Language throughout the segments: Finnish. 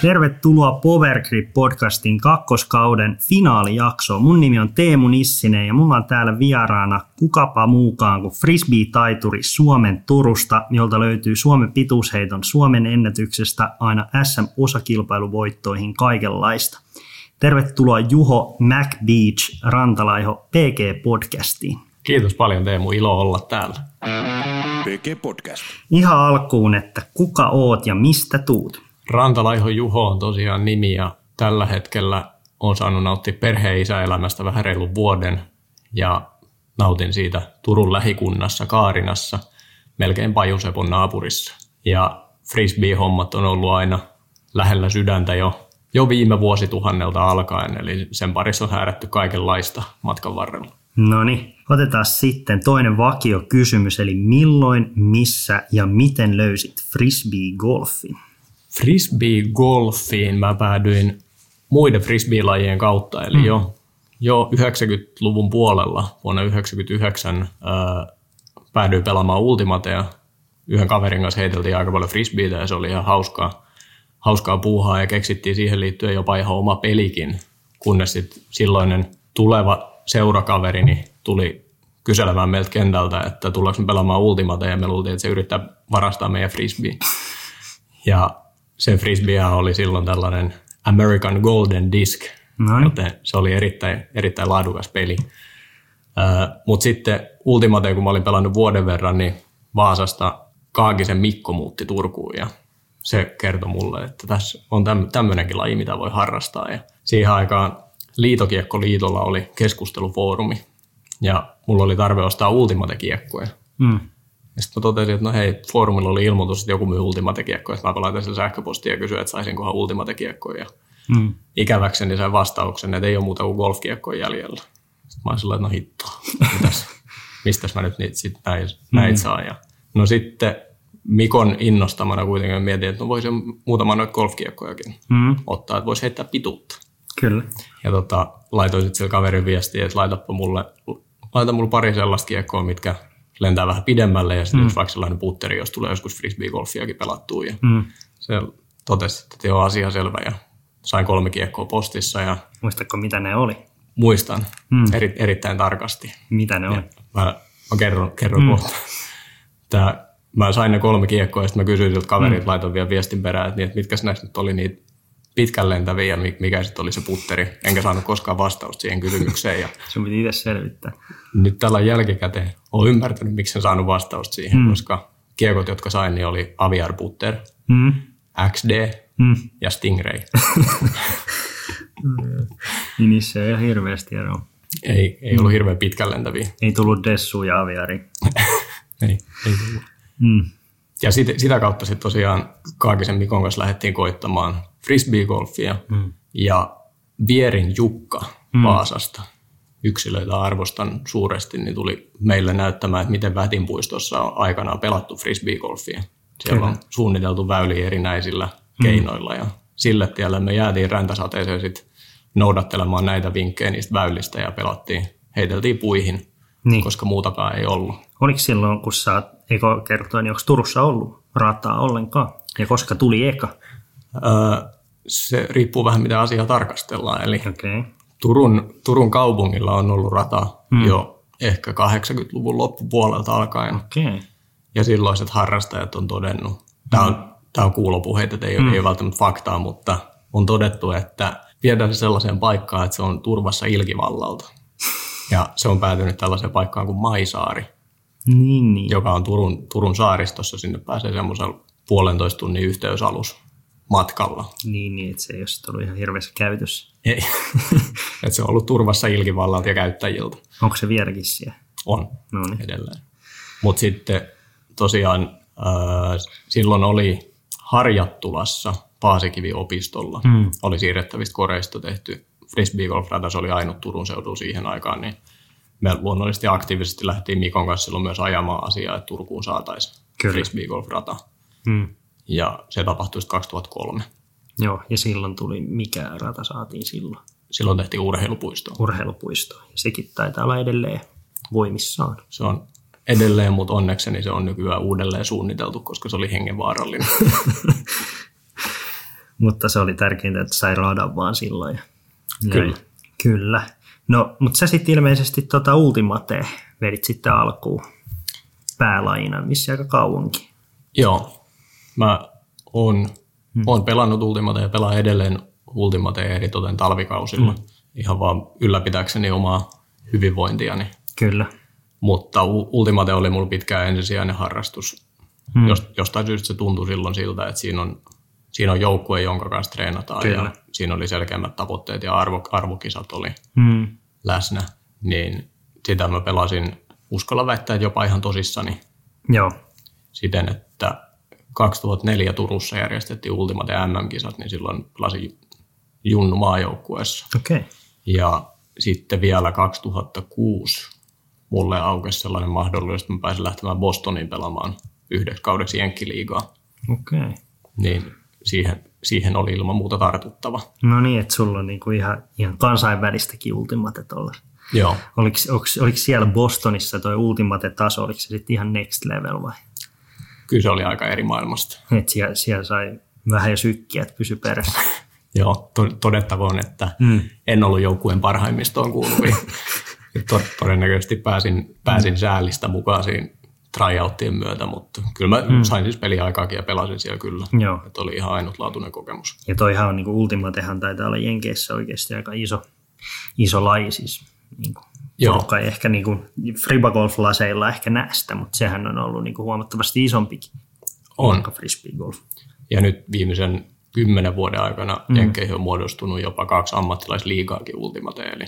Tervetuloa Power Grip podcastin kakkoskauden finaalijaksoon. Mun nimi on Teemu Nissinen ja mulla on täällä vieraana kukapa muukaan kuin frisbee-taituri Suomen Turusta, jolta löytyy Suomen pituusheiton Suomen ennätyksestä aina SM-osakilpailuvoittoihin kaikenlaista. Tervetuloa Juho McBeach Rantalaiho PG-podcastiin. Kiitos paljon Teemu, ilo olla täällä. PG Podcast. Ihan alkuun, että kuka oot ja mistä tuut? Rantalaiho Juho on tosiaan nimi ja tällä hetkellä on saanut nauttia perheisäelämästä vähän reilun vuoden ja nautin siitä Turun lähikunnassa Kaarinassa, melkein Pajusepon naapurissa. Ja frisbee-hommat on ollut aina lähellä sydäntä jo, jo viime vuosituhannelta alkaen, eli sen parissa on häärätty kaikenlaista matkan varrella. No niin, otetaan sitten toinen vakio kysymys, eli milloin, missä ja miten löysit frisbee-golfin? Frisbee-golfiin mä päädyin muiden frisbee-lajien kautta, eli mm. jo, jo 90-luvun puolella vuonna 1999 ää, päädyin pelaamaan Ultimatea. Yhden kaverin kanssa heiteltiin aika paljon frisbeitä ja se oli ihan hauskaa, hauskaa puuhaa ja keksittiin siihen liittyen jopa ihan oma pelikin, kunnes sit silloinen tuleva seurakaverini tuli kyselemään meiltä kentältä, että tullaanko me pelaamaan Ultimatea ja me luultiin, että se yrittää varastaa meidän frisbee. Ja se frisbee oli silloin tällainen American Golden Disc, Noin. joten se oli erittäin, erittäin laadukas peli. Uh, Mutta sitten Ultimate, kun mä olin pelannut vuoden verran, niin Vaasasta Kaagisen Mikko muutti Turkuun ja se kertoi mulle, että tässä on tämmöinenkin laji, mitä voi harrastaa. Ja siihen aikaan Liitokiekko-liitolla oli keskustelufoorumi ja mulla oli tarve ostaa Ultimate-kiekkoja. Mm. Ja sitten mä totesin, että no hei, foorumilla oli ilmoitus, että joku myy Ultimate-kiekkoja. Sitten mä laitan sille sähköpostia ja kysyin, että saisinkohan Ultimate-kiekkoja. Mm. Ikäväkseni sen vastauksen, että ei ole muuta kuin golfkiekkoja jäljellä. Sitten mä olin että no hittoa, mitäs, mistäs mä nyt niitä sit näin, näit mm. saa. Ja, no sitten Mikon innostamana kuitenkin mietin, että no voisin muutama noita golfkiekkojakin mm. ottaa, että voisi heittää pituutta. Kyllä. Ja tota, laitoin sitten sille kaverin viestiä, että laitapa mulle, laita mulle pari sellaista kiekkoa, mitkä lentää vähän pidemmälle ja sitten mm. jos vaikka sellainen putteri, jos tulee joskus frisbee-golfiakin pelattua. Ja mm. Se totesi, että joo, asia selvä ja sain kolme kiekkoa postissa. Ja Muistatko, mitä ne oli? Muistan, mm. eri, erittäin tarkasti. Mitä ne oli? Mä, mä kerron, kerron mm. kohta. Tää, mä sain ne kolme kiekkoa ja sitten mä kysyin siltä kaverit, mm. laitoin vielä viestin perään, että, niin, että mitkä näistä nyt oli niitä pitkän lentäviä ja mikä sitten oli se putteri. Enkä saanut koskaan vastausta siihen kysymykseen. Ja Sun piti itse selvittää. Nyt tällä jälkikäteen olen ymmärtänyt, miksi en saanut vastausta siihen, mm. koska kiekot, jotka sain, niin oli Aviar Putter, mm. XD mm. ja Stingray. niin niissä ei ole hirveästi eroa. Ei, ei mm. ollut hirveän pitkän lentäviä. Ei tullut Dessu ja Aviari. ei, ei tullut. Mm. Ja sit, sitä kautta sitten tosiaan Kaakisen Mikon kanssa lähdettiin koittamaan frisbee-golfia mm. ja Vierin Jukka mm. Vaasasta, yksilöitä arvostan suuresti, niin tuli meille näyttämään, että miten Vätinpuistossa on aikanaan pelattu frisbee-golfia. Siellä Kyllä. on suunniteltu väyliä erinäisillä mm. keinoilla ja sille tielle me jäätiin räntäsateeseen sitten noudattelemaan näitä vinkkejä niistä väylistä ja pelattiin, heiteltiin puihin, niin. koska muutakaan ei ollut. Oliko silloin, kun sä eikö kertoa, niin onko Turussa ollut rataa ollenkaan? Ja koska tuli eka? Öö, se riippuu vähän mitä asiaa tarkastellaan. Eli okay. Turun, Turun kaupungilla on ollut rata mm. jo ehkä 80-luvun loppupuolelta alkaen. Okay. Ja silloiset harrastajat on todennut, tämä on, mm. tämä on kuulopuheita, ei, mm. ei ole välttämättä faktaa, mutta on todettu, että viedään se sellaiseen paikkaan, että se on turvassa ilkivallalta. Ja se on päätynyt tällaiseen paikkaan kuin Maisaari, niin, niin. joka on Turun, Turun saaristossa. Sinne pääsee semmoisella puolentoista tunnin yhteysalus matkalla. Niin, niin että se ei ole ollut ihan hirveässä käytössä. Ei, että se on ollut turvassa ilkivallalta ja käyttäjiltä. Onko se vieläkin siellä? On, no niin. edelleen. Mutta sitten tosiaan äh, silloin oli Harjattulassa Paasikiviopistolla, hmm. oli siirrettävistä koreista tehty frisbee golf oli ainut Turun seudu siihen aikaan, niin me luonnollisesti aktiivisesti lähtiin Mikon kanssa silloin myös ajamaan asiaa, että Turkuun saataisiin frisbee golf rata. Hmm ja se tapahtui 2003. Joo, ja silloin tuli, mikä rata saatiin silloin? Silloin tehtiin urheilupuisto. Urheilupuisto, ja sekin taitaa olla edelleen voimissaan. Se on edelleen, mutta onnekseni se on nykyään uudelleen suunniteltu, koska se oli hengenvaarallinen. mutta se oli tärkeintä, että sai radan vaan silloin. Ja Kyllä. Kyllä. No, mutta sä sitten ilmeisesti tota Ultimate vedit sitten alkuun päälajina, missä aika kauankin. Joo, mä oon, hmm. oon pelannut Ultimate ja pelaan edelleen Ultimate eritoten talvikausilla. Hmm. Ihan vaan ylläpitääkseni omaa hyvinvointiani. Kyllä. Mutta Ultimate oli mulla pitkään ensisijainen harrastus. Hmm. Jost, jostain syystä se tuntui silloin siltä, että siinä on, siinä on joukkue, jonka kanssa treenataan. Kyllä. Ja siinä oli selkeämmät tavoitteet ja arvo, arvokisat oli Hmm. läsnä. Niin sitä mä pelasin, uskalla väittää, että jopa ihan tosissani Joo. siten, että 2004 Turussa järjestettiin Ultimate MM-kisat, niin silloin pelasin Junnu maajoukkueessa. Okei. Okay. Ja sitten vielä 2006 mulle aukesi sellainen mahdollisuus, että mä pääsin lähtemään Bostoniin pelaamaan yhdeksi kaudeksi Jenkkiliigaa. Okei. Okay. Niin siihen, siihen oli ilman muuta tartuttava. No niin, että sulla on niinku ihan, ihan kansainvälistäkin Ultimate tuolla. Joo, Oliko, oliko, oliko siellä Bostonissa toi Ultimate-taso, oliko se sitten ihan next level vai? kyllä se oli aika eri maailmasta. Että siellä, siellä sai vähän jo sykkiä, että pysy perässä. Joo, to- todettakoon, että mm. en ollut joukkueen parhaimmistoon kuuluviin. to- todennäköisesti pääsin, pääsin säälistä mukaan siinä tryouttien myötä, mutta kyllä mä mm. sain siis peliaikaakin ja pelasin siellä kyllä. Joo. Että oli ihan ainutlaatuinen kokemus. Ja toihan on niinku Ultimatehan taitaa olla Jenkeissä oikeasti aika iso, iso laji siis. Niinku, Joo. porukka ei ehkä niinku, Fribagolf-laseilla ehkä näe sitä, mutta sehän on ollut niinku huomattavasti isompikin. On. Frisbeegolf. Ja nyt viimeisen kymmenen vuoden aikana mm. Jenkkeihin on muodostunut jopa kaksi ammattilaisliigaakin Ultimate, eli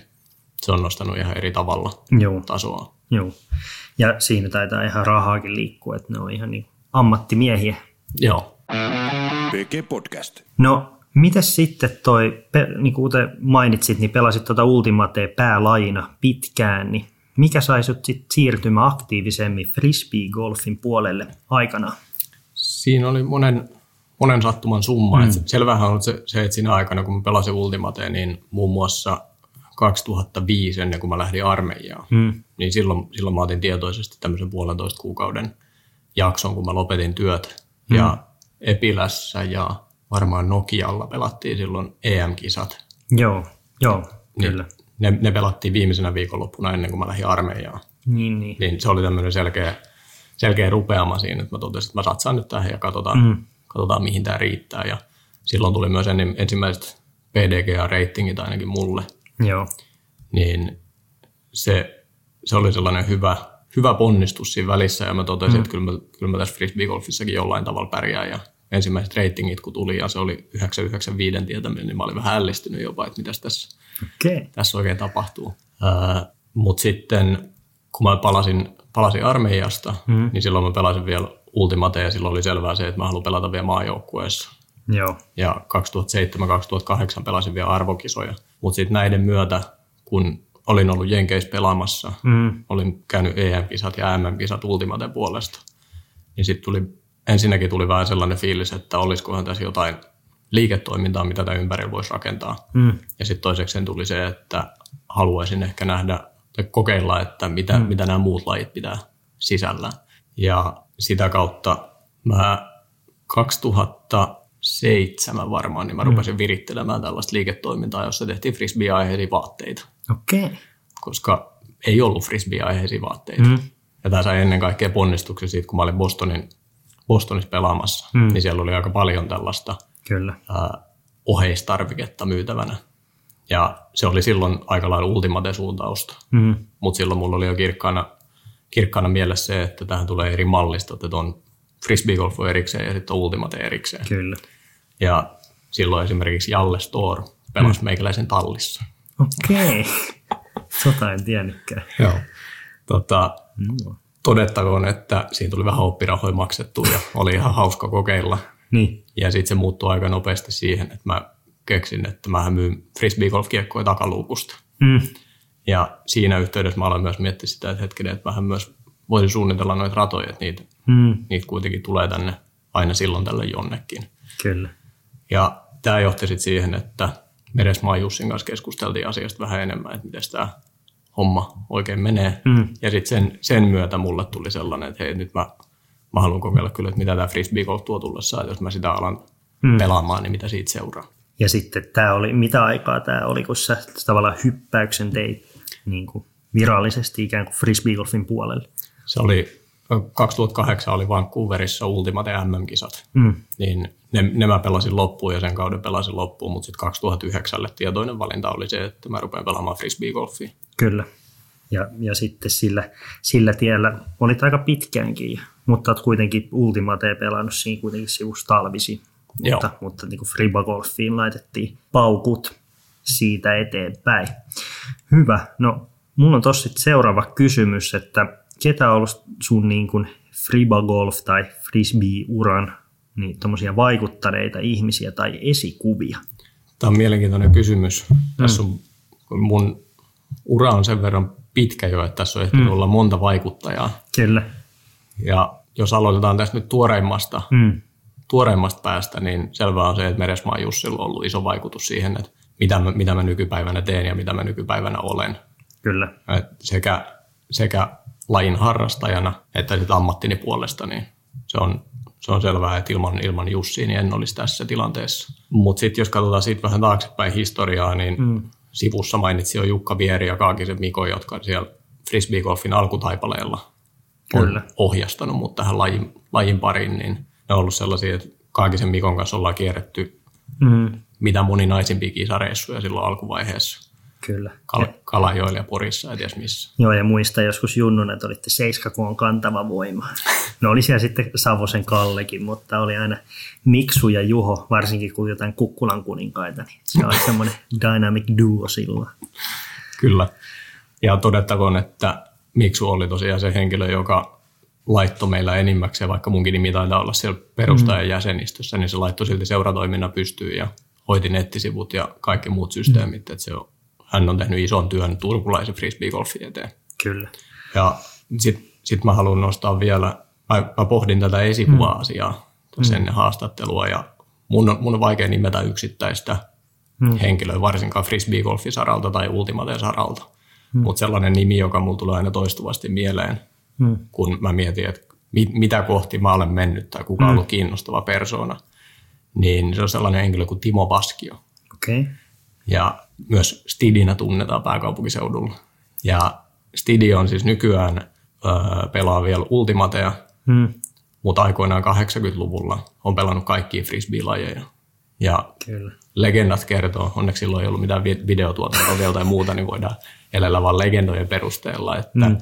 se on nostanut ihan eri tavalla Joo. tasoa. Joo. Ja siinä taitaa ihan rahaakin liikkua, että ne on ihan niin ammattimiehiä. Joo, PG Podcast. No, mitäs sitten toi, niin kuin kuten mainitsit, niin pelasit tuota Ultimatea päälajina pitkään, niin mikä sai sut sit siirtymään aktiivisemmin frisbee-golfin puolelle aikana? siinä oli monen, monen sattuman summa. Mm. selvähän on se, se, että siinä aikana, kun mä pelasin Ultimate, niin muun muassa 2005, ennen kuin mä lähdin armeijaan, Mm. niin silloin, silloin mä otin tietoisesti tämmöisen puolentoista kuukauden jakson, kun mä lopetin työt. Mm. Ja Epilässä ja varmaan Nokialla pelattiin silloin EM-kisat. Joo, joo, Niin kyllä. Ne, ne pelattiin viimeisenä viikonloppuna ennen kuin mä lähdin armeijaan. Niin, niin. Niin se oli tämmöinen selkeä, selkeä rupeama siinä, että mä totesin, että mä satsaan nyt tähän ja katsotaan, mm. katsotaan mihin tämä riittää. Ja silloin tuli myös ennen, ensimmäiset PDGA-reitingit ainakin mulle, Joo, niin se, se oli sellainen hyvä, hyvä ponnistus siinä välissä ja mä totesin, mm. että kyllä mä, kyllä mä tässä frisbeegolfissakin jollain tavalla pärjään ja ensimmäiset reitingit kun tuli ja se oli 995 tietäminen, niin mä olin vähän ällistynyt jopa, että mitäs tässä. Okay. tässä oikein tapahtuu. Mutta sitten kun mä palasin, palasin armeijasta, mm. niin silloin mä pelasin vielä Ultimate ja silloin oli selvää se, että mä haluan pelata vielä maajoukkueessa. Joo, Ja 2007-2008 pelasin vielä arvokisoja. Mutta sitten näiden myötä, kun olin ollut Jenkeissä pelaamassa, mm. olin käynyt EM-kisat ja MM-kisat Ultimaten puolesta, niin sitten tuli, ensinnäkin tuli vähän sellainen fiilis, että olisikohan tässä jotain liiketoimintaa, mitä tämä ympärillä voisi rakentaa. Mm. Ja sitten toiseksi tuli se, että haluaisin ehkä nähdä tai kokeilla, että mitä, mm. mitä nämä muut lajit pitää sisällä. Ja sitä kautta mä 2007 varmaan, niin mä rupesin virittelemään tällaista liiketoimintaa, jossa tehtiin frisbee-aiheisia vaatteita, okei. Okay. koska ei ollut frisbee-aiheisia vaatteita. Mm. Ja tämä sai ennen kaikkea ponnistuksen siitä, kun mä olin Bostonin, Bostonissa pelaamassa, mm. niin siellä oli aika paljon tällaista Kyllä. ää, oheistarviketta myytävänä. Ja se oli silloin aika lailla ultimate-suuntausta. Mm. Mutta silloin mulla oli jo kirkkaana, kirkkaana mielessä se, että tähän tulee eri mallistot, että on frisbeegolf on erikseen ja sitten on ultimate erikseen. Kyllä. Ja silloin esimerkiksi Jalle Store pelasi mm. meikäläisen tallissa. Okei. Okay. Tota en tiennytkään. Joo. Tota, Mm. todettakoon, että siinä tuli vähän oppirahoja maksettu ja oli ihan hauska kokeilla. Niin. Ja sitten se muuttui aika nopeasti siihen, että mä keksin, että mä myyn frisbeegolf-kiekkoja takaluukusta. Mm. Ja siinä yhteydessä mä aloin myös miettiä sitä, että hetkinen, että vähän myös voisin suunnitella noita ratoja, että niitä, Mm. niitä kuitenkin tulee tänne aina silloin tällä jonnekin. Kyllä. Ja tämä johti sitten siihen, että Meresmaan Jussin kanssa keskusteltiin asiasta vähän enemmän, että miten tämä homma oikein menee. Mm. Ja sitten sen, sen myötä mulle tuli sellainen, että hei nyt mä, mä haluan kokeilla kyllä, että mitä tämä frisbee golf tuo tullessaan, että jos mä sitä alan, mm. pelaamaan, niin mitä siitä seuraa. Ja sitten tämä oli, mitä aikaa tämä oli, kun sä tavallaan hyppäyksen teit niin kuin virallisesti ikään kuin frisbeegolfin puolelle? Se oli, 2008 oli Vancouverissa Ultimate MM-kisat, mm. niin ne, ne mä pelasin loppuun ja sen kauden pelasin loppuun, mutta sitten 2009 tietoinen valinta oli se, että mä rupean pelaamaan frisbeegolfia. Kyllä. Ja, ja sitten sillä, sillä tiellä olit aika pitkäänkin, mutta olet kuitenkin Ultimate pelannut siinä kuitenkin sivussa talvisi. Mutta, mutta niin kuin Friba Golfiin laitettiin paukut siitä eteenpäin. Hyvä. No, mulla on tossa seuraava kysymys, että ketä on ollut sun niin kuin Friba Golf tai Frisbee-uran niin vaikuttaneita ihmisiä tai esikuvia? Tämä on mielenkiintoinen kysymys. Mm. Tässä on, mun ura on sen verran pitkä jo, että tässä on ehtinyt mm. olla monta vaikuttajaa. Kyllä. Ja jos aloitetaan tästä nyt tuoreimmasta, mm. tuoreimmasta päästä, niin selvää on se, että Meresmaan Jussilla on ollut iso vaikutus siihen, että mitä mä, mitä mä nykypäivänä teen ja mitä mä nykypäivänä olen. Kyllä. Et sekä, sekä lajin harrastajana että sitten ammattini puolesta, niin se on, se on selvää, että ilman, ilman Jussia niin en olisi tässä tilanteessa. Mutta sitten jos katsotaan siitä vähän taaksepäin historiaa, niin mm. sivussa mainitsi jo Jukka Vieri ja Kaakisen Miko, jotka siellä frisbeegolfin alkutaipaleella on Kyllä. ohjastanut mut tähän lajin, lajin pariin, niin ne on ollut sellaisia, että Kaakisen Mikon kanssa ollaan kierretty mm. mitä moninaisimpiä kisareissuja silloin alkuvaiheessa. Kyllä. Kal- Kalajoilla ja Porissa, et missä. Joo, ja muista joskus junnuna, että olitte seiska, kun on kantava voima. No oli siellä sitten Savosen Kallekin, mutta oli aina Miksu ja Juho, varsinkin kun jotain Kukkulan kuninkaita, niin se oli semmoinen dynamic duo silloin. Kyllä. Ja todettakoon, että Miksu oli tosiaan se henkilö, joka laittoi meillä enimmäkseen, vaikka munkin nimi taitaa olla siellä perustajan mm. jäsenistössä, niin se laittoi silti seuratoiminnan pystyyn ja hoiti nettisivut ja kaikki muut systeemit. Mm. Että se on, hän on tehnyt ison työn turkulaisen frisbeegolfin eteen. Kyllä. Ja sitten sit mä haluan nostaa vielä, mä, mä pohdin tätä esikuva-asiaa mm. ennen haastattelua ja mun on, mun on vaikea nimetä yksittäistä mm. henkilöä, varsinkaan frisbeegolfin saralta tai ultimateen saralta. Mm. Mutta sellainen nimi, joka mulla tulee aina toistuvasti mieleen, mm. kun mä mietin, että mit, mitä kohti mä olen mennyt tai kuka on mm. ollut kiinnostava persona, niin se on sellainen henkilö kuin Timo Paskio. Okay. Ja myös Stidinä tunnetaan pääkaupunkiseudulla. Ja Stidi on siis nykyään öö, pelaa vielä Ultimatea, mm. mutta aikoinaan 80-luvulla on pelannut kaikkia frisbee-lajeja. Ja Kyllä. legendat kertoo, onneksi silloin ei ollut mitään videotuotantoa vielä tai muuta, niin voidaan elellä vaan legendojen perusteella, että mm.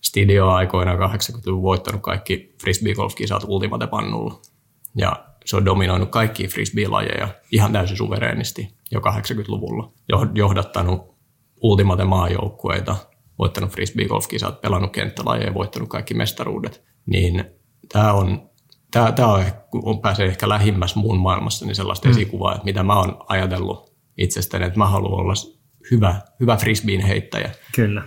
Stidio on aikoinaan 80-luvun voittanut kaikki frisbee-golf-kisat Ultimate-pannulla. Ja se on dominoinut kaikki frisbee-lajeja ihan täysin suvereenisti jo 80-luvulla. Johdattanut Ultimate-maajoukkueita, voittanut frisbee-golf-kisat, pelannut kenttälajeja, voittanut kaikki mestaruudet. Niin tämä on, tämä, tämä on, on pääsee ehkä lähimmäs mun maailmassa niin sellaista mm. esikuvaa, että mitä mä oon ajatellut itsestäni, että mä haluan olla hyvä, hyvä frisbeen heittäjä. Kyllä.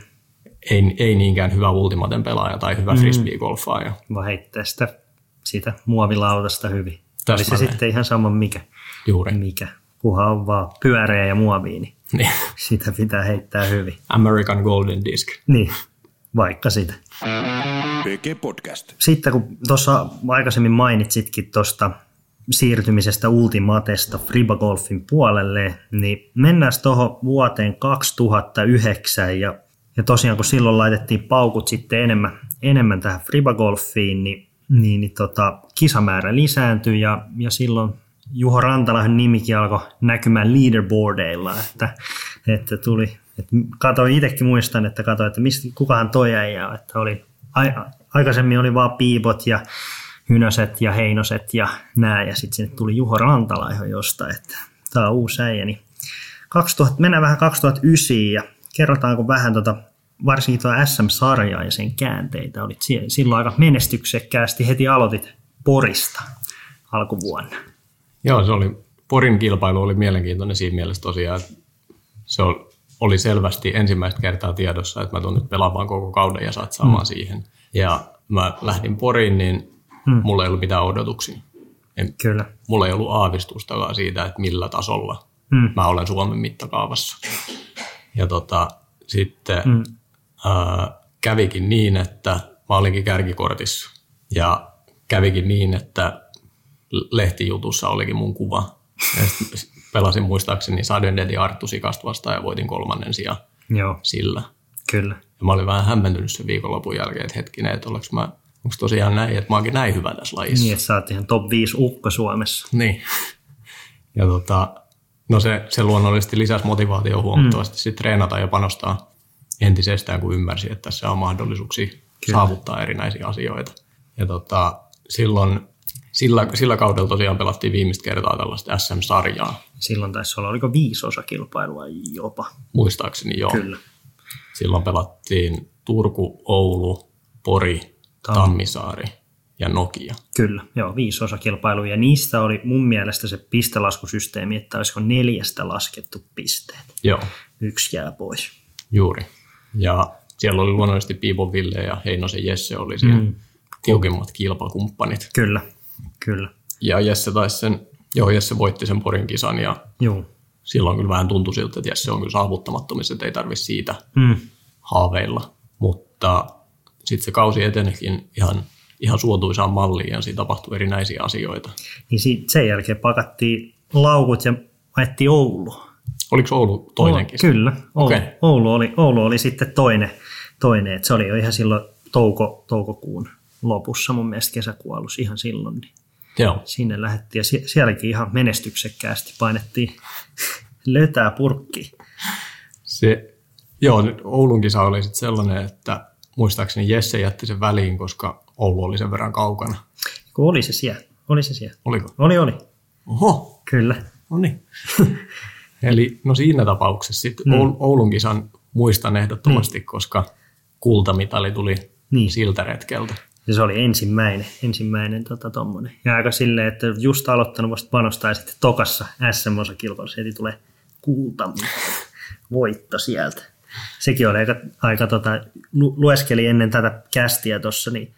Ei, ei niinkään hyvä ultimaten pelaaja tai hyvä mm. frisbee-golfaaja. Vaan heittää sitä siitä muovilautasta hyvin. Oli se sitten ihan sama mikä. Juuri. Mikä. Kuha on vaan pyöreä ja muoviin, niin, niin. sitä pitää heittää hyvin. American Golden Disc. Niin, vaikka sitä. Podcast. Sitten kun tuossa aikaisemmin mainitsitkin tuosta siirtymisestä Ultimatesta Fribagolfin puolelle, niin mennään tuohon vuoteen 2009 ja, ja tosiaan kun silloin laitettiin paukut sitten enemmän, enemmän tähän Fribagolfiin, niin, niin, niin tota, kisamäärä lisääntyi ja, ja silloin Juho Rantalahan nimikin alkoi näkymään leaderboardeilla, että, että tuli, että katsoin itsekin muistan, että katsoin, että mistä, kukahan toi ja että oli, aikaisemmin oli vaan piipot ja Hynöset ja Heinoset ja nää, ja sitten sinne tuli Juho Rantala ihan jostain, että tämä on uusi äijä. Niin 2000, mennään vähän 2009 ja kerrotaanko vähän tota, varsinkin tuo SM-sarjaa ja sen käänteitä. Olit silloin aika menestyksekkäästi heti aloitit Porista alkuvuonna. Joo, se oli, Porin kilpailu oli mielenkiintoinen siinä mielessä tosiaan, että se oli selvästi ensimmäistä kertaa tiedossa, että mä tulen nyt pelaamaan koko kauden ja satsaamaan mm. siihen. Ja mä lähdin Poriin, niin Hmm. Mulla ei ollut mitään odotuksia. En, Kyllä. Mulla ei ollut aavistustakaan siitä, että millä tasolla hmm. mä olen Suomen mittakaavassa. Ja tota, sitten hmm. Ää, kävikin niin, että mä olinkin kärkikortissa. Ja kävikin niin, että lehtijutussa olikin mun kuva. Ja pelasin muistaakseni Sudden Deadin Arttu Sikasta vastaan ja voitin kolmannen sijaan Joo, sillä. kyllä. Ja mä olin vähän hämmentynyt sen viikonlopun jälkeen, että hetkinen, että onko mä onko tosiaan näin, että mä oonkin näin hyvä tässä lajissa. Niin, että sä oot ihan top 5 ukko Suomessa. Niin. Ja tota, no se, se luonnollisesti lisäsi motivaatio huomattavasti mm. sitten treenata ja panostaa entisestään, kun ymmärsi, että tässä on mahdollisuuksia Kyllä. saavuttaa erinäisiä asioita. Ja tota, silloin sillä, sillä kaudella tosiaan pelattiin viimeistä kertaa tällaista SM-sarjaa. Silloin taisi olla, oliko viisi osa kilpailua jopa? Muistaakseni joo. Kyllä. Silloin pelattiin Turku, Oulu, Pori, Tam- Tammisaari ja Nokia. Kyllä, joo, viisi osa kilpailua. Ja niistä oli mun mielestä se pistelaskusysteemi, että olisiko neljästä laskettu pisteet. Joo, Yksi jää pois. juuri. Ja siellä oli luonnollisesti Piipon Ville ja Heinosen Jesse oli siellä mm. tiukimmat kilpakumppanit. Kyllä, kyllä. Ja Jesse taisi sen, joo Jesse voitti sen Porin kisan ja Joo. silloin kyllä vähän tuntui siltä, että Jesse on kyllä saavuttamattomissa, että ei tarvitse siitä Mm. haaveilla. Mutta sitten se kausi etenikin ihan, ihan suotuisaan malliin ja siinä tapahtui erinäisiä asioita. Niin sen jälkeen pakattiin laukut ja ajettiin Oulu. Oliko Oulu toinenkin? Kyllä, Oulu, Okei. Oulu, oli, Oulu oli sitten toinen, toinen. että se oli jo ihan silloin touko, toukokuun lopussa mun mielestä kesäkuolus ihan silloin. Niin Joo. sinne lähdettiin ja sie- sielläkin ihan menestyksekkäästi painettiin lötää purkki. Se, joo, nyt Oulun kisa oli sitten sellainen, että muistaakseni Jesse jätti sen väliin, koska Oulu oli sen verran kaukana. Kun oli se siellä, oli se siellä. Oliko? Oli, oli, Oho, kyllä. no niin. Eli no siinä tapauksessa sitten mm. Oulun kisan muistan ehdottomasti, mm. koska kultamitali tuli Niin. siltä retkeltä. Ja se oli ensimmäinen, ensimmäinen tota, tommonen. Ja aika silleen, että just aloittanut vasta panostaa ja sitten tokassa SM-osakilpailussa heti tulee kulta voitto sieltä. Sekin oli aika, aika tota, lu, lueskeli ennen tätä kästiä tuossa, niin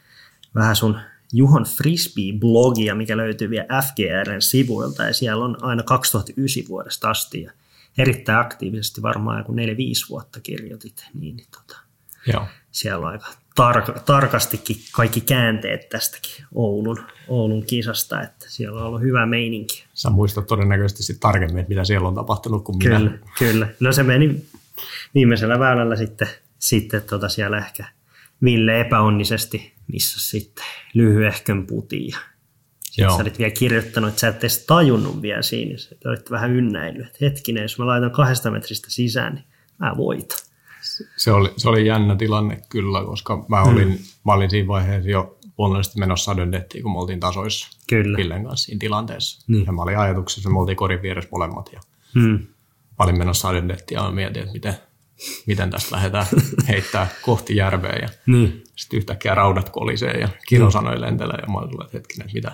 vähän sun Juhon Frisbee-blogia, mikä löytyy vielä FGRn sivuilta, ja siellä on aina 2009 vuodesta asti, ja erittäin aktiivisesti varmaan joku 4-5 vuotta kirjoitit, niin, niin tota, Joo. siellä on aika tarka, tarkastikin kaikki käänteet tästäkin Oulun, Oulun kisasta, että siellä on ollut hyvä meininki. Sä muistat todennäköisesti sit tarkemmin, että mitä siellä on tapahtunut kuin minä. Kyllä, kyllä. No se meni viimeisellä väylällä sitten, sitten tota siellä ehkä Ville epäonnisesti, missä sitten lyhyehkön putiin. Ja sitten Joo. sä olit vielä kirjoittanut, että sä et edes tajunnut vielä siinä. Sä olit vähän ynnäillyt, että hetkinen, jos mä laitan kahdesta metristä sisään, niin mä voitan. Se oli, se oli jännä tilanne kyllä, koska mä olin, mm. mä olin siinä vaiheessa jo luonnollisesti menossa Sudden kun me oltiin tasoissa Kyllä. Villen kanssa siinä tilanteessa. Niin. Ja mä olin ajatuksessa, että me oltiin korin vieressä molemmat ja Hmm. mä olin menossa Sudden ja mietin, että miten, miten tästä lähdetään heittää kohti järveä ja Niin. sitten yhtäkkiä raudat kolisee ja Kiro sanoi lentelee ja mä olin että hetkinen, että mitä,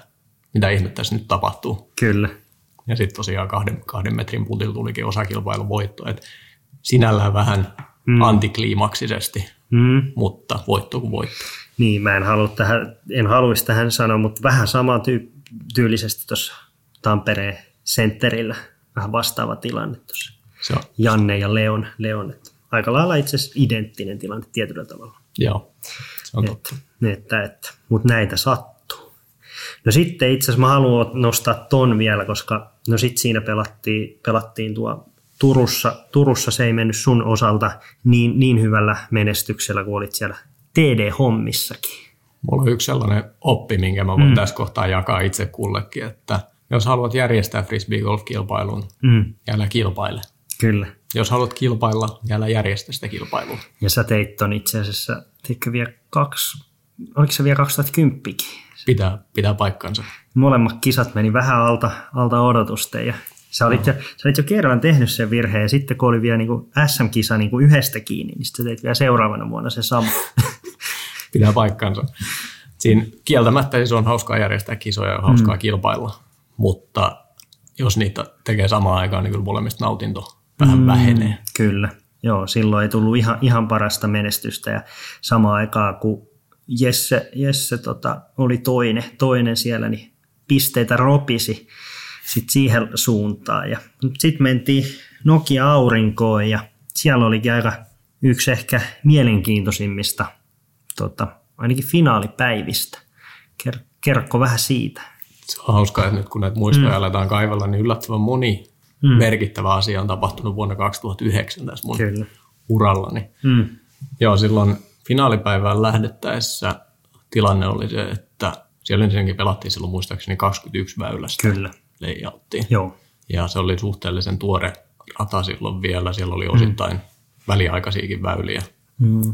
mitä ihmettä tässä nyt tapahtuu. Kyllä. Ja sitten tosiaan kahden, kahden metrin putilla tulikin osakilpailun voitto. Et sinällään vähän mm. antikliimaksisesti, Mm. mutta voitto kuin voitto. Niin, mä en, halua tähän, en haluaisi tähän sanoa, mutta vähän saman tyy- tyylisesti tuossa Tampereen sentterillä vähän vastaava tilanne tuossa. Se on, Janne ja Leon. Leon. Aika lailla itse asiassa identtinen tilanne tietyllä tavalla. joo, se on totta. Että, että, että, mutta näitä sattuu. No sitten itse asiassa mä haluan nostaa ton vielä, koska no sit siinä pelattiin, pelattiin tuo Turussa, Turussa se ei mennyt sun osalta niin, niin hyvällä menestyksellä kuin olit siellä TD-hommissakin. Mulla on yksi sellainen oppi, minkä mä voin mm. tässä kohtaa jakaa itse kullekin, että jos haluat järjestää frisbee golf-kilpailun, Mm, älä kilpaile. kyllä. Jos haluat kilpailla, älä järjestä sitä kilpailua. Ja sä teit ton itse asiassa, teitkö vielä kaksi, oliko se vielä 2010 Pitää, pitää paikkansa. Molemmat kisat meni vähän alta, alta odotusten ja sä olit, jo, sä olit jo kerran tehnyt sen virheen ja sitten kun oli vielä niin kuin SM-kisa niin kuin yhdestä kiinni, niin sitten teit vielä seuraavana vuonna se sama. pitää paikkansa. Siinä kieltämättä siis on hauskaa järjestää kisoja ja hauskaa mm. kilpailla, mutta jos niitä tekee samaan aikaan, niin kyllä molemmista nautinto vähän mm. vähenee. Kyllä, joo, silloin ei tullut ihan, ihan parasta menestystä ja samaan aikaan kun Jesse, Jesse tota, oli toinen, toinen siellä, niin pisteitä ropisi sit siihen suuntaan. Ja sitten mentiin Nokia Aurinkoon ja siellä olikin aika yksi ehkä mielenkiintoisimmista tota, ainakin finaalipäivistä. Ker- kerrokko vähän siitä. Se on hauskaa, että nyt kun näitä muistoja mm. aletaan kaivella, niin yllättävän moni mm. merkittävä asia on tapahtunut vuonna 2009 tässä mun Kyllä. urallani. Mm. Joo, silloin finaalipäivään lähdettäessä tilanne oli se, että siellä ensinnäkin pelattiin silloin muistaakseni 21 väylästä Kyllä. layouttiin. Joo. Ja se oli suhteellisen tuore rata silloin vielä. Siellä oli osittain mm. väliaikaisiakin väyliä. Mm.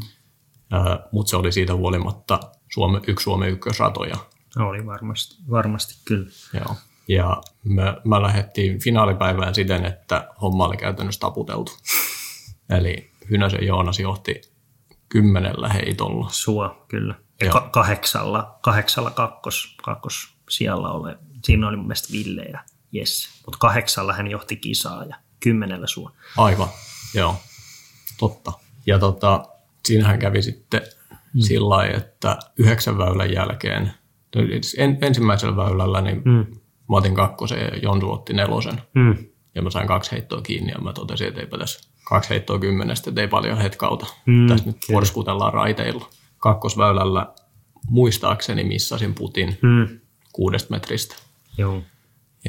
Mutta se oli siitä huolimatta Suome, yksi Suomen ykkösratoja. Oli varmasti, varmasti kyllä. Joo. Ja me, mä lähdettiin finaalipäivään siten, että homma oli käytännössä taputeltu. Eli Hynäsen Joonas johti kymmenellä heitolla. Sua, kyllä. Ja ka- kahdeksalla, kahdeksalla kakkos, kakkos siellä oli. Siinä oli mun mielestä Ville ja Jesse. Mutta kahdeksalla hän johti kisaa ja kymmenellä sua. Aivan, joo. Totta. Ja tota, siinähän kävi sitten mm. sillä lailla, että yhdeksän väylän jälkeen, en, ensimmäisellä väylällä, niin mm. Mä otin kakkosen ja Jonsu otti nelosen. Mm. Ja mä sain kaksi heittoa kiinni ja mä totesin, että eipä tässä kaksi heittoa kymmenestä, että ei paljon hetkauta. Mm. Tässä nyt porskutellaan raiteilla. Kakkosväylällä muistaakseni missasin putin mm. kuudesta metristä. Joo.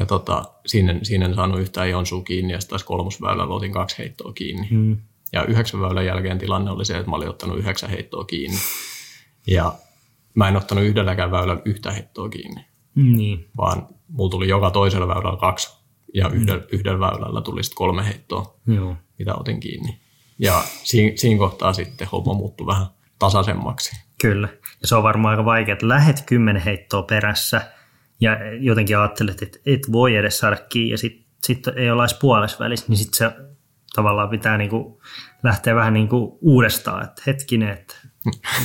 Ja tota, siinä, siinä en saanut yhtään Jonsua kiinni ja taas kolmosväylällä otin kaksi heittoa kiinni. Mm. Ja yhdeksän väylän jälkeen tilanne oli se, että mä olin ottanut yhdeksän heittoa kiinni. Ja mä en ottanut yhdelläkään väylällä yhtä heittoa kiinni. Niin. Vaan mulla tuli joka toisella väylällä kaksi ja yhdellä, mm. yhdellä väylällä tuli sitten kolme heittoa, Joo. mitä otin kiinni. Ja siinä, siinä kohtaa sitten homma muuttui vähän tasaisemmaksi. Kyllä. Ja se on varmaan aika vaikea, että lähet kymmenen heittoa perässä ja jotenkin ajattelet, että et voi edes saada kiinni ja sitten sit ei olla edes puolessa välissä, niin sitten se tavallaan pitää niinku lähteä vähän niinku uudestaan, että hetkinen, että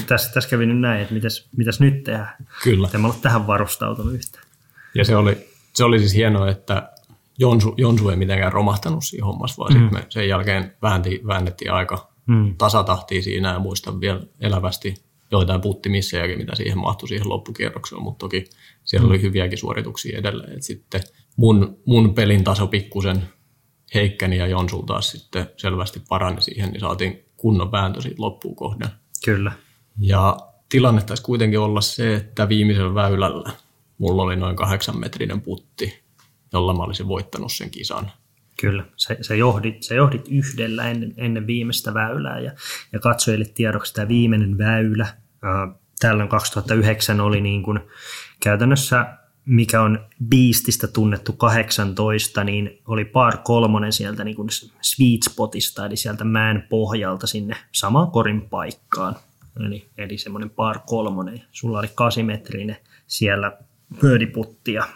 tässä, tässä kävi nyt näin, että mitäs, mitäs nyt tehdään. Kyllä. En mä ole tähän varustautunut yhtään. Ja se oli, se oli siis hienoa, että Jonsu, Jonsu ei mitenkään romahtanut siinä hommassa, vaan mm. sitten me sen jälkeen väänti, väännettiin aika mm. tasatahtia siinä ja muistan vielä elävästi joitain puttimissejakin, mitä siihen mahtui siihen loppukierrokseen, mutta toki siellä mm. oli hyviäkin suorituksia edelleen. Et sitten mun, mun pelin taso pikkusen heikkäni ja Jonsul taas sitten selvästi parani siihen, niin saatiin kunnon vääntö siitä loppuun kohden. Kyllä. Ja tilanne taisi kuitenkin olla se, että viimeisellä väylällä mulla oli noin kahdeksan metrinen putti, jolla mä olisin voittanut sen kisan. Kyllä, sä, sä, johdit, sä johdit yhdellä ennen, ennen viimeistä väylää ja, ja katsojille tiedoksi tämä viimeinen väylä. tällöin 2009 oli niin kuin käytännössä, mikä on Beastistä tunnettu 18, niin oli par kolmonen sieltä niin kuin sweet spotista, eli sieltä mään pohjalta sinne samaan korin paikkaan. Eli, eli semmoinen par kolmonen. Sulla oli kasimetrinen siellä pöydiputti ja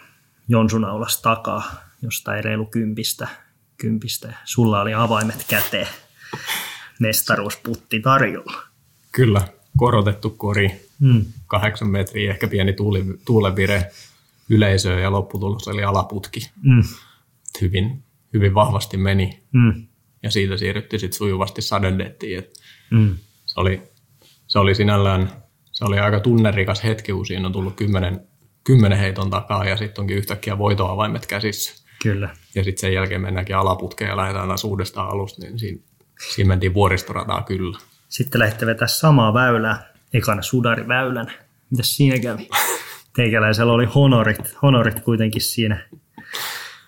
jonsunaulasta takaa jostain reilu kympistä, kympistä. Sulla oli avaimet käteen. Mestaruusputti tarjolla. Kyllä, korotettu kori, mm. kahdeksan metriä, ehkä pieni tuuli, tuulevire yleisöön ja lopputulos oli alaputki. Mm. Hyvin, hyvin vahvasti meni. Mm. Ja siitä siirryttiin sitten sujuvasti sadendettiin. Mm. Se, oli, se oli sinällään se oli aika tunnerikas hetki, kun siinä on tullut kymmenen kymmenen heiton takaa ja sitten onkin yhtäkkiä voitoavaimet käsissä. Kyllä. Ja sitten sen jälkeen mennäänkin alaputkeen ja lähdetään taas uudestaan alusta, niin siinä, siinä mentiin vuoristorataa kyllä. Sitten lähditte vetää samaa väylää, ekana sudariväylän. Mitäs siinä kävi? Teikäläisellä oli honorit, honorit kuitenkin siinä,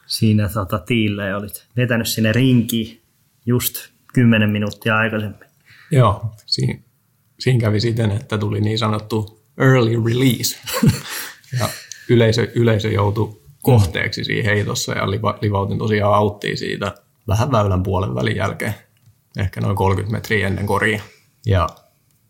siinä tota, tiillä ja olit vetänyt sinne rinkiin just 10 minuuttia aikaisemmin. Joo, siinä, siinä kävi siten, että tuli niin sanottu early release. Ja yleisö, yleisö joutui kohteeksi siinä heitossa ja liva, livautin tosiaan auttiin siitä vähän väylän puolen välin jälkeen, ehkä noin 30 metriä ennen koria. Ja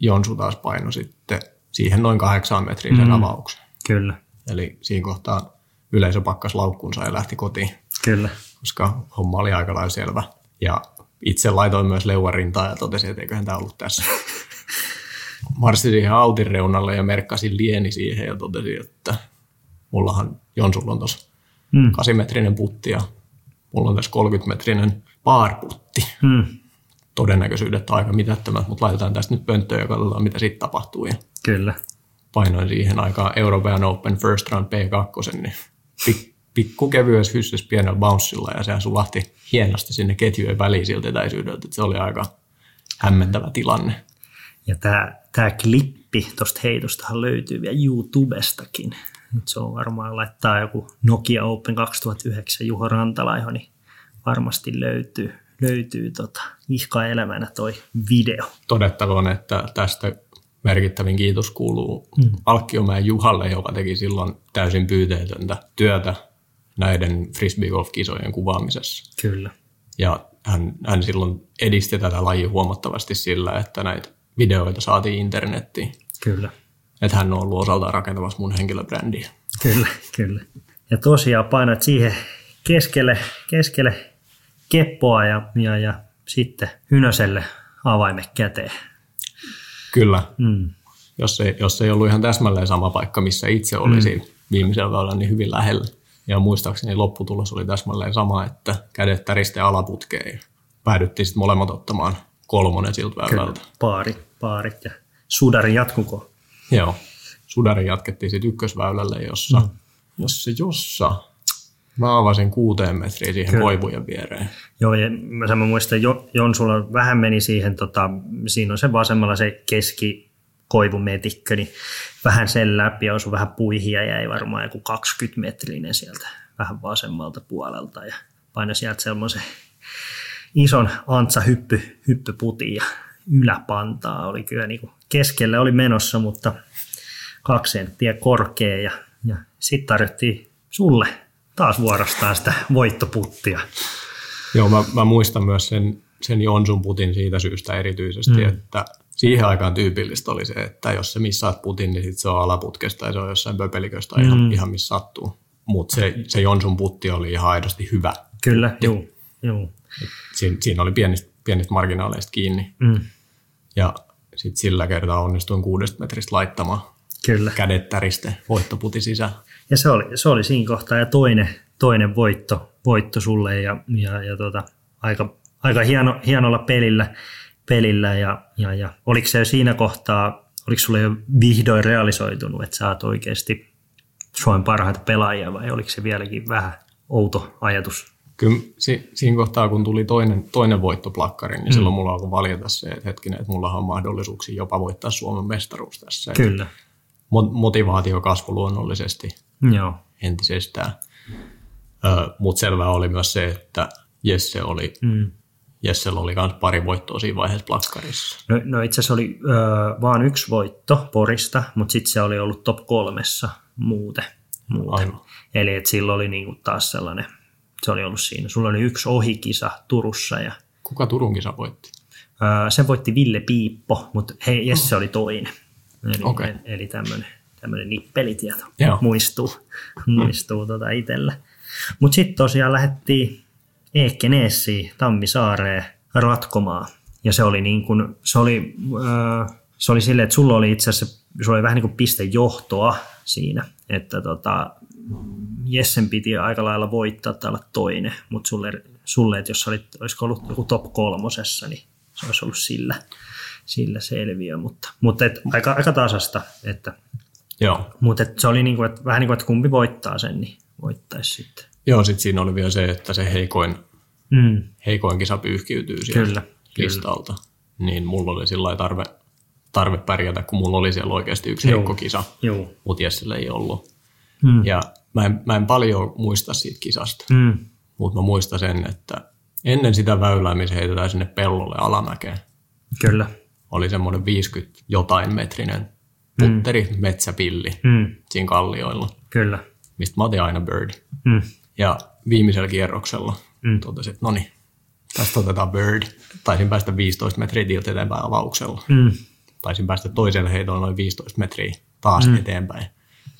Jonsu taas paino sitten siihen noin kahdeksan metriä sen mm, avauksen. Kyllä. Eli siinä kohtaa yleisö pakkas laukkunsa ja lähti kotiin. Kyllä. Koska homma oli aika lailla selvä. Ja itse laitoin myös leuarintaa ja totesin, että eiköhän tämä ollut tässä. Marssin siihen autin reunalle ja merkkasin lieni siihen ja totesin, että mullahan Jonsulla on tuossa mm. 8-metrinen putti ja mulla on tässä 30-metrinen baarputti. Mm. Todennäköisyydet aika mitättömät, mutta laitetaan tästä nyt pönttöön ja katsotaan, mitä sitten tapahtuu. Ja Kyllä. Painoin siihen aikaan European Open First Round P2, niin pik- pikku kevyessä hyssys pienellä bouncella ja sehän sulahti hienosti sinne ketjujen väliin siltä etäisyydeltä, että se oli aika hämmentävä tilanne. Ja tämä, tämä klippi tuosta heitostahan löytyy vielä YouTubestakin. Nyt se on varmaan laittaa joku Nokia Open 2009 Juho Rantalaiho, niin varmasti löytyy, löytyy tota, ihka elämänä toi video. Todettakoon, että tästä merkittävin kiitos kuuluu mm. Alkkiomäen Juhalle, joka teki silloin täysin pyyteetöntä työtä näiden frisbeegolf-kisojen kuvaamisessa. Kyllä. Ja hän, hän silloin edisti tätä lajia huomattavasti sillä, että näitä videoita saatiin internettiin. Kyllä. Että hän on ollut osaltaan rakentamassa mun henkilöbrändiä. Kyllä, kyllä. Ja tosiaan painat siihen keskelle, keskelle keppoa ja, ja, ja sitten Hynöselle avaimet käteen. Kyllä. Mm. Jos, ei, jos ei ollut ihan täsmälleen sama paikka, missä itse olisin mm. viimeisellä kaudella, niin hyvin lähellä. Ja muistaakseni lopputulos oli täsmälleen sama, että kädet täriste alaputkeen. Päädyttiin sitten molemmat ottamaan kolmonen siltä väylältä. Paari, paarit ja sudari jatkuko. Joo. Sudari jatkettiin sitten ykkösväylälle, jossa, mm. jossa, jossa Mä avasin kuuteen metriä siihen Kyllä. koivujen viereen. Joo, ja mä, mä muistan, jo, Jonsulla vähän meni siihen, tota, siinä on se vasemmalla se keski koivumetikkö, niin vähän sen läpi osui vähän puihin ja jäi varmaan joku 20 metrinen sieltä vähän vasemmalta puolelta ja painoi sieltä semmoisen ison antsa hyppy, hyppyputin ja yläpantaa oli kyllä niin kuin keskelle oli menossa, mutta kaksi senttiä korkea ja, ja sitten tarjottiin sulle taas vuorostaa sitä voittoputtia. Joo, mä, mä muistan myös sen, sen Jonsun putin siitä syystä erityisesti, mm. että siihen aikaan tyypillistä oli se, että jos se missaat putin, niin sit se on alaputkesta ja se on jossain pöpeliköstä mm. ihan, ihan missä sattuu. Mutta se, se Jonsun putti oli ihan aidosti hyvä. Kyllä, joo. joo. Siinä, siinä oli pienistä, pienistä marginaaleista kiinni. Mm. Ja sitten sillä kertaa onnistuin kuudesta metristä laittamaan Kyllä. kädet täriste voittoputi sisään. Ja se oli, se oli siinä kohtaa ja toinen, toinen voitto, voitto sulle ja, ja, ja tota, aika, aika hieno, hienolla pelillä, pelillä ja, ja, ja oliko se jo siinä kohtaa, oliko sulle jo vihdoin realisoitunut, että sä oot oikeasti Suomen parhaita pelaajia vai oliko se vieläkin vähän outo ajatus? Kyllä si, siinä kohtaa, kun tuli toinen, toinen voittoplakkari, niin mm. silloin mulla alkoi valita se, että hetkinen, että mulla on mahdollisuuksia jopa voittaa Suomen mestaruus tässä. Kyllä. Motivaatio kasvu luonnollisesti Joo. entisestään. Mutta selvää oli myös se, että Jesse oli, mm. Jessellä oli myös pari voittoa siinä vaiheessa plakkarissa. No, no itse asiassa oli ö, vaan yksi voitto Porista, mutta sitten se oli ollut top kolmessa muuten. muuten. Eli et silloin oli niinku taas sellainen, se oli ollut siinä. Sulla oli yksi ohikisa Turussa. Ja, Kuka Turun kisa voitti? Ö, se voitti Ville Piippo, mutta hei, Jesse oh. oli toinen. Eli, okay. eli tämmöinen tämmöinen nippelitieto Joo. muistuu, muistuu tota itsellä. Mutta sitten tosiaan lähdettiin Eekkeneessiin Tammisaareen ratkomaan. Ja se oli, niin kun, se oli, äh, se oli silleen, että sulla oli itse asiassa sulla oli vähän niin kuin pistejohtoa siinä, että tota, Jessen piti aika lailla voittaa tai olla toinen, mutta sulle, sulle että jos olit, olisiko ollut joku top kolmosessa, niin se olisi ollut sillä, sillä selviö, mutta, mutta et, aika, aika tasasta, että Joo. Mutta se oli niinku, että vähän niin kuin, että kumpi voittaa sen, niin voittaisi sitten. Joo, sitten siinä oli vielä se, että se heikoin, mm. heikoin kisa pyyhkiytyy sieltä kyllä, listalta. Kyllä. Niin mulla oli sillä tarve, tarve pärjätä, kun mulla oli siellä oikeasti yksi Joo. heikko kisa, mutta Jessillä ei ollut. Mm. Ja mä en, mä en paljon muista siitä kisasta, mm. mutta mä muistan sen, että ennen sitä väylää, missä heitetään sinne pellolle alamäkeen, Kyllä. oli semmoinen 50 jotain metrinen putteri, mm. metsäpilli mm. siinä kallioilla. Kyllä. Mistä mä otin aina bird. Mm. Ja viimeisellä kierroksella mm. totesin, että no niin, tästä otetaan bird. Taisin päästä 15 metriä tiltä eteenpäin avauksella. Mm. Taisin päästä toiselle heitolle noin 15 metriä taas mm. eteenpäin.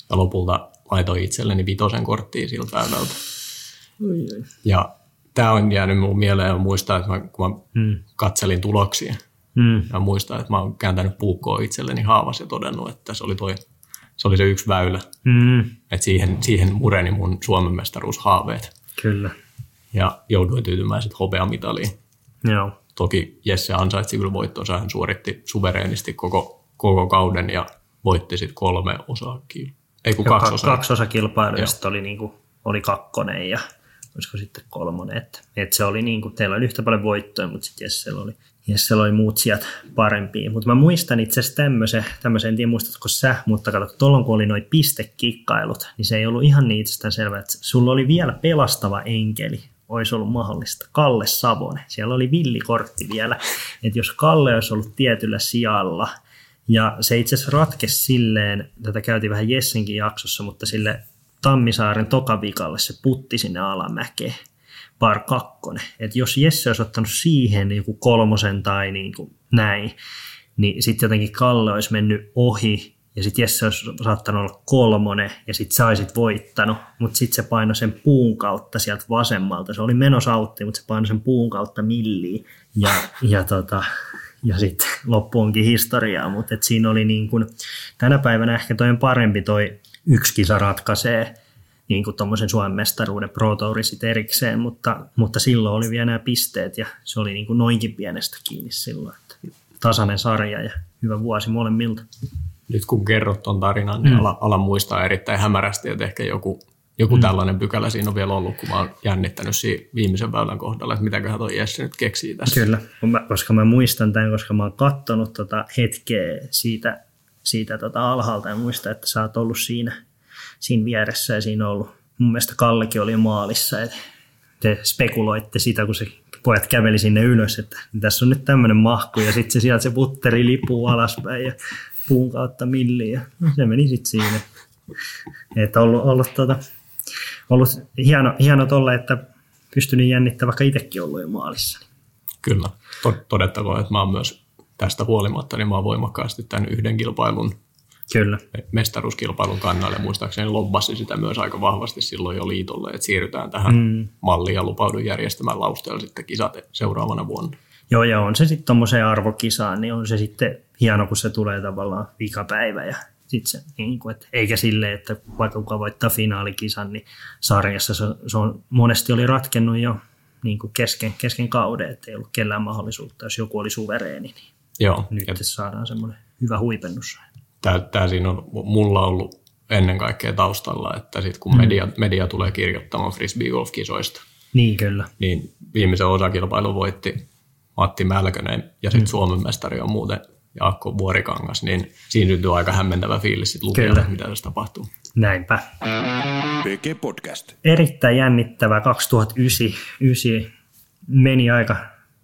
Ja lopulta laitoin itselleni vitosen korttiin siltä väylältä. Ja tämä on jäänyt mun mieleen ja muistaa, että mä, kun mä mm. katselin tuloksia, Mm. Ja muistan, että mä oon kääntänyt puukkoa itselleni haavas ja todennut, että se oli, toi, se, oli se yksi väylä. Mm. Että siihen, siihen mureni mun Suomen mestaruushaaveet. Kyllä. Ja jouduin tyytymään sitten hopeamitaliin. Joo. Toki Jesse ansaitsi kyllä voittonsa. Hän suoritti suvereenisti koko, koko kauden ja voitti sitten kolme osaa Ei kun kaksi osaa. Kaksi osa kilpailuista oli, oli kakkonen ja olisiko sitten kolmonen. Että, että se oli niin kuin, teillä oli yhtä paljon voittoja, mutta sitten Jessellä oli, Jessellä oli muut sijat parempia. Mutta mä muistan itse asiassa tämmöisen, tämmöisen, en tiedä muistatko sä, mutta kato, tuolloin kun oli noin pistekikkailut, niin se ei ollut ihan niin itsestään selvää, että sulla oli vielä pelastava enkeli, olisi ollut mahdollista. Kalle Savonen. Siellä oli villikortti vielä, että jos Kalle olisi ollut tietyllä sijalla, ja se itse asiassa ratkesi silleen, tätä käytiin vähän Jessenkin jaksossa, mutta sille Tammisaaren tokavikalle se putti sinne alamäkeen, par kakkonen. että jos Jesse olisi ottanut siihen joku kolmosen tai niin kuin näin, niin sitten jotenkin Kalle olisi mennyt ohi ja sitten Jesse olisi saattanut olla kolmonen ja sitten sä olisit voittanut, mutta sitten se painoi sen puun kautta sieltä vasemmalta. Se oli menosautti, mutta se painoi sen puun kautta milliin ja, ja, tota, ja sitten loppu onkin historiaa, mutta et siinä oli niin kuin, tänä päivänä ehkä toi on parempi toi yksi kisa ratkaisee niin kuin tuommoisen Suomen mestaruuden Pro Tourisit erikseen, mutta, mutta silloin oli vielä nämä pisteet ja se oli niin kuin noinkin pienestä kiinni silloin. Että tasainen sarja ja hyvä vuosi molemmilta. Nyt kun kerrot tuon tarinan, niin mm. ala, ala muistaa erittäin hämärästi, että ehkä joku, joku mm. tällainen pykälä siinä on vielä ollut, kun mä oon jännittänyt siinä viimeisen väylän kohdalla, että mitäköhän toi Jesse nyt keksii tässä. Kyllä, koska mä muistan tämän, koska mä oon katsonut tota hetkeä siitä, siitä tota alhaalta ja muistan, että sä oot ollut siinä, siinä vieressä ja siinä on ollut, mun mielestä Kallekin oli maalissa, että te spekuloitte sitä, kun se pojat käveli sinne ylös, että tässä on nyt tämmöinen mahku ja sitten se sieltä se putteri lipuu alaspäin ja puun kautta milliin ja se meni sitten siinä. Että ollut, ollut, tuota, ollut hieno, hieno tolle, että pystynyt jännittämään, vaikka itsekin ollut jo maalissa. Kyllä, todettakoon, että mä oon myös tästä huolimatta, niin mä oon voimakkaasti tämän yhden kilpailun Kyllä. mestaruuskilpailun kannalle. Muistaakseni lobbasi sitä myös aika vahvasti silloin jo liitolle, että siirrytään tähän mm. malliin ja lupaudun järjestämään lausteella sitten kisat seuraavana vuonna. Joo, ja on se sitten tuommoiseen arvokisaan, niin on se sitten hieno, kun se tulee tavallaan vikapäivä ja sit se, niin kuin, että, eikä sille, että vaikka kuka voittaa finaalikisan, niin sarjassa se, se on, monesti oli ratkennut jo niin kuin kesken, kesken kauden, että ei ollut kellään mahdollisuutta, jos joku oli suvereeni, niin Joo. nyt ja... saadaan semmoinen hyvä huipennus tämä, tämä siinä on mulla ollut ennen kaikkea taustalla, että sitten kun mm. media, media tulee kirjoittamaan frisbee golf-kisoista, niin, kyllä. niin viimeisen osakilpailun voitti Matti Mälkönen ja sitten mm. Suomen mestari on muuten Jaakko Vuorikangas, niin siinä syntyy aika hämmentävä fiilis sitten lukijalle, mitä tässä tapahtuu. Näinpä. PG Podcast. Erittäin jännittävä 2009 meni aika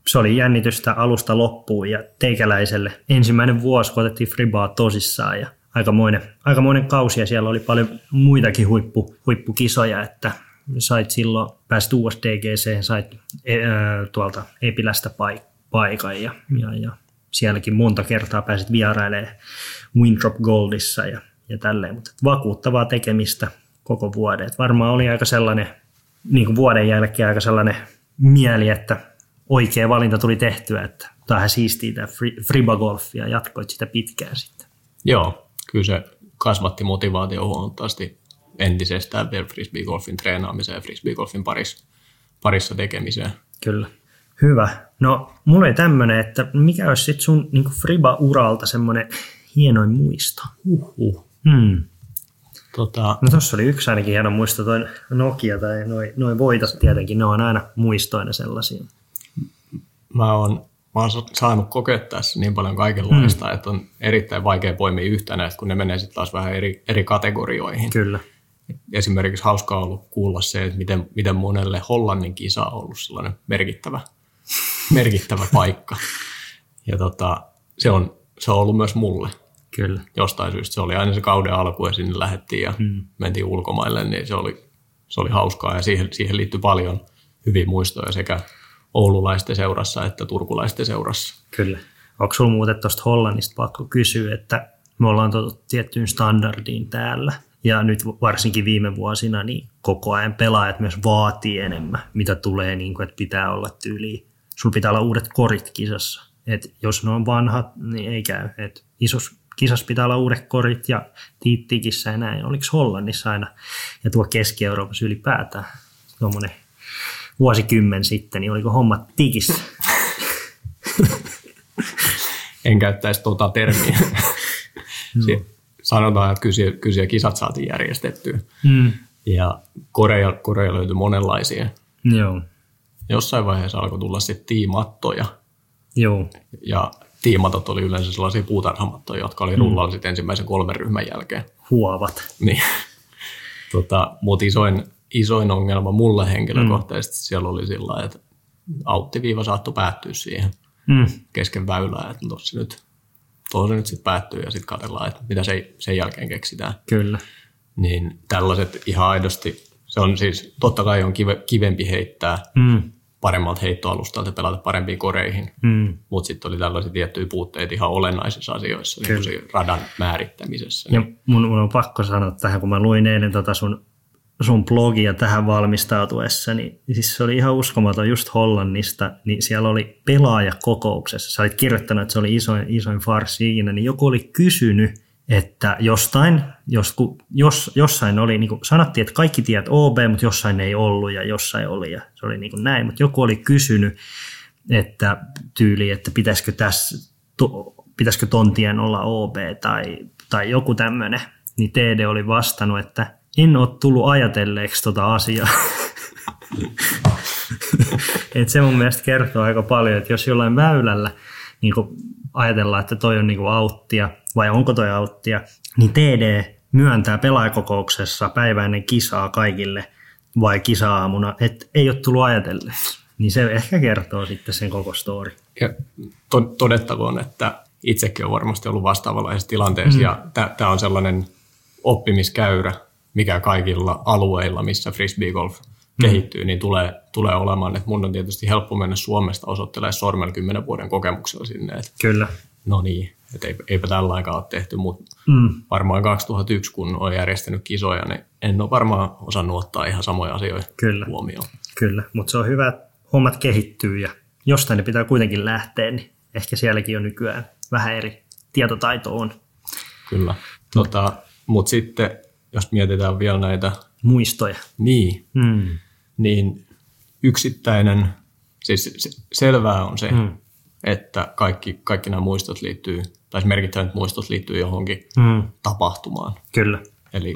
se oli jännitystä alusta loppuun ja teikäläiselle ensimmäinen vuosi, kun otettiin Fribaa tosissaan ja aikamoinen, aikamoinen kausi ja siellä oli paljon muitakin huippu, huippukisoja, että sait silloin, pääsit USDGC, sait e, tuolta Epilästä paik- paikan ja, ja, ja, sielläkin monta kertaa pääsit vierailemaan Windrop Goldissa ja, ja tälleen, mutta vakuuttavaa tekemistä koko vuoden. Et varmaan oli aika sellainen, niin kuin vuoden jälkeen aika sellainen mieli, että oikea valinta tuli tehtyä, että tämähän siistii tämä Friba Golf ja jatkoit sitä pitkään sitten. Joo, kyllä se kasvatti motivaatio huomattavasti entisestään vielä frisbee golfin treenaamiseen ja frisbee golfin parissa, parissa tekemiseen. Kyllä. Hyvä. No, mulla ei tämmöinen, että mikä olisi sitten sun niin Friba-uralta semmoinen hienoin muisto? Uhuh. Hmm. Tota... No tuossa oli yksi ainakin hieno muisto, toi Nokia tai noin noi voitot tietenkin, ne on aina muistoina sellaisia mä oon, mä oon saanut kokea tässä niin paljon kaikenlaista, mm. että on erittäin vaikea poimia yhtenä, kun ne menee sitten taas vähän eri, eri kategorioihin. Kyllä. Esimerkiksi hauskaa ollut kuulla se, että miten, miten monelle Hollannin kisa on ollut sellainen merkittävä, merkittävä paikka. Ja tota, se, on, se on ollut myös mulle. Kyllä. Jostain syystä se oli aina se kauden alku ja sinne lähdettiin ja mm. mentiin ulkomaille, niin se oli, se oli hauskaa ja siihen, siihen liittyi paljon hyviä muistoja sekä oululaisten seurassa että turkulaisten seurassa. Kyllä. Onko sinulla muuten tuosta Hollannista pakko kysyä, että me ollaan totuttu tiettyyn standardiin täällä, ja nyt varsinkin viime vuosina niin koko ajan pelaajat myös vaatii enemmän, mitä tulee, niin kuin, että pitää olla tyyli. Sulla pitää olla uudet korit kisassa. Et jos ne on vanhat, niin ei käy. Et isos kisassa pitää olla uudet korit ja tiittikissä ja näin. Oliko Hollannissa aina ja tuo Keski-Euroopassa ylipäätään tuommoinen vuosikymmen sitten, niin oliko homma tikissä? en käyttäisi tuota termiä. no. Sanotaan, että kysyjä, kysyjä kisat saatiin järjestettyä. Mm. Ja Korea, Korea löytyi monenlaisia Joo. Jossain vaiheessa alkoi tulla sitten tiimattoja, Joo. ja tiimatot oli yleensä sellaisia puutarhamattoja, jotka oli rullalla sitten ensimmäisen kolmen ryhmän jälkeen. Huovat. Niin. tota, Mutta isoin, isoin ongelma mulle henkilökohtaisesti mm. siellä oli sillä että auttiviiva saattoi päättyä siihen Mm. kesken väylää, että tuossa nyt, tuossa nyt sitten päättyy ja sitten katsellaan, että mitä sen, sen jälkeen keksitään. Kyllä. Niin tällaiset ihan aidosti, se on siis, totta kai on kive, kivempi heittää Mm. Paremmalta heittoalustalta ja pelata parempiin koreihin, Mm. mutta sitten oli tällaisia tiettyjä puutteita ihan olennaisissa asioissa, niin Kyllä. siinä radan määrittämisessä. Ja mun, mun on pakko sanoa tähän, kun mä luin eilen tota sun, sun blogia tähän valmistautuessa, niin siis se oli ihan uskomaton just Hollannista, niin siellä oli pelaajakokouksessa, sä olit kirjoittanut, että se oli isoin, isoin farsi ikinä, niin joku oli kysynyt, että jostain, jos, jos, jossain oli, niin sanottiin, että kaikki tiedät OB, mutta jossain ei ollut ja jossain oli ja se oli niin kuin näin, mutta joku oli kysynyt, että tyyli, että pitäisikö tässä, to, pitäisikö tontien olla OB tai, tai joku tämmöinen, niin TD oli vastannut, että en ole tullut ajatelleeksi tota asiaa. Et se mun mielestä kertoo aika paljon, että jos jollain väylällä niin ajatellaan, että toi on niin auttia vai onko toi auttia, niin TD myöntää pelaajakokouksessa päiväinen kisaa kaikille vai kisa-aamuna, että ei ole tullut ajatelleeksi. Niin se ehkä kertoo sitten sen koko story. Ja to- todettakoon, että itsekin on varmasti ollut vastaavanlaisessa tilanteessa, mm. ja tämä on sellainen oppimiskäyrä, mikä kaikilla alueilla, missä frisbeegolf kehittyy, niin tulee, tulee olemaan, että mun on tietysti helppo mennä Suomesta osoittelemaan sormella kymmenen vuoden kokemuksella sinne, että Kyllä. no niin, että eipä, tällä aikaa ole tehty, mutta Mm. varmaan 2001, kun olen järjestänyt kisoja, niin en ole varmaan osannut ottaa ihan samoja asioita Kyllä. huomioon. Kyllä, mutta se on hyvä, että hommat kehittyy ja jostain ne pitää kuitenkin lähteä, niin ehkä sielläkin on nykyään vähän eri tietotaito on. Kyllä. Tota, mutta sitten, jos mietitään vielä näitä, Muistoja. niin, Mm. niin yksittäinen, siis se- selvää on se, mm. että kaikki, kaikki nämä muistot liittyy, tai merkittävät muistot liittyy johonkin Mm. tapahtumaan. Kyllä. Eli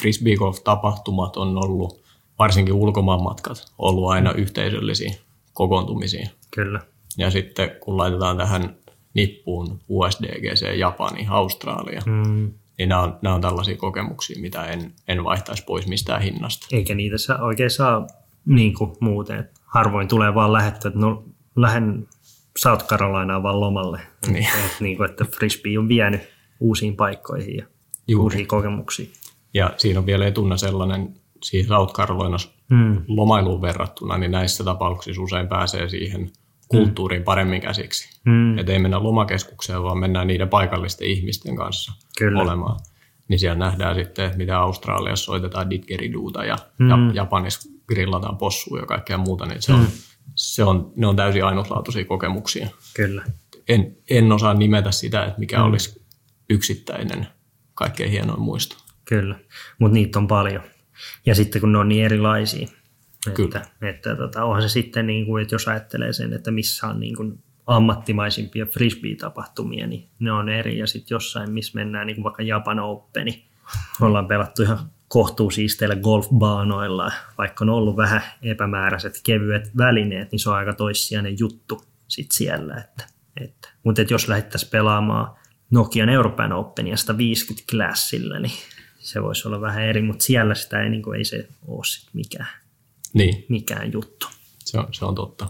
frisbeegolf-tapahtumat on ollut, varsinkin ulkomaanmatkat, ollut aina yhteisöllisiä kokoontumisia. Kyllä. Ja sitten kun laitetaan tähän nippuun USDGC, Japani, Australia, Mm. niin nämä on, nämä on tällaisia kokemuksia, mitä en, en vaihtaisi pois mistään hinnasta. Eikä niitä saa, oikein saa niin kuin muuten. Harvoin tulee vaan lähettyä, että no lähden South Carolinaan vaan lomalle. Niin. Et, niin kuin, että frisbee on vienyt uusiin paikkoihin ja Juuri. uusiin kokemuksiin. Ja siinä on vielä etuna sellainen, siihen South Carolinassa Mm. lomailuun verrattuna, niin näissä tapauksissa usein pääsee siihen kulttuuriin paremmin käsiksi. Mm. Että ei mennä lomakeskukseen, vaan mennään niiden paikallisten ihmisten kanssa Kyllä. olemaan. Niin siellä nähdään sitten, että mitä Australiassa soitetaan didgeriduuta ja, Mm. ja Japanissa grillataan possua ja kaikkea muuta, niin se on, se on, ne on täysin ainutlaatuisia kokemuksia. Kyllä. En, en osaa nimetä sitä, että mikä mm. olisi yksittäinen kaikkein hienoin muisto. Kyllä, mutta niitä on paljon. Ja sitten kun ne on niin erilaisia, Kyllä. että, että tota, onhan se sitten, niin kuin, että jos ajattelee sen, että missä on niin kuin ammattimaisimpia frisbee-tapahtumia, niin ne on eri. Ja sitten jossain, missä mennään niin kuin vaikka Japan Openi, ollaan pelattu ihan kohtuusiisteillä golfbaanoilla, vaikka on ollut vähän epämääräiset kevyet välineet, niin se on aika toissijainen juttu sit siellä. Että, että. Mutta et jos lähdettäisiin pelaamaan Nokian Euroopan Openia 150 klassilla, niin se voisi olla vähän eri, mutta siellä sitä ei, niin kuin, ei se ole sit mikään, Niin, mikään juttu. se on, se on totta.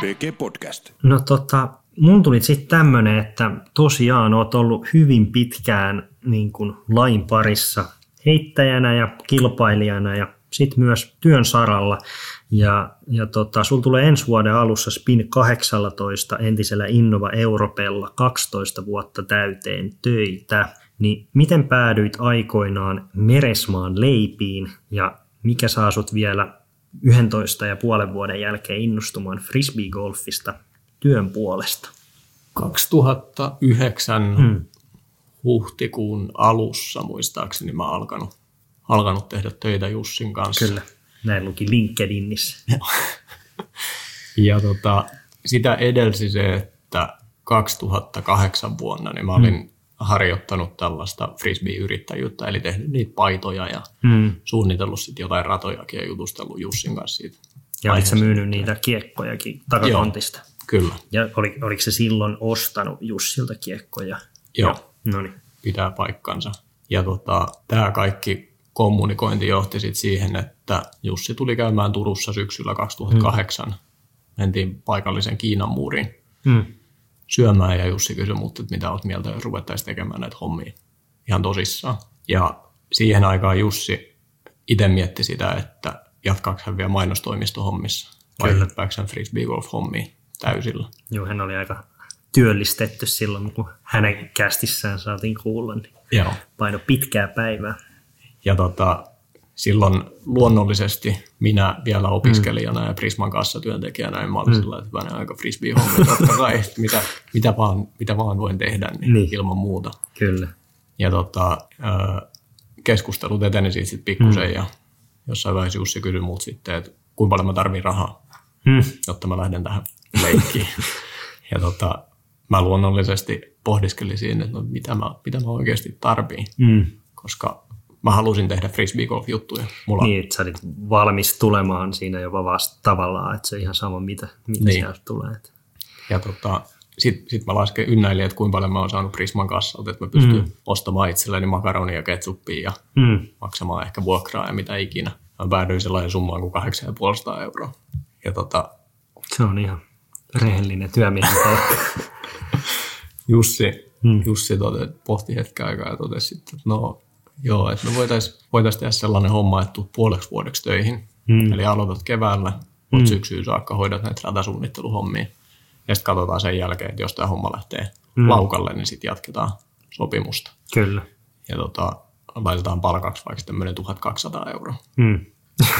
PG Podcast. No tota, mun tuli sitten tämmöinen, että tosiaan oot ollut hyvin pitkään niin kuin lain parissa heittäjänä ja kilpailijana ja sitten myös työn saralla. Ja, ja tota, sulla tulee ensi vuoden alussa Spin 18 entisellä Innova Europella 12 vuotta täyteen töitä. Niin miten päädyit aikoinaan Meresmaan leipiin ja mikä saa sut vielä 11 ja puolen vuoden jälkeen innostumaan frisbee-golfista työn puolesta? 2009 Hmm. huhtikuun alussa muistaakseni mä alkanut, alkanut tehdä töitä Jussin kanssa. Kyllä, näin luki LinkedInissä. Ja tota, sitä edelsi se, että 2008 vuonna niin mä olin Hmm. harjoittanut tällaista frisbee-yrittäjyyttä, eli tehnyt niitä paitoja ja Mm. suunnitellut sitten jotain ratojakin ja jutustellut Jussin kanssa siitä Ja olit sä myynyt niitä kiekkojakin takakontista? Kyllä, Ja oli, oliko se silloin ostanut Jussilta kiekkoja? joo, No niin. pitää paikkansa. Ja tota, tämä kaikki kommunikointi johti sit siihen, että Jussi tuli käymään Turussa syksyllä 2008. Mm. Mentiin paikallisen Kiinan muuriin Mm. syömään ja Jussi kysyi multa, että mitä olet mieltä, jos ruvettaisiin tekemään näitä hommia ihan tosissaan. Ja siihen aikaan Jussi itse mietti sitä, että jatkaako hän vielä mainostoimistohommissa vai hyppääkö hän frisbee golf hommiin täysillä. Joo, hän oli aika työllistetty silloin, kun hänen kästissään saatiin kuulla, niin Joo. paino pitkää päivää. Ja tota, silloin luonnollisesti minä vielä opiskelijana ja Prisman kanssa työntekijänä, niin mä olin mm. sillä että aika frisbee totta kai, mitä, mitä, vaan, mitä vaan voin tehdä niin Niin. ilman muuta. Kyllä. Ja tota, keskustelut eteni siitä sitten pikkusen mm. ja jossain vaiheessa Jussi kysyi multa sitten, että kuinka paljon mä tarvin rahaa, Mm. jotta mä lähden tähän leikkiin. ja tota, mä luonnollisesti pohdiskelin siinä, että no, mitä, mä, mitä mä oikeasti tarviin, Mm. koska mä halusin tehdä frisbee golf juttuja. Mulla, Niin, että sä olit valmis tulemaan siinä jopa vasta tavallaan, että se ihan sama, mitä, mitä Niin. sieltä tulee. Ja tota, sitten sit mä lasken ynnäilin, että kuinka paljon mä oon saanut Prisman kassalta, että mä pystyn mm. ostamaan itselleni makaronia ja ketsuppia ja Mm. maksamaan ehkä vuokraa ja mitä ikinä. Mä päädyin sellainen summaan kuin 850 euroa. Ja tota, Se on ihan rehellinen työmiehen palkka. Jussi, Mm. Jussi tote, pohti hetken aikaa ja totesi että no joo, että me voitaisiin voitais tehdä sellainen homma, että tuut puoleksi vuodeksi töihin. Mm. Eli aloitat keväällä, mutta mm. syksyyn saakka hoidat näitä ratasuunnitteluhommia. Ja sitten katsotaan sen jälkeen, että jos tämä homma lähtee mm. laukalle, niin sitten jatketaan sopimusta. Kyllä. Ja tota, laitetaan palkaksi vaikka tämmöinen 1200 euroa. Mm.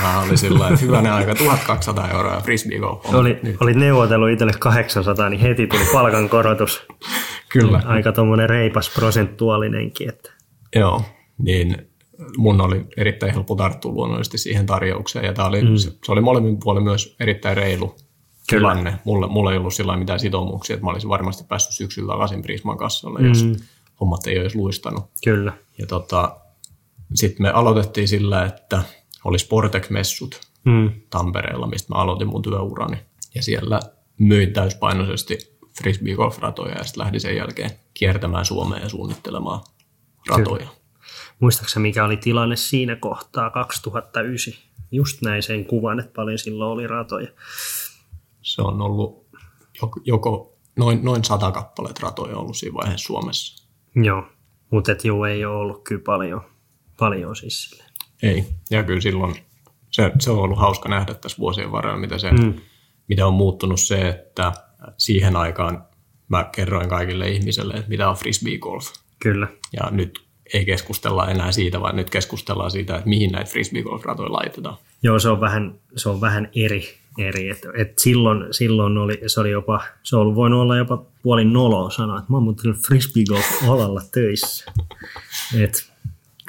Mä olin sillä että hyvänä aika 1200 euroa ja frisbee golf on Oli, nyt. olit neuvotellut itselle 800, niin heti tuli palkankorotus. Kyllä. Aika tuommoinen reipas prosentuaalinenkin. Että. Joo, niin mun oli erittäin helppo tarttua luonnollisesti siihen tarjoukseen, ja tää oli, mm. se, se oli molemmin puolin myös erittäin reilu Kyllä. tilanne. Mulle, mulle ei ollut sillä lailla mitään sitoumuksia, että mä olisin varmasti päässyt syksyllä takaisin Prisman kassalle, jos Mm. hommat ei olisi luistanut. Kyllä. Ja tota, sitten me aloitettiin sillä, että oli Sportec-messut Mm. Tampereella, mistä mä aloitin mun työurani. Ja siellä myin täyspainoisesti frisbee golf-ratoja ja sitten lähdin sen jälkeen kiertämään Suomea ja suunnittelemaan ratoja. Muistaaksä mikä oli tilanne siinä kohtaa 2009? Just näin sen kuvan, että paljon silloin oli ratoja. Se on ollut joko, joko noin, noin sata kappaletta ratoja ollut siinä vaiheessa Suomessa. Joo, mutta et joo, ei ole ollut kyllä paljon, paljon siis sille. Ei. Ja kyllä silloin se, se on ollut hauska nähdä tässä vuosien varrella, mitä, se, mm. mitä on muuttunut se, että siihen aikaan mä kerroin kaikille ihmisille, että mitä on frisbee golf. Kyllä, Ja nyt ei keskustella enää siitä, vaan nyt keskustellaan siitä, että mihin näitä frisbee golf ratoja laitetaan. joo se on vähän, se on vähän eri. eri. Et, et silloin, silloin oli, se oli jopa, se on ollut voinut olla jopa puolin noloa sanoa, että mä oon muuten frisbee golf alalla töissä. Et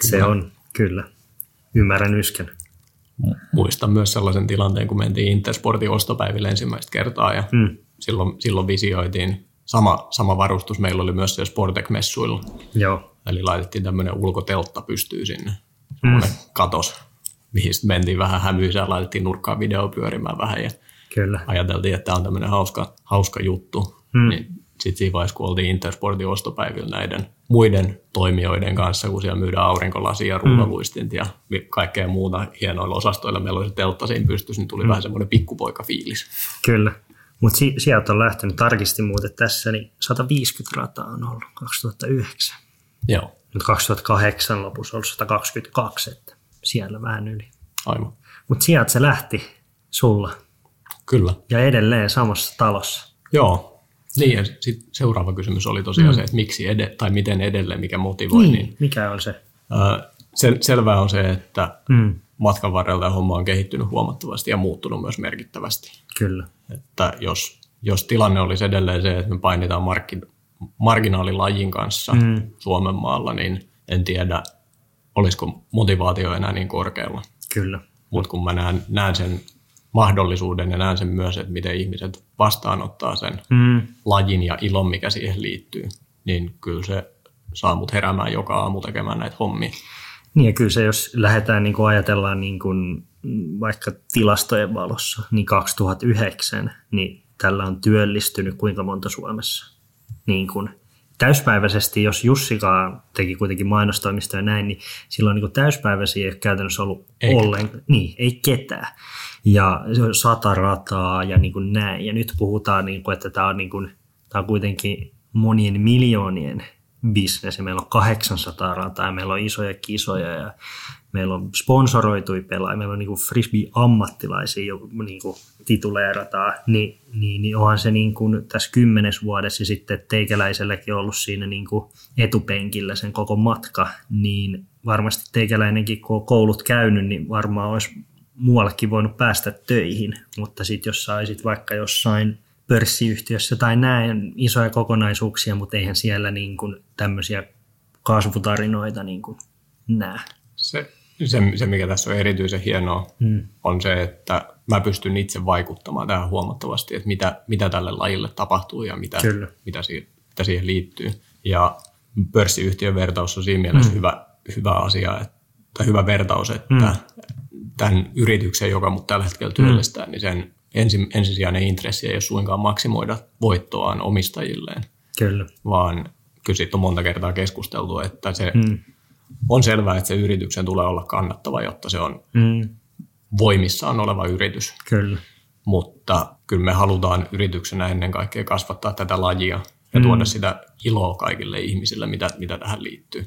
se on, kyllä, ymmärrän yskän. Muistan myös sellaisen tilanteen, kun mentiin Intersportin ostopäiville ensimmäistä kertaa ja mm. silloin, silloin visioitiin sama, sama varustus. Meillä oli myös siellä Sportec-messuilla. Joo, Eli laitettiin tämmöinen ulkoteltta pystyy sinne, semmoinen mm. katos, mihin sitten mentiin vähän hämyisään, laitettiin nurkkaan video pyörimään vähän ja kyllä. ajateltiin, että tämä on tämmöinen hauska, hauska juttu. Mm. Niin sitten siinä vaiheessa, kun oltiin Intersportin ostopäivillä näiden muiden toimijoiden kanssa, kun siellä myydään aurinkolasia, rullaluistinta ja vi- kaikkea muuta hienoilla osastoilla, meillä oli se teltta siinä pystyssä, niin tuli mm. vähän semmoinen pikkupoika-fiilis. Kyllä. Mutta si- sieltä on lähtenyt, tarkistin muuten tässä, niin 150 rataa on ollut 2009. Joo, Nyt 2008 lopussa ollut 122, että siellä vähän yli. aivan. Mutta sieltä se lähti sulla Kyllä. ja edelleen samassa talossa. Joo. Niin, ja sitten seuraava kysymys oli tosiaan mm. se, että miksi ed- tai miten edelleen, mikä motivoi. Niin. niin Mikä on se? Sel- selvää on se, että Mm. matkan varrella homma on kehittynyt huomattavasti ja muuttunut myös merkittävästi. Kyllä. Että jos, jos tilanne olisi edelleen se, että me painitaan markki- marginaalilajin kanssa mm. Suomen maalla, niin en tiedä, olisiko motivaatio enää niin korkealla. Kyllä. Mutta kun mä näen, näen sen mahdollisuuden ja näen sen myös, että miten ihmiset vastaanottaa sen Mm. lajin ja ilon, mikä siihen liittyy, niin kyllä se saa mut heräämään joka aamu tekemään näitä hommia. Niin ja kyllä se, jos lähdetään niin kuin ajatellaan niin kuin vaikka tilastojen valossa, niin 2009, niin tällä on työllistynyt kuinka monta Suomessa? Niin kuin täyspäiväisesti, jos Jussikaan teki kuitenkin mainostoimistoja ja näin, niin silloin niin kuin täyspäiväisiä ei ole käytännössä ollut Eikä. ollenkaan. Niin, ei ketään. Ja se on sata rataa ja niin kuin näin. Ja nyt puhutaan, niin kuin, että tämä on, niin kuin, tämä on kuitenkin monien miljoonien bisnes ja meillä on 800 rataa ja meillä on isoja kisoja ja meillä on sponsoroituja pelaajia, meillä on niin frisbee-ammattilaisia niin kuin tituleerataan, niin, niin, niin onhan se niin kuin tässä kymmenes vuodessa ja sitten teikäläiselläkin ollut siinä niin kuin etupenkillä sen koko matka, niin varmasti teikäläinenkin kun on koulut käynyt, niin varmaan olisi muuallekin voinut päästä töihin, mutta sitten jos saisit vaikka jossain pörssiyhtiössä tai näin isoja kokonaisuuksia, mutta eihän siellä niin kuin tämmöisiä kasvutarinoita niin kuin näe. Se, se, se, mikä tässä on erityisen hienoa, Mm. on se, että mä pystyn itse vaikuttamaan tähän huomattavasti, että mitä, mitä tälle lajille tapahtuu ja mitä, Kyllä. mitä, siihen, mitä siihen liittyy. Ja pörssiyhtiön vertaus on siinä mielessä mm. hyvä, hyvä asia, että, tai hyvä vertaus, että mm. tämän yrityksen, joka mut tällä hetkellä työllistää, mm. niin sen ensi, ensisijainen intressi ei ole suinkaan maksimoida voittoaan omistajilleen, Kyllä. vaan kyllä siitä on monta kertaa keskusteltu, että se mm. on selvää, että se yrityksen tulee olla kannattava, jotta se on Mm. Voimissaan oleva yritys. Kyllä. Mutta kyllä me halutaan yrityksenä ennen kaikkea kasvattaa tätä lajia ja mm. tuoda sitä iloa kaikille ihmisille, mitä, mitä tähän liittyy.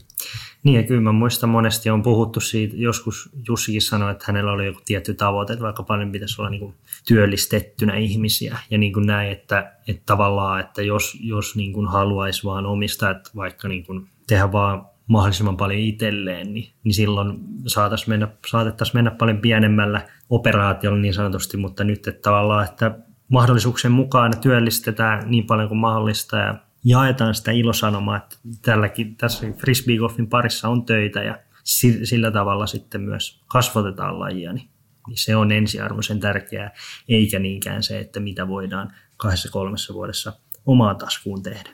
Niin ja kyllä mä muistan monesti on puhuttu siitä, joskus Jussikin sanoi, että hänellä oli joku tietty tavoite, että vaikka paljon pitäisi olla niin kuin työllistettynä ihmisiä ja niin kuin näin, että, että tavallaan, että jos, jos niin kuin haluaisi vaan omistaa, että vaikka niin kuin tehdä vaan mahdollisimman paljon itselleen, niin, niin silloin saataisiin mennä, saatettaisiin mennä paljon pienemmällä operaatiolla niin sanotusti, mutta nyt että tavallaan, että mahdollisuuksien mukaan työllistetään niin paljon kuin mahdollista ja jaetaan sitä ilosanomaa, että tälläkin, tässä frisbeegolfin parissa on töitä ja si- sillä tavalla sitten myös kasvatetaan lajia, niin, niin se on ensiarvoisen tärkeää, eikä niinkään se, että mitä voidaan kahdessa kolmessa vuodessa omaan taskuun tehdä.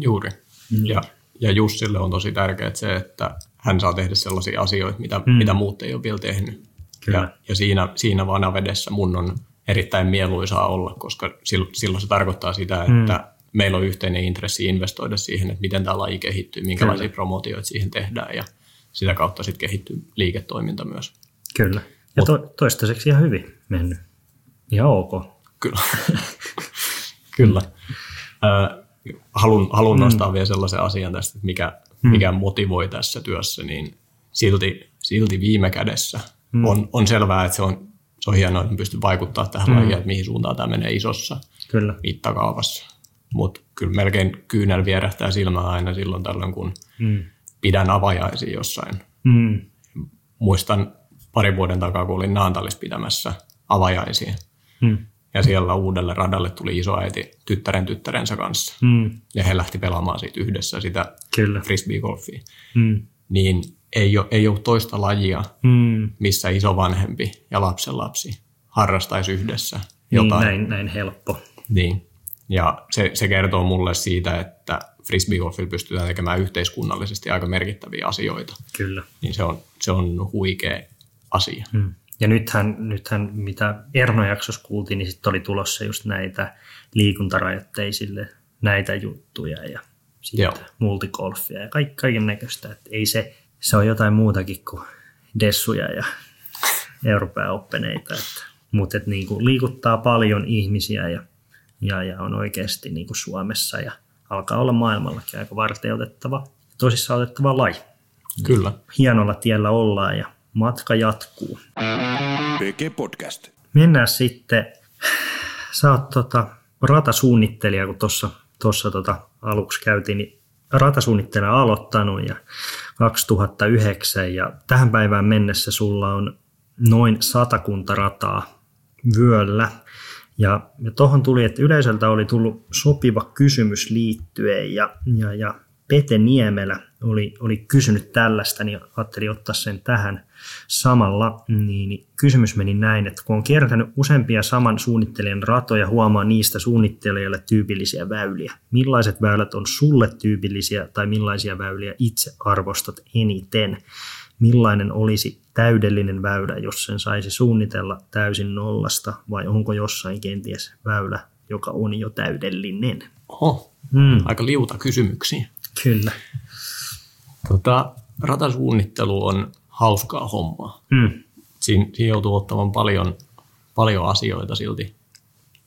Juuri. Mm. Ja, ja Jussille on tosi tärkeää se, että hän saa tehdä sellaisia asioita, mitä, mm. mitä muut ei ole vielä tehnyt. Kyllä. Ja, ja siinä, siinä vanavedessä mun on erittäin mieluisaa olla, koska sil- silloin se tarkoittaa sitä, että mm. meillä on yhteinen intressi investoida siihen, että miten tämä laji kehittyy, minkälaisia Kyllä. promotioita siihen tehdään ja sitä kautta sitten kehittyy liiketoiminta myös. Kyllä. Ja to, toistaiseksi ihan hyvin mennyt. Ihan ok. Kyllä. Kyllä. Ö, Haluan, haluan nostaa vielä sellaisen asian tästä, että mikä, mikä motivoi tässä työssä, niin silti, silti viime kädessä on, on selvää, että se on, se on hienoa, että pystyy vaikuttaa tähän lajiin, että mihin suuntaan tämä menee isossa Kyllä. mittakaavassa. Mutta kyllä melkein kyynel vierähtää silmään aina silloin tällöin, kun mm. pidän avajaisia jossain. Mm. Muistan pari vuoden takaa, kun olin Naantalis pitämässä avajaisia. Mm. Ja siellä uudelle radalle tuli isoäiti tyttären tyttärensä kanssa. Mm. Ja he lähti pelaamaan siitä yhdessä sitä Kyllä. frisbeegolfia. Mm. Niin ei ole, ei ole toista lajia, Mm. missä isovanhempi ja lapsenlapsi harrastaisi yhdessä Niin, jotain. näin, näin helppo. Niin. Ja se, se kertoo mulle siitä, että frisbeegolfilla pystytään tekemään yhteiskunnallisesti aika merkittäviä asioita. Kyllä. Niin se on, se on huikea asia. Mm. Ja nythän, nythän mitä Erno-jaksossa kuultiin, niin sitten oli tulossa just näitä liikuntarajoitteisille näitä juttuja ja Joo. multikolfia ja kaik, kaiken näköistä. Ei se, se on jotain muutakin kuin dessuja ja Euroopan oppeneita. Että, mutta et niinku liikuttaa paljon ihmisiä ja, ja, ja on oikeasti niinku Suomessa ja alkaa olla maailmallakin aika varteutettava, tosissaan otettava laji. Kyllä. Hienolla tiellä ollaan ja matka jatkuu. PG Podcast. Mennään sitten, sä oot tota, ratasuunnittelija, kun tuossa tossa tota aluksi käytiin, niin ratasuunnittelija aloittanut ja 2009 ja tähän päivään mennessä sulla on noin satakunta rataa vyöllä. Ja, ja tuohon tuli, että yleisöltä oli tullut sopiva kysymys liittyen ja, ja, ja Pete Niemelä oli, oli kysynyt tällaista, niin ajattelin ottaa sen tähän samalla. Niin, kysymys meni näin, että kun on kiertänyt useampia saman suunnittelijan ratoja, huomaa niistä suunnittelijoille tyypillisiä väyliä. Millaiset väylät on sulle tyypillisiä tai millaisia väyliä itse arvostat eniten? Millainen olisi täydellinen väylä, jos sen saisi suunnitella täysin nollasta, vai onko jossain kenties väylä, joka on jo täydellinen? Oho, Mm, aika liuta kysymyksiä. Kyllä. Tota, ratasuunnittelu on hauskaa hommaa. Mm, Siinä, siinä joutuu ottamaan paljon, paljon asioita silti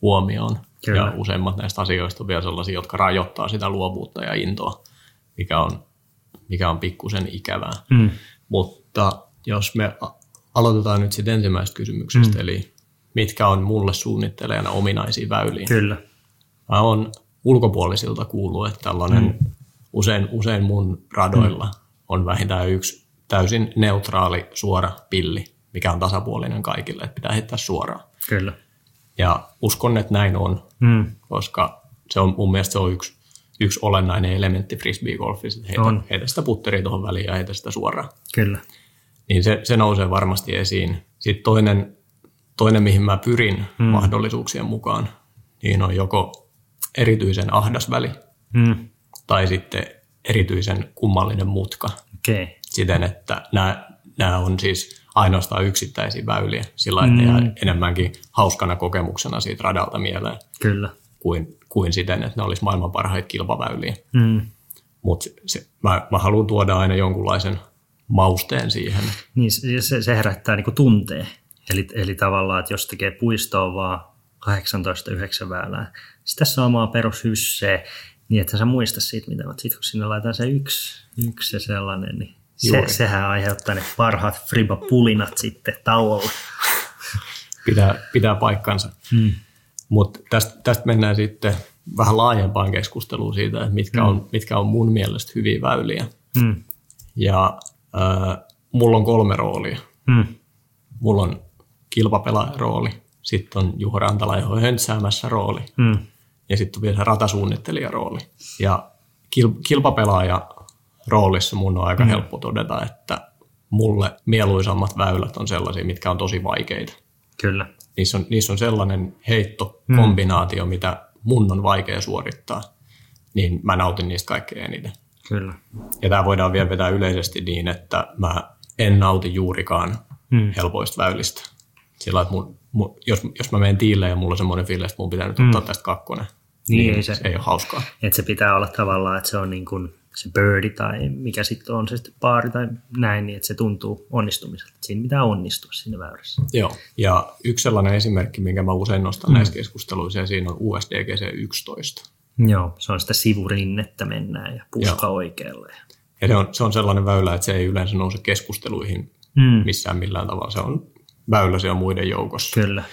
huomioon. Kyllä. Ja useimmat näistä asioista on vielä sellaisia, jotka rajoittaa sitä luovuutta ja intoa, mikä on, mikä on pikkusen ikävää. mm, Mutta jos me aloitetaan nyt sitten ensimmäisestä kysymyksestä, mm. eli mitkä on mulle suunnittelijana ominaisia väyliä. kyllä. Mä oon ulkopuolisilta kuullut, että tällainen mm. Usein, usein mun radoilla mm. on vähintään yksi täysin neutraali suora pilli, mikä on tasapuolinen kaikille, että pitää heittää suoraan. Kyllä. Ja uskon, että näin on, Mm, koska se on, mun mielestä se on yksi, yksi olennainen elementti frisbee-golfissa, että heitä, On. heitä sitä putteria tuohon väliin ja heitä sitä suoraan. kyllä. Niin se, se nousee varmasti esiin. Sitten toinen, toinen mihin mä pyrin mm. mahdollisuuksien mukaan, niin on joko erityisen ahdas väli Mm, tai sitten erityisen kummallinen mutka. Okay. siten, että nämä, nämä on siis ainoastaan yksittäisiä väyliä sillä ne jää enemmänkin hauskana kokemuksena siitä radalta mieleen Kyllä. kuin, kuin siten, että ne olisi maailman parhaita kilpaväyliä. Mm. Mutta mä, mä haluan tuoda aina jonkunlaisen mausteen siihen. Niin se, se, herättää niin tunteen. Eli, eli tavallaan, että jos tekee puistoa vaan 18-9 väylää, tässä on omaa perushyssee, niin että sä muista siitä, mitä mutta sitten kun sinne laitetaan se yksi, yksi ja sellainen, niin se, sehän aiheuttaa ne parhaat friba-pulinat sitten tauolla. Pitää, pitää paikkansa. Hmm. Mutta tästä, tästä mennään sitten vähän laajempaan keskusteluun siitä, että mitkä, on, mitkä on mun mielestä hyviä väyliä. Hmm. Ja äh, mulla on kolme roolia. Hmm. Mulla on kilpapelaajan rooli, sitten on Juho Rantalaiho höntsäämässä rooli Hmm. Ja sitten vielä se ratasuunnittelijan rooli. Ja kil, kilpapelaaja roolissa mun on aika mm. helppo todeta, että mulle mieluisammat väylät on sellaisia, mitkä on tosi vaikeita. Kyllä. Niissä on, niissä on sellainen heittokombinaatio, mm. mitä mun on vaikea suorittaa, niin mä nautin niistä kaikkein eniten. Kyllä. Ja tämä voidaan vielä vetää yleisesti niin, että mä en nauti juurikaan Mm. helpoista väylistä. Sillä että mun, mun, jos, jos mä menen tiille ja mulla on semmoinen fiilis, että mun pitää nyt ottaa tästä kakkonen, Niin, niin, ei se- se ei ole hauskaa. Että se pitää olla tavallaan, että se on niin kuin se birdi tai mikä sitten on se sitten baari tai näin, niin että se tuntuu onnistumiselta. Siinä pitää onnistua siinä väylässä. Joo. Ja yksi sellainen esimerkki, minkä mä usein nostan mm. näissä keskusteluissa, ja siinä on USDGC 11. Joo, se on sitä sivurinnettä mennään ja puska Joo. oikealle. Ja se on, se on sellainen väylä, että se ei yleensä nouse keskusteluihin Mm. missään millään tavalla. Se on väylä se on muiden joukossa. Kyllä.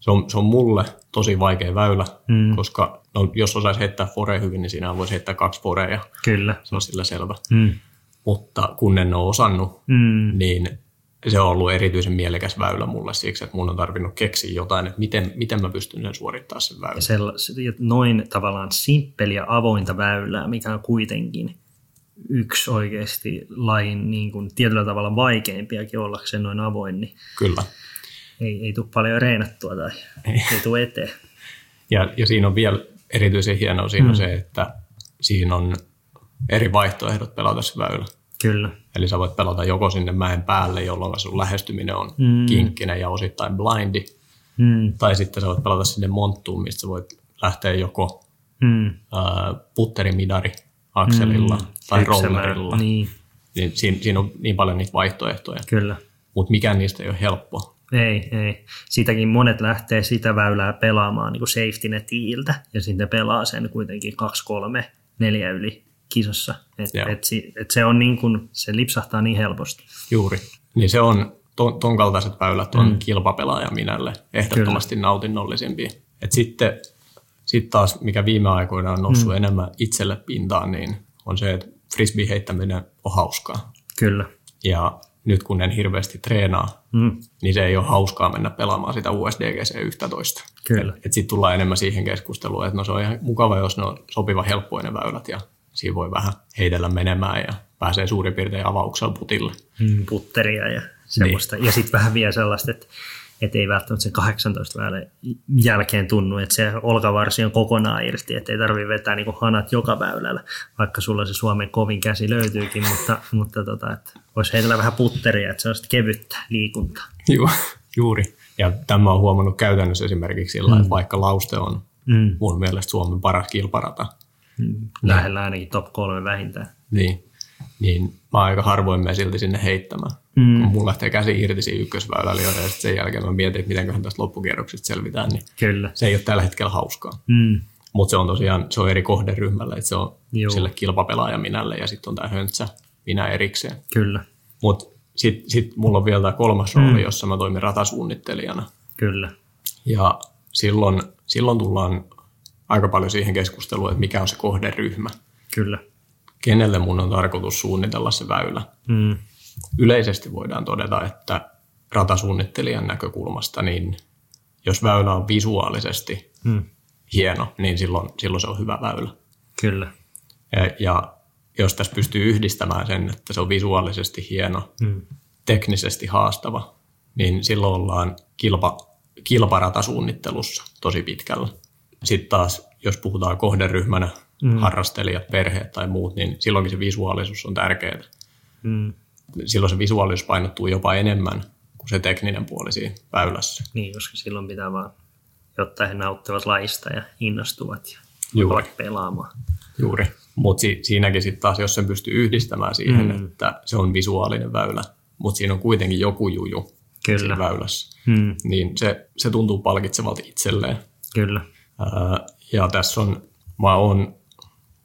Se on, se on mulle tosi vaikea väylä, Mm. koska no, jos osaisi heittää fore hyvin, niin siinä voisi heittää kaksi forea Kyllä. se on sillä selvä. Mm. Mutta kun en ole osannut, Mm. niin se on ollut erityisen mielekäs väylä mulle siksi, että mun on tarvinnut keksiä jotain, että miten, miten mä pystyn sen suorittamaan sen väylän. Ja noin tavallaan simppeliä avointa väylää, mikä on kuitenkin yksi oikeasti lajin niin kuin tietyllä tavalla vaikeimpiakin ollakseen noin avoin, niin Kyllä. Ei, ei tule paljon reenattua tai ei, ei tule eteen. Ja, ja siinä on vielä erityisen hienoa siinä mm. se, että siinä on eri vaihtoehdot pelata se väylä. Kyllä. Eli sä voit pelata joko sinne mäen päälle, jolloin sun lähestyminen on Mm. kinkkinen ja osittain blindi, Mm. tai sitten sä voit pelata sinne monttuun, mistä sä voit lähteä joko Mm. ää, putterimidari akselilla mm. tai rollerilla. Niin, Niin siinä, siinä on niin paljon niitä vaihtoehtoja, kyllä. mutta mikään niistä ei ole helppo. Ei, ei. Sitäkin monet lähtee sitä väylää pelaamaan niin kuin safety netiiltä ja sitten pelaa sen kuitenkin 2, 3, 4 yli kisassa. Et, Joo. et, et se on niin kuin, se lipsahtaa niin helposti. Juuri. Niin se on, ton, ton kaltaiset väylät on mm. kilpapelaaja minälle ehdottomasti Kyllä. nautinnollisimpia. Et sitten sit taas, mikä viime aikoina on noussut mm. enemmän itselle pintaan, niin on se, että frisbee heittäminen on hauskaa. Kyllä. Ja nyt kun en hirveästi treenaa, Mm. niin se ei ole hauskaa mennä pelaamaan sitä USDGC 11. Kyllä. Et, et sitten tullaan enemmän siihen keskusteluun, että no se on ihan mukava, jos ne on sopiva helppoja ne väylät ja siinä voi vähän heitellä menemään ja pääsee suurin piirtein avauksella putille. Mm. Putteria ja semmoista. Niin. Ja sitten vähän vielä sellaista, että et ei välttämättä sen 18 väylän jälkeen tunnu, että se olkavarsi on kokonaan irti, että ei tarvitse vetää niin hanat joka väylällä, vaikka sulla se Suomen kovin käsi löytyykin, mutta, mutta tota, että voisi heitellä vähän putteria, että se on kevyttä liikuntaa. Joo, juuri. Ja tämä on huomannut käytännössä esimerkiksi sillä, mm. että vaikka lauste on mm. mun mielestä Suomen paras kilparata. Mm. Lähellä ainakin top kolme vähintään. Niin, niin mä aika harvoin menen silti sinne heittämään. Mm. Kun mun lähtee käsi irti siinä ykkösväylällä ja sitten sen jälkeen mä mietin, että mitenköhän tästä loppukierroksesta selvitään, niin Kyllä. se ei ole tällä hetkellä hauskaa. Mm. Mutta se on tosiaan se on eri kohderyhmällä, että se on Joo. sille kilpapelaaja minälle ja sitten on tämä höntsä minä erikseen. Kyllä. Mutta sitten sit mulla on vielä tämä kolmas rooli, mm. jossa mä toimin ratasuunnittelijana. Kyllä. Ja silloin, silloin tullaan aika paljon siihen keskusteluun, että mikä on se kohderyhmä. Kyllä. Kenelle mun on tarkoitus suunnitella se väylä. Mm. Yleisesti voidaan todeta, että ratasuunnittelijan näkökulmasta, niin jos väylä on visuaalisesti mm. hieno, niin silloin, silloin se on hyvä väylä. Kyllä. Ja, ja jos tässä pystyy yhdistämään sen, että se on visuaalisesti hieno, mm. teknisesti haastava, niin silloin ollaan kilpa, kilparatasuunnittelussa tosi pitkällä. Sitten taas, jos puhutaan kohderyhmänä, mm. harrastelijat, perheet tai muut, niin silloinkin se visuaalisuus on tärkeää. Mm. Silloin se visuaalisuus painottuu jopa enemmän kuin se tekninen puoli siinä väylässä. Niin, koska silloin pitää vaan, jotta he nauttivat laista ja innostuvat ja Juuri. pelaamaan. Juuri. Mutta si- siinäkin sitten taas, jos sen pystyy yhdistämään siihen, mm. että se on visuaalinen väylä, mutta siinä on kuitenkin joku juju Kyllä. siinä väylässä, mm. niin se, se tuntuu palkitsevalta itselleen. Kyllä. Ja tässä on, mä oon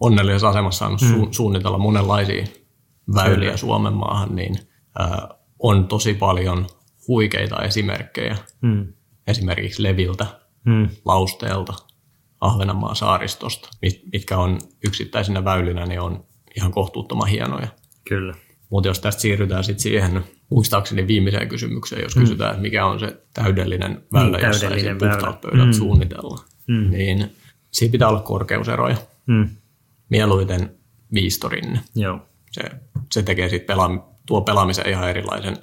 onnellisessa asemassa mm. su- suunnitella monenlaisia väyliä Kyllä. Suomen maahan, niin ää, on tosi paljon huikeita esimerkkejä, mm. esimerkiksi Leviltä, mm. Lausteelta, Ahvenanmaan saaristosta, mitkä on yksittäisinä väylinä, niin on ihan kohtuuttoman hienoja. Kyllä. Mutta jos tästä siirrytään sitten siihen, muistaakseni viimeiseen kysymykseen, jos mm. kysytään, mikä on se täydellinen väylä, niin, jossa ei puhtaat pöydät mm. suunnitella, mm. niin siinä pitää olla korkeuseroja. Mm. Mieluiten viistorinne. Joo. Se, se tekee sitten pela, tuo pelaamisen ihan erilaisen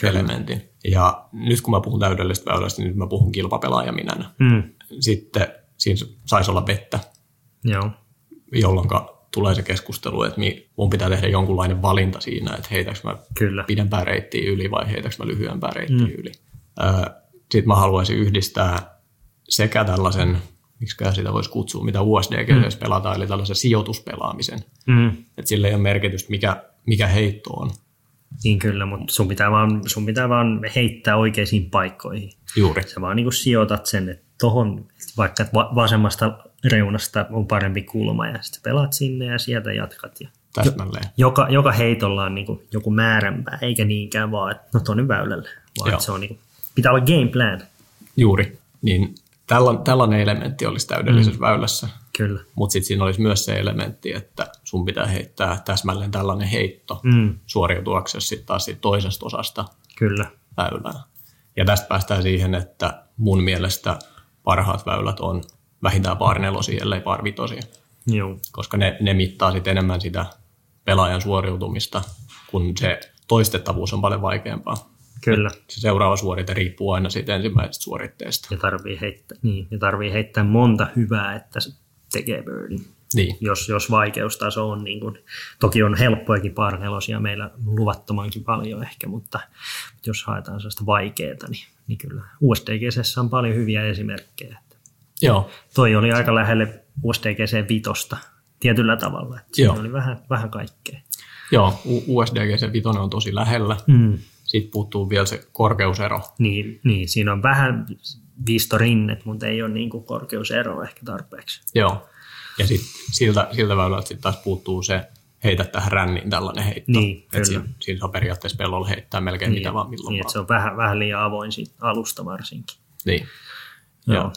Kyllä. elementin. Ja nyt kun mä puhun täydellisestä väylästä, niin nyt mä puhun kilpapelaaja minänä. Mm. Sitten siinä saisi olla vettä, Joo. jolloin tulee se keskustelu, että mun pitää tehdä jonkunlainen valinta siinä, että heitäks mä Kyllä. pidempää reittiä yli vai heitäks mä lyhyempää reittiä mm. yli. Sitten mä haluaisin yhdistää sekä tällaisen, miksi sitä voisi kutsua, mitä USDG mm. pelataan, eli tällaisen sijoituspelaamisen. Mm. Että sillä ei ole merkitystä, mikä, mikä heitto on. Niin kyllä, mutta sun pitää vaan, sun pitää vaan heittää oikeisiin paikkoihin. Juuri. Sä vaan niin sijoitat sen, että tohon, vaikka vasemmasta reunasta on parempi kulma ja sitten pelaat sinne ja sieltä jatkat. Ja Täsmälleen. Joka, joka heitolla on niin joku määränpää, eikä niinkään vaan, että no tuonne väylälle, vaan se on niin kuin, pitää olla game plan. Juuri, niin tällainen, tällainen elementti olisi täydellisessä mm. väylässä. Kyllä. Mutta sitten siinä olisi myös se elementti, että sun pitää heittää täsmälleen tällainen heitto mm. suoriutuaksesi sitten taas siitä toisesta osasta Kyllä. väylää. Ja tästä päästään siihen, että mun mielestä parhaat väylät on vähintään par nelosia, ellei par vitosia. Joo. Koska ne, ne mittaa sitten enemmän sitä pelaajan suoriutumista, kun se toistettavuus on paljon vaikeampaa. Kyllä. Se seuraava suorite riippuu aina siitä ensimmäisestä suoritteesta. Ja tarvii heittää, niin, ja tarvii heittää monta hyvää, että se tekee birdin. Niin. Jos, jos vaikeustaso on, niin kuin, toki on helppojakin parnelosia meillä luvattomankin paljon ehkä, mutta jos haetaan sellaista vaikeaa, niin, niin kyllä USDGC on paljon hyviä esimerkkejä. Joo. Toi oli aika lähelle USDGC vitosta tietyllä tavalla, että siinä Joo. oli vähän, vähän kaikkea. Joo, USDGC vitonen on tosi lähellä. Mm. Sitten puuttuu vielä se korkeusero. Niin, niin siinä on vähän viistorinnet, mutta ei ole niin kuin korkeusero ehkä tarpeeksi. Joo, ja sitten siltä, siltä väylältä sitten taas puuttuu se heitä tähän ränniin tällainen heitto. Niin, että siinä, siinä saa periaatteessa pellolla heittää melkein niin, mitä vaan milloin niin, vaan. se on vähän, vähän liian avoin siitä alusta varsinkin. Niin. Joo. Ja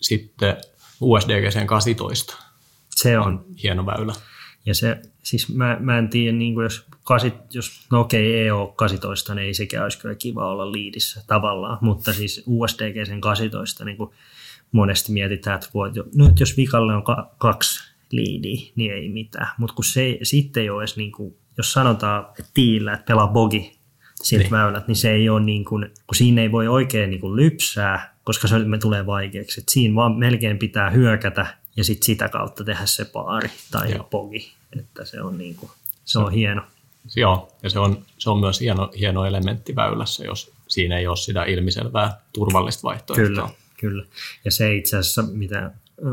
sitten USDGC 18. Se on. on hieno väylä. Ja se, siis mä, mä en tiedä, niin kuin jos, kasit, jos no okei, EO 18, niin ei sekään olisi kyllä kiva olla liidissä tavallaan, mutta siis USDGC 18, niin kuin monesti mietitään, että voit, no, että jos vikalle on ka- kaksi liidiä, niin ei mitään. Mutta kun se sitten ei ole edes, niin kuin, jos sanotaan, että tiillä, että pelaa bogi siltä Niin. väylät, niin se ei ole niin kuin, kun siinä ei voi oikein niin kuin lypsää, koska se me tulee vaikeaksi. Et siinä vaan melkein pitää hyökätä ja sit sitä kautta tehdä se paari tai Joo. Pogi. Että se on, niin kuin, se on hieno. Joo, ja se on, se on myös hieno, hieno elementti väylässä, jos siinä ei ole sitä ilmiselvää turvallista vaihtoehtoa. Kyllä, kyllä. Ja se itse asiassa, mitä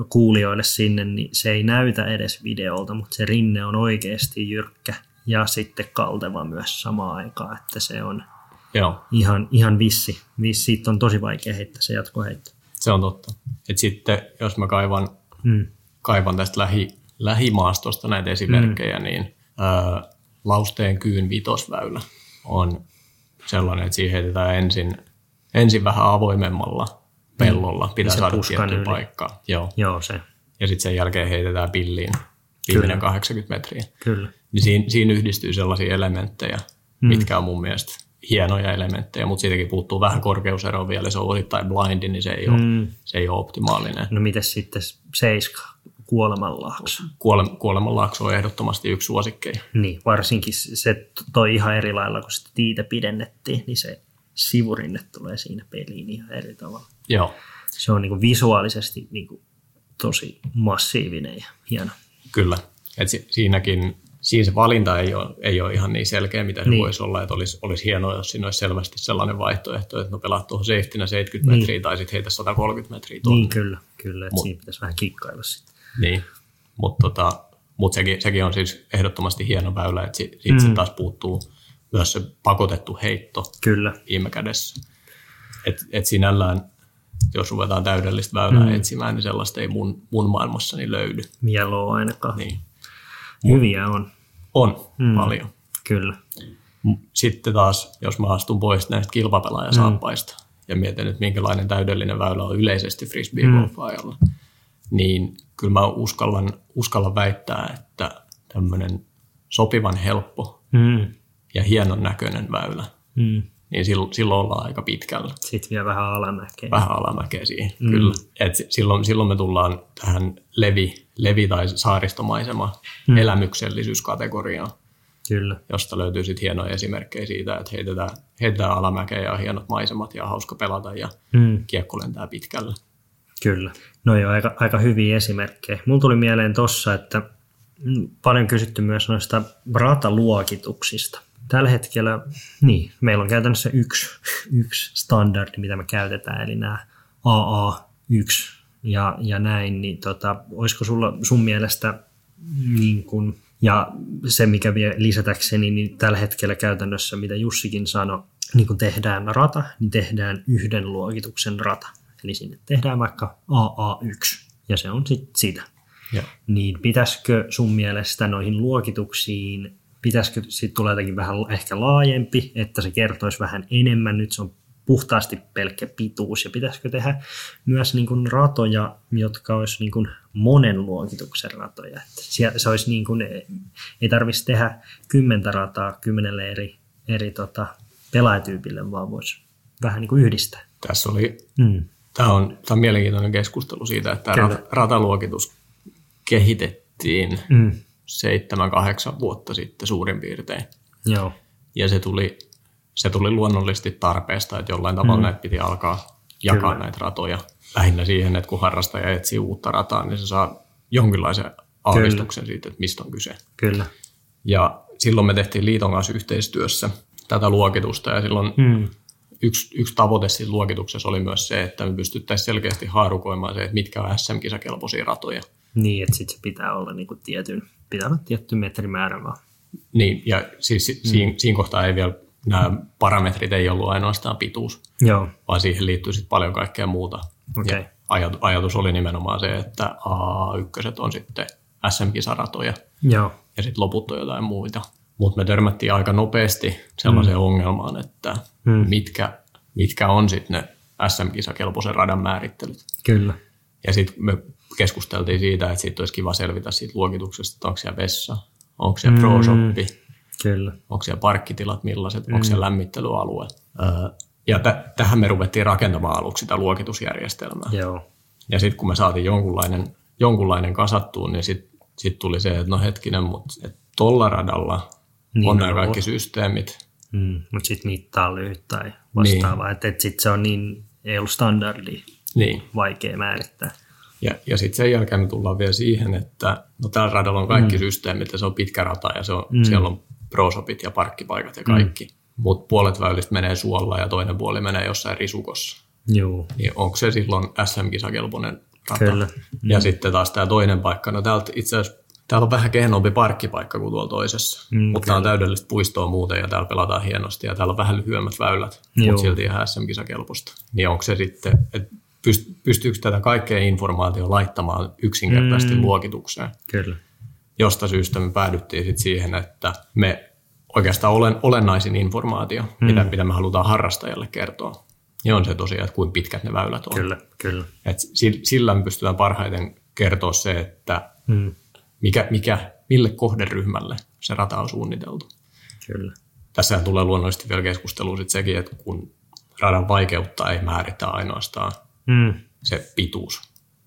kuulijoille sinne, niin se ei näytä edes videolta, mutta se rinne on oikeasti jyrkkä ja sitten kalteva myös samaan aikaan, että se on Joo, ihan, ihan vissi. vissi. Siitä on tosi vaikea heittää se jatkoheitto. se on totta. Et sitten jos mä kaivan, Mm. kaivan tästä lähi, lähimaastosta näitä esimerkkejä, mm. niin ää, Lausteen kyyn vitosväylä on sellainen, että siihen heitetään ensin, ensin vähän avoimemmalla pellolla, pitää se saada tiettyä yli. paikkaa. Joo. Joo, se. Ja sitten sen jälkeen heitetään pilliin viimeinen Kyllä. 80 metriä. Kyllä. Niin siinä, siinä yhdistyy sellaisia elementtejä, mm. mitkä on mun mielestä hienoja elementtejä, mutta siitäkin puuttuu vähän korkeusero vielä, se on osittain blindi, niin se ei, mm. ole, se ei ole optimaalinen. No mites sitten seiska, kuolemanlaakso? Kuole, kuolemanlaakso on ehdottomasti yksi suosikkeja. Niin, varsinkin se toi ihan eri lailla, kun sitä tiitä pidennettiin, niin se sivurinne tulee siinä peliin ihan eri tavalla. Joo, Se on niin kuin visuaalisesti niin kuin tosi massiivinen ja hieno. kyllä. Et si, siinäkin, siinä se valinta ei ole, ei ole ihan niin selkeä, mitä se niin. Voisi olla, että olisi, olisi hienoa, jos siinä olisi selvästi sellainen vaihtoehto, että no pelaat tuohon safetynä 70 Niin. metriä tai sitten heitä 130 metriä tuonne. Niin kyllä, kyllä että Mut- siinä pitäisi vähän kikkailla sitten. Niin, mutta tota, mut sekin, sekin on siis ehdottomasti hieno väylä, että siitä mm. sit taas puuttuu myös se pakotettu heitto Kyllä, viime kädessä. Et, et sinällään, jos ruvetaan täydellistä väylää mm. etsimään, niin sellaista ei mun, mun maailmassani löydy. mieloo ainakaan. Niin. Hyviä on, On mm. paljon. kyllä. Sitten taas, jos mä astun pois näistä kilpapelaajasaappaista mm. ja mietin, että minkälainen täydellinen väylä on yleisesti frisbee mm. Niin kyllä mä uskallan, uskallan väittää, että tämmöinen sopivan helppo Mm. ja hienon näköinen väylä, Mm. niin silloin, silloin ollaan aika pitkällä. Sitten vielä vähän alamäkeä. Vähän alamäkeä siihen, mm. kyllä. Et si- silloin, silloin me tullaan tähän levi, levi- tai saaristomaisema mm. elämyksellisyyskategoriaan, Kyllä, josta löytyy sitten hienoja esimerkkejä siitä, että heitetään, heitetään alamäkeä ja hienot maisemat ja hauska pelata ja mm. kiekko lentää pitkälle. Kyllä. No joo, aika, aika hyviä esimerkkejä. Mulla tuli mieleen tossa, että paljon kysytty myös noista rataluokituksista. Tällä hetkellä, niin, meillä on käytännössä yksi, yksi standardi, mitä me käytetään, eli nämä AA1 ja, ja näin, niin tota, olisiko sulla sun mielestä niin kun, ja se, mikä vielä lisätäkseni, niin tällä hetkellä käytännössä, mitä Jussikin sanoi, niin kun tehdään rata, niin tehdään yhden luokituksen rata. Eli sinne tehdään vaikka AA1, ja se on sitten sitä. Joo. Niin pitäisikö sun mielestä noihin luokituksiin, pitäisikö sitten tulla jotenkin vähän ehkä laajempi, että se kertoisi vähän enemmän, nyt se on puhtaasti pelkkä pituus, ja pitäisikö tehdä myös niin kuin ratoja, jotka olisi niin kuin monen luokituksen ratoja. Että se olisi niin kuin, ei tarvitsisi tehdä kymmentä rataa kymmenelle eri, eri tota, pelaajatyypille, vaan voisi vähän niin kuin yhdistää. Tässä oli, Mm. Tämä on, tämä on mielenkiintoinen keskustelu siitä, että tämä Kyllä. rat- rataluokitus kehitettiin Mm. seitsemän, kahdeksan vuotta sitten suurin piirtein. Joo, Ja se tuli, se tuli luonnollisesti tarpeesta, että jollain tavalla mm. näitä piti alkaa jakaa Kyllä. näitä ratoja. Lähinnä siihen, että kun harrastaja etsii uutta rataa, niin se saa jonkinlaisen aavistuksen siitä, että mistä on kyse. kyllä. Ja silloin me tehtiin liiton kanssa yhteistyössä tätä luokitusta ja silloin Mm. Yksi, yksi tavoite siinä luokituksessa oli myös se, että me pystyttäisiin selkeästi haarukoimaan se, että mitkä on SM-kisakelpoisia ratoja. Niin, että sitten se pitää olla niin kuin tietyn, pitää olla tietty metrimäärä vaan. Niin, ja siis mm. siinä, siinä kohtaa ei vielä, nämä parametrit ei ollut ainoastaan pituus, Joo, vaan siihen liittyy sitten paljon kaikkea muuta. Okei. Ja ajat, ajatus oli nimenomaan se, että A1 on sitten SM-kisaratoja joo, ja sitten loput on jotain muita. Mutta me törmättiin aika nopeasti sellaiseen mm. ongelmaan, että Mm. mm. mitkä, mitkä on sitten ne SM-kisakelpoisen radan määrittelyt. kyllä. Ja sitten me keskusteltiin siitä, että siitä olisi kiva selvitä siitä luokituksesta, että onko siellä vessa, onko siellä Mm. pro-shoppi, Kyllä. onko siellä parkkitilat millaiset, onko siellä lämmittelyalue. Ja t- tähän me ruvettiin rakentamaan aluksi sitä luokitusjärjestelmää. Joo. Ja sitten kun me saatiin jonkunlainen, jonkunlainen kasattuun, niin sitten sit tuli se, että no hetkinen, mutta et tolla radalla Niin on nämä kaikki systeemit, Mm, mutta sitten mittaa lyhyt tai vastaava. Niin. Että et sitten se on niin, ei ollut standardi, Niin. vaikea määrittää. Ja, ja sitten sen jälkeen me tullaan vielä siihen, että no tällä radalla on kaikki mm. systeemit ja se on pitkä rata ja se on, mm. siellä on prosopit ja parkkipaikat ja kaikki. Mm. Mutta puolet väylistä menee suolla ja toinen puoli menee jossain risukossa. Joo, Niin onko se silloin SM-kisakelpoinen rata? Kyllä. Ja sitten taas tämä toinen paikka, no täältä itse asiassa Täällä on vähän kehnompi parkkipaikka kuin tuolla toisessa, Mm, mutta tää on täydellistä puistoa muuten ja täällä pelataan hienosti ja täällä on vähän lyhyemmät väylät, Joo. mutta silti ihan SM-kisakelpoista. Niin onko se sitten, että pyst- pystyykö tätä kaikkea informaatiota laittamaan yksinkertaisesti Mm. luokitukseen? kyllä. Josta syystä me päädyttiin sitten siihen, että me oikeastaan olen, olennaisin informaatio, mm. mitä, mitä me halutaan harrastajalle kertoa, niin on se tosiaan, että kuinka pitkät ne väylät on. Kyllä, kyllä. Et si- sillä me pystytään parhaiten kertoa se, että Mm, mikä, mikä, mille kohderyhmälle se rata on suunniteltu. kyllä. Tässä tulee luonnollisesti vielä keskustelua sit sekin, että kun radan vaikeutta ei määritä ainoastaan Mm, se pituus.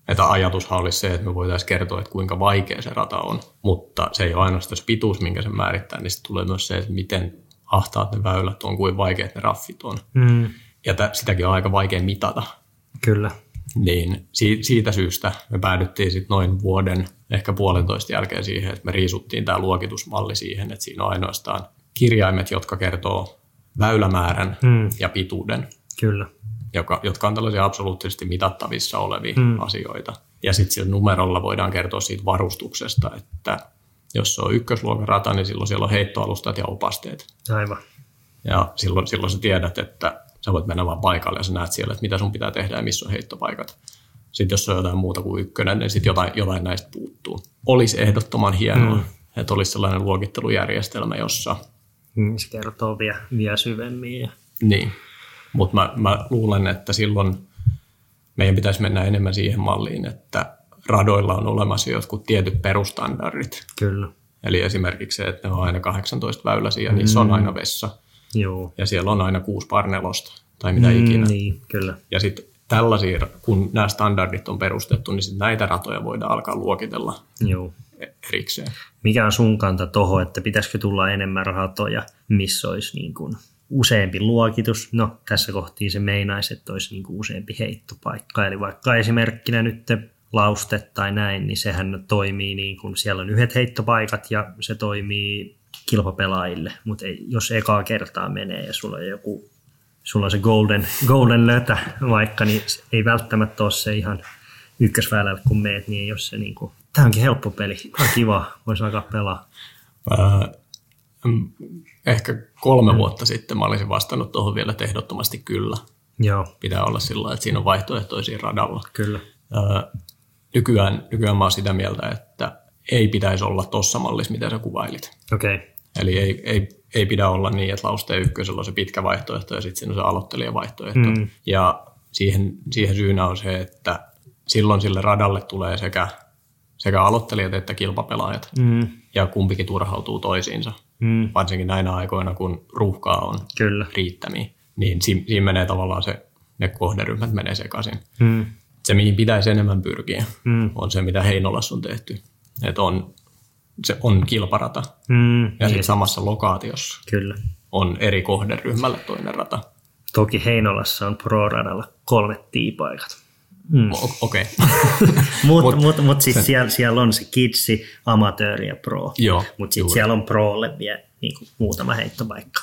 Että ajatushan olisi se, että me voitaisiin kertoa, että kuinka vaikea se rata on, mutta se ei ole ainoastaan se pituus, minkä se määrittää, niin sitten tulee myös se, että miten ahtaat ne väylät on, kuin vaikeat ne raffit on. mm, Ja t- sitäkin on aika vaikea mitata. kyllä. Niin si- siitä syystä me päädyttiin sitten noin vuoden, ehkä puolentoista jälkeen siihen, että me riisuttiin tämä luokitusmalli siihen, että siinä on ainoastaan kirjaimet, jotka kertoo väylämäärän Mm, ja pituuden, kyllä. joka, jotka on tällaisia absoluuttisesti mitattavissa olevia mm. asioita. Ja sitten sillä numerolla voidaan kertoa siitä varustuksesta, että jos se on ykkösluokan rata, niin silloin siellä on heittoalustat ja opasteet. Aivan. Ja silloin, silloin sä tiedät, että sä voit mennä vaan paikalle ja sä näet siellä, että mitä sun pitää tehdä ja missä on heittopaikat. Sitten jos on jotain muuta kuin ykkönen, niin sitten jotain, jotain näistä puuttuu. Olisi ehdottoman hienoa, mm. että olisi sellainen luokittelujärjestelmä, jossa Mm, se kertoo vielä, vielä syvemmin. Ja... Niin, mutta mä, mä luulen, että silloin meidän pitäisi mennä enemmän siihen malliin, että radoilla on olemassa jotkut tietyt perustandardit. Kyllä. Eli esimerkiksi se, että ne on aina 18 väyläsiä, mm. niissä on aina vessa Joo. ja siellä on aina kuusi parnelosta tai mitä mm. ikinä. Niin, kyllä. Ja sitten tällaisia, kun nämä standardit on perustettu, niin sit näitä ratoja voidaan alkaa luokitella Joo. e- erikseen. Mikä on sun kanta toho, että pitäisikö tulla enemmän ratoja, missä olisi niin kuin useampi luokitus? No, tässä kohtiin se meinaisi, että olisi niin kuin useampi heittopaikka. Eli vaikka esimerkkinä nyt lauste tai näin, niin sehän toimii niin kuin siellä on yhdet heittopaikat ja se toimii kilpapelaajille. Mutta jos ekaa kertaa menee ja sulla on joku sulla on se golden, golden lötä vaikka, niin ei välttämättä ole se ihan ykkösväylällä kun meet, niin ei ole se niin kuin, tämä onkin helppo peli, on kiva, voisi alkaa pelaa. Mm, ehkä kolme mm. vuotta sitten mä olisin vastannut tuohon vielä että ehdottomasti kyllä. Joo, Pitää olla sillä että siinä on vaihtoehtoisia radalla. kyllä. Ää, nykyään, nykyään mä oon sitä mieltä, että ei pitäisi olla tuossa mallissa, mitä sä kuvailit. Okei, okay. Eli ei, ei, ei pidä olla niin, että lausteen ykkösellä on se pitkä vaihtoehto ja sitten siinä on se aloittelijavaihtoehto. Mm. Ja siihen, siihen syynä on se, että silloin sille radalle tulee sekä, sekä aloittelijat että kilpapelaajat. mm, Ja kumpikin turhautuu toisiinsa. mm, Varsinkin näinä aikoina, kun ruuhkaa on kyllä. riittämiä. Niin si, siinä menee tavallaan se, ne kohderyhmät menee sekaisin. Mm, Se, mihin pitäisi enemmän pyrkiä, mm, on se, mitä Heinolassa on tehty. Että on, se on kilparata. mm, Ja niin, sitten samassa lokaatiossa Kyllä. on eri kohderyhmälle toinen rata. Toki Heinolassa on pro-radalla kolmet tiipaikat. Mm. Okei. Mutta mut, mut siis siellä, siellä on se kidsi, amatööri ja pro. Mutta sitten siellä on prolle vielä niin kuin muutama heittopaikka.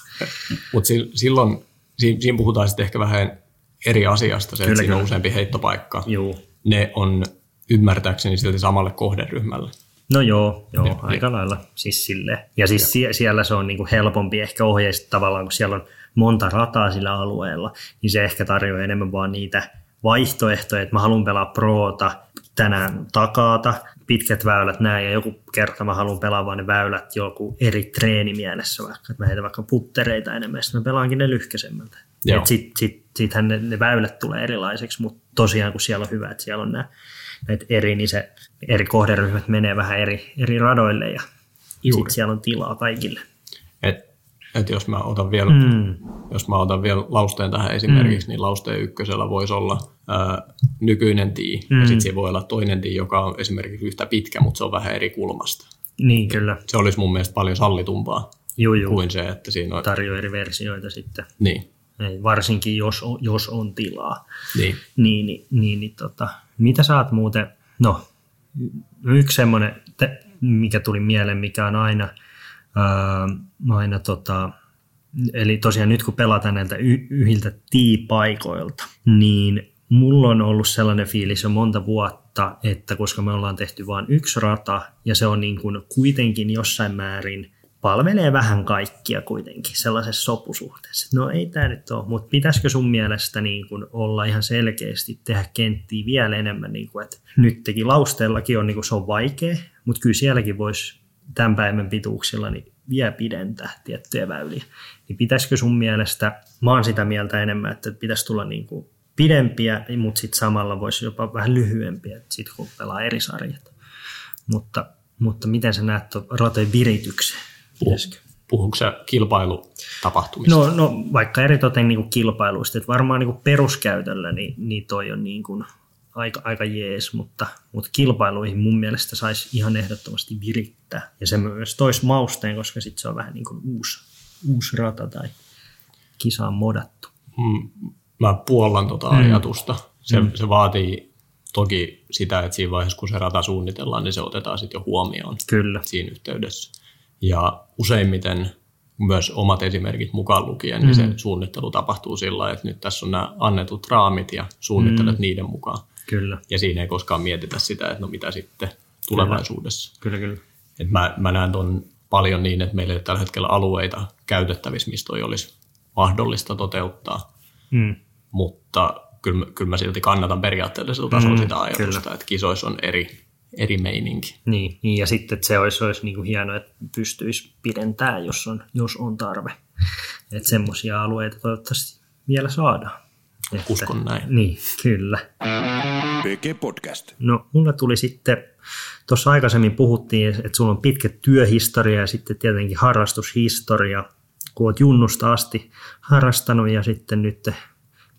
Mutta silloin, siinä, siinä puhutaan sitten ehkä vähän eri asiasta, se, Kyllä, että siinä on useampi heittopaikka. Juu. Ne on ymmärtääkseni silti samalle kohderyhmälle. No joo, joo Ja- aika lailla siis silleen. Ja siis sie- siellä se on niinku helpompi ehkä ohjeista tavallaan, kun siellä on monta rataa sillä alueella, niin se ehkä tarjoaa enemmän vaan niitä vaihtoehtoja, että mä haluan pelaa proota tänään takaata, pitkät väylät näin, ja joku kerta mä haluan pelaa vaan ne väylät joku eri treenimielessä vaikka, että mä heitän vaikka puttereita enemmän, ja sitten mä pelaankin ne lyhkäisemmältä. Joo. Sitten sit, sittenhän ne, ne väylät tulee erilaiseksi, mutta tosiaan kun siellä on hyvä, että siellä on nämä näitä eri, niin se eri kohderyhmät menee vähän eri, eri radoille ja sitten siellä on tilaa kaikille. Et, et jos, mä otan vielä, Mm. jos mä otan vielä lausteen tähän esimerkiksi, mm. niin lausteen ykkösellä voisi olla ää, nykyinen tii, mm. ja sitten siinä voi olla toinen tii, joka on esimerkiksi yhtä pitkä, mutta se on vähän eri kulmasta. Niin kyllä, Se olisi mun mielestä paljon sallitumpaa. Juu, juu. kuin se, että siinä on... Tarjoaa eri versioita sitten. Niin, Ei, varsinkin jos on, jos on tilaa. niin. Niin, niin, niin, niin tota, mitä oot muuten, no yksi semmoinen, mikä tuli mieleen, mikä on aina, ää, aina tota, eli tosiaan nyt kun pelataan näiltä yhiltä tiipaikoilta, niin mulla on ollut sellainen fiilis jo monta vuotta, että koska me ollaan tehty vain yksi rata ja se on niin kuin kuitenkin jossain määrin palvelee vähän kaikkia kuitenkin sellaisessa sopusuhteessa. No ei tämä nyt ole, mutta pitäisikö sun mielestä niin kuin olla ihan selkeästi tehdä kenttiä vielä enemmän, niin kuin, että nyt teki lausteellakin on, niin kuin se on vaikea, mutta kyllä sielläkin voisi tämän päivän pituuksilla niin vielä pidentää tiettyjä väyliä. Niin pitäisikö sun mielestä, mä oon sitä mieltä enemmän, että pitäisi tulla niin kuin pidempiä, mutta sitten samalla voisi jopa vähän lyhyempiä, sitten kun pelaa eri sarjat. Mutta, mutta miten sä näet ratojen virityksen? Pitäisikö? Puhunko sä kilpailutapahtumista? No, no vaikka eritoten niin kilpailuista, että varmaan niin peruskäytöllä niin, niin toi on niin kuin aika, aika jees, mutta, mutta kilpailuihin mun mielestä saisi ihan ehdottomasti virittää. Ja se myös tois mausteen, koska sitten se on vähän niin kuin uusi, uusi rata tai kisa on modattu. Mm, Mä puollan tota Mm. ajatusta. Se, se vaatii toki sitä, että siinä vaiheessa, kun se rata suunnitellaan, niin se otetaan sitten jo huomioon Kyllä, siinä yhteydessä. Ja useimmiten myös omat esimerkit mukaan lukien, niin Mm. se suunnittelu tapahtuu sillä että nyt tässä on nämä annetut raamit ja suunnittelet Mm. niiden mukaan. kyllä, Ja siinä ei koskaan mietitä sitä, että no mitä sitten tulevaisuudessa. kyllä, kyllä. Et mä, mä näen ton paljon niin, että meillä ei ole tällä hetkellä alueita käytettävissä, mistä toi olisi mahdollista toteuttaa. Mm. Mutta kyllä, kyllä mä silti kannatan periaatteellisella tasolla Mm, sitä ajatusta, kyllä. että kisoissa on eri, eri meininki. Niin, niin, ja sitten että se olisi, olisi niin kuin hienoa, että pystyisi pidentämään, jos on, jos on tarve. Että semmoisia alueita toivottavasti vielä saadaan. Että, Uskon näin. Niin, kyllä. PG Podcast. No, mulla tuli sitten, tuossa aikaisemmin puhuttiin, että sulla on pitkä työhistoria ja sitten tietenkin harrastushistoria, kun olet junnusta asti harrastanut ja sitten nyt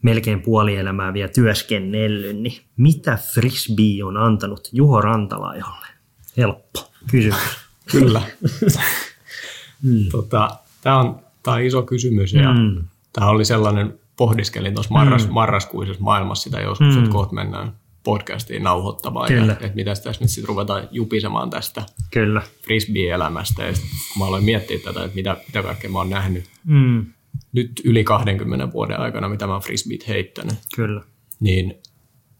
melkein puoli elämää vielä työskennellyt, niin mitä frisbee on antanut Juho Rantalaiholle? Helppo kysymys. Kyllä. tota, Tämä on, tää on iso kysymys ja Mm. tämä oli sellainen, pohdiskelin tuossa marras, marraskuisessa maailmassa sitä joskus, Mm. että kohta mennään podcastiin nauhoittamaan ja Kyllä. että mitäs tässä nyt sitten ruvetaan jupisemaan tästä Kyllä. frisbee-elämästä. Ja sit, kun mä aloin miettiä tätä, että mitä, mitä kaikkea mä oon nähnyt Mm. Nyt yli 20 vuoden aikana, mitä mä frisbeet heittänyt, Kyllä. niin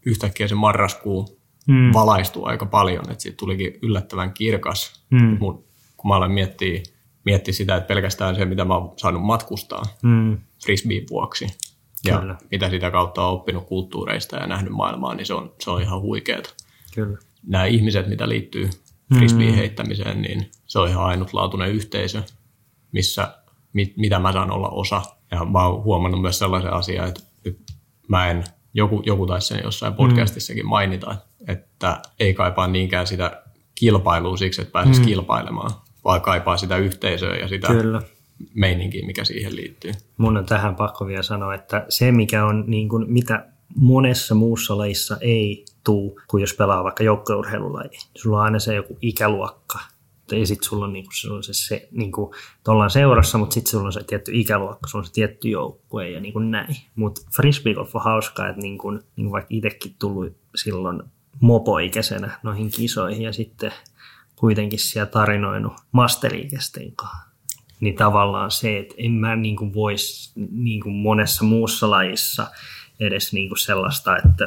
yhtäkkiä se marraskuu Mm. valaistui aika paljon, että siitä tulikin yllättävän kirkas. Mm. Mun, kun mä aloin miettiä, miettiä sitä, että pelkästään se, mitä mä oon saanut matkustaa Mm. frisbeen vuoksi ja Kyllä. mitä sitä kautta on oppinut kulttuureista ja nähnyt maailmaa, niin se on, se on ihan huikeeta. Kyllä. Nämä ihmiset, mitä liittyy frisbeen heittämiseen, niin se on ihan ainutlaatuinen yhteisö, missä, mit, mitä mä saan olla osa. Ja mä oon huomannut myös sellaisen asian, että mä en, joku, joku taisi sen jossain podcastissakin mainita, että ei kaipaa niinkään sitä kilpailua siksi, että pääsisi mm. kilpailemaan, vaan kaipaa sitä yhteisöä ja sitä Kyllä. meininkiä, mikä siihen liittyy. Mun on tähän pakko vielä sanoa, että se mikä on niin kuin, mitä monessa muussa lajissa ei tuu, kuin jos pelaa vaikka joukkueurheilulaji. Sulla on aina se joku ikäluokka. Ja sitten sulla on, niin kuin, on se, se niin kuin, ollaan seurassa, mutta sitten sulla on se tietty ikäluokka, sulla on se tietty joukkue ja niin kuin näin. Mutta frisbeegolf on hauskaa, että niin kuin, niin vaikka itsekin tullut silloin mopoikäisenä noihin kisoihin ja sitten kuitenkin siellä tarinoinut masteriikäisten kanssa niin tavallaan se, että en mä niin kuin voisi niin kuin monessa muussa lajissa edes niin kuin sellaista, että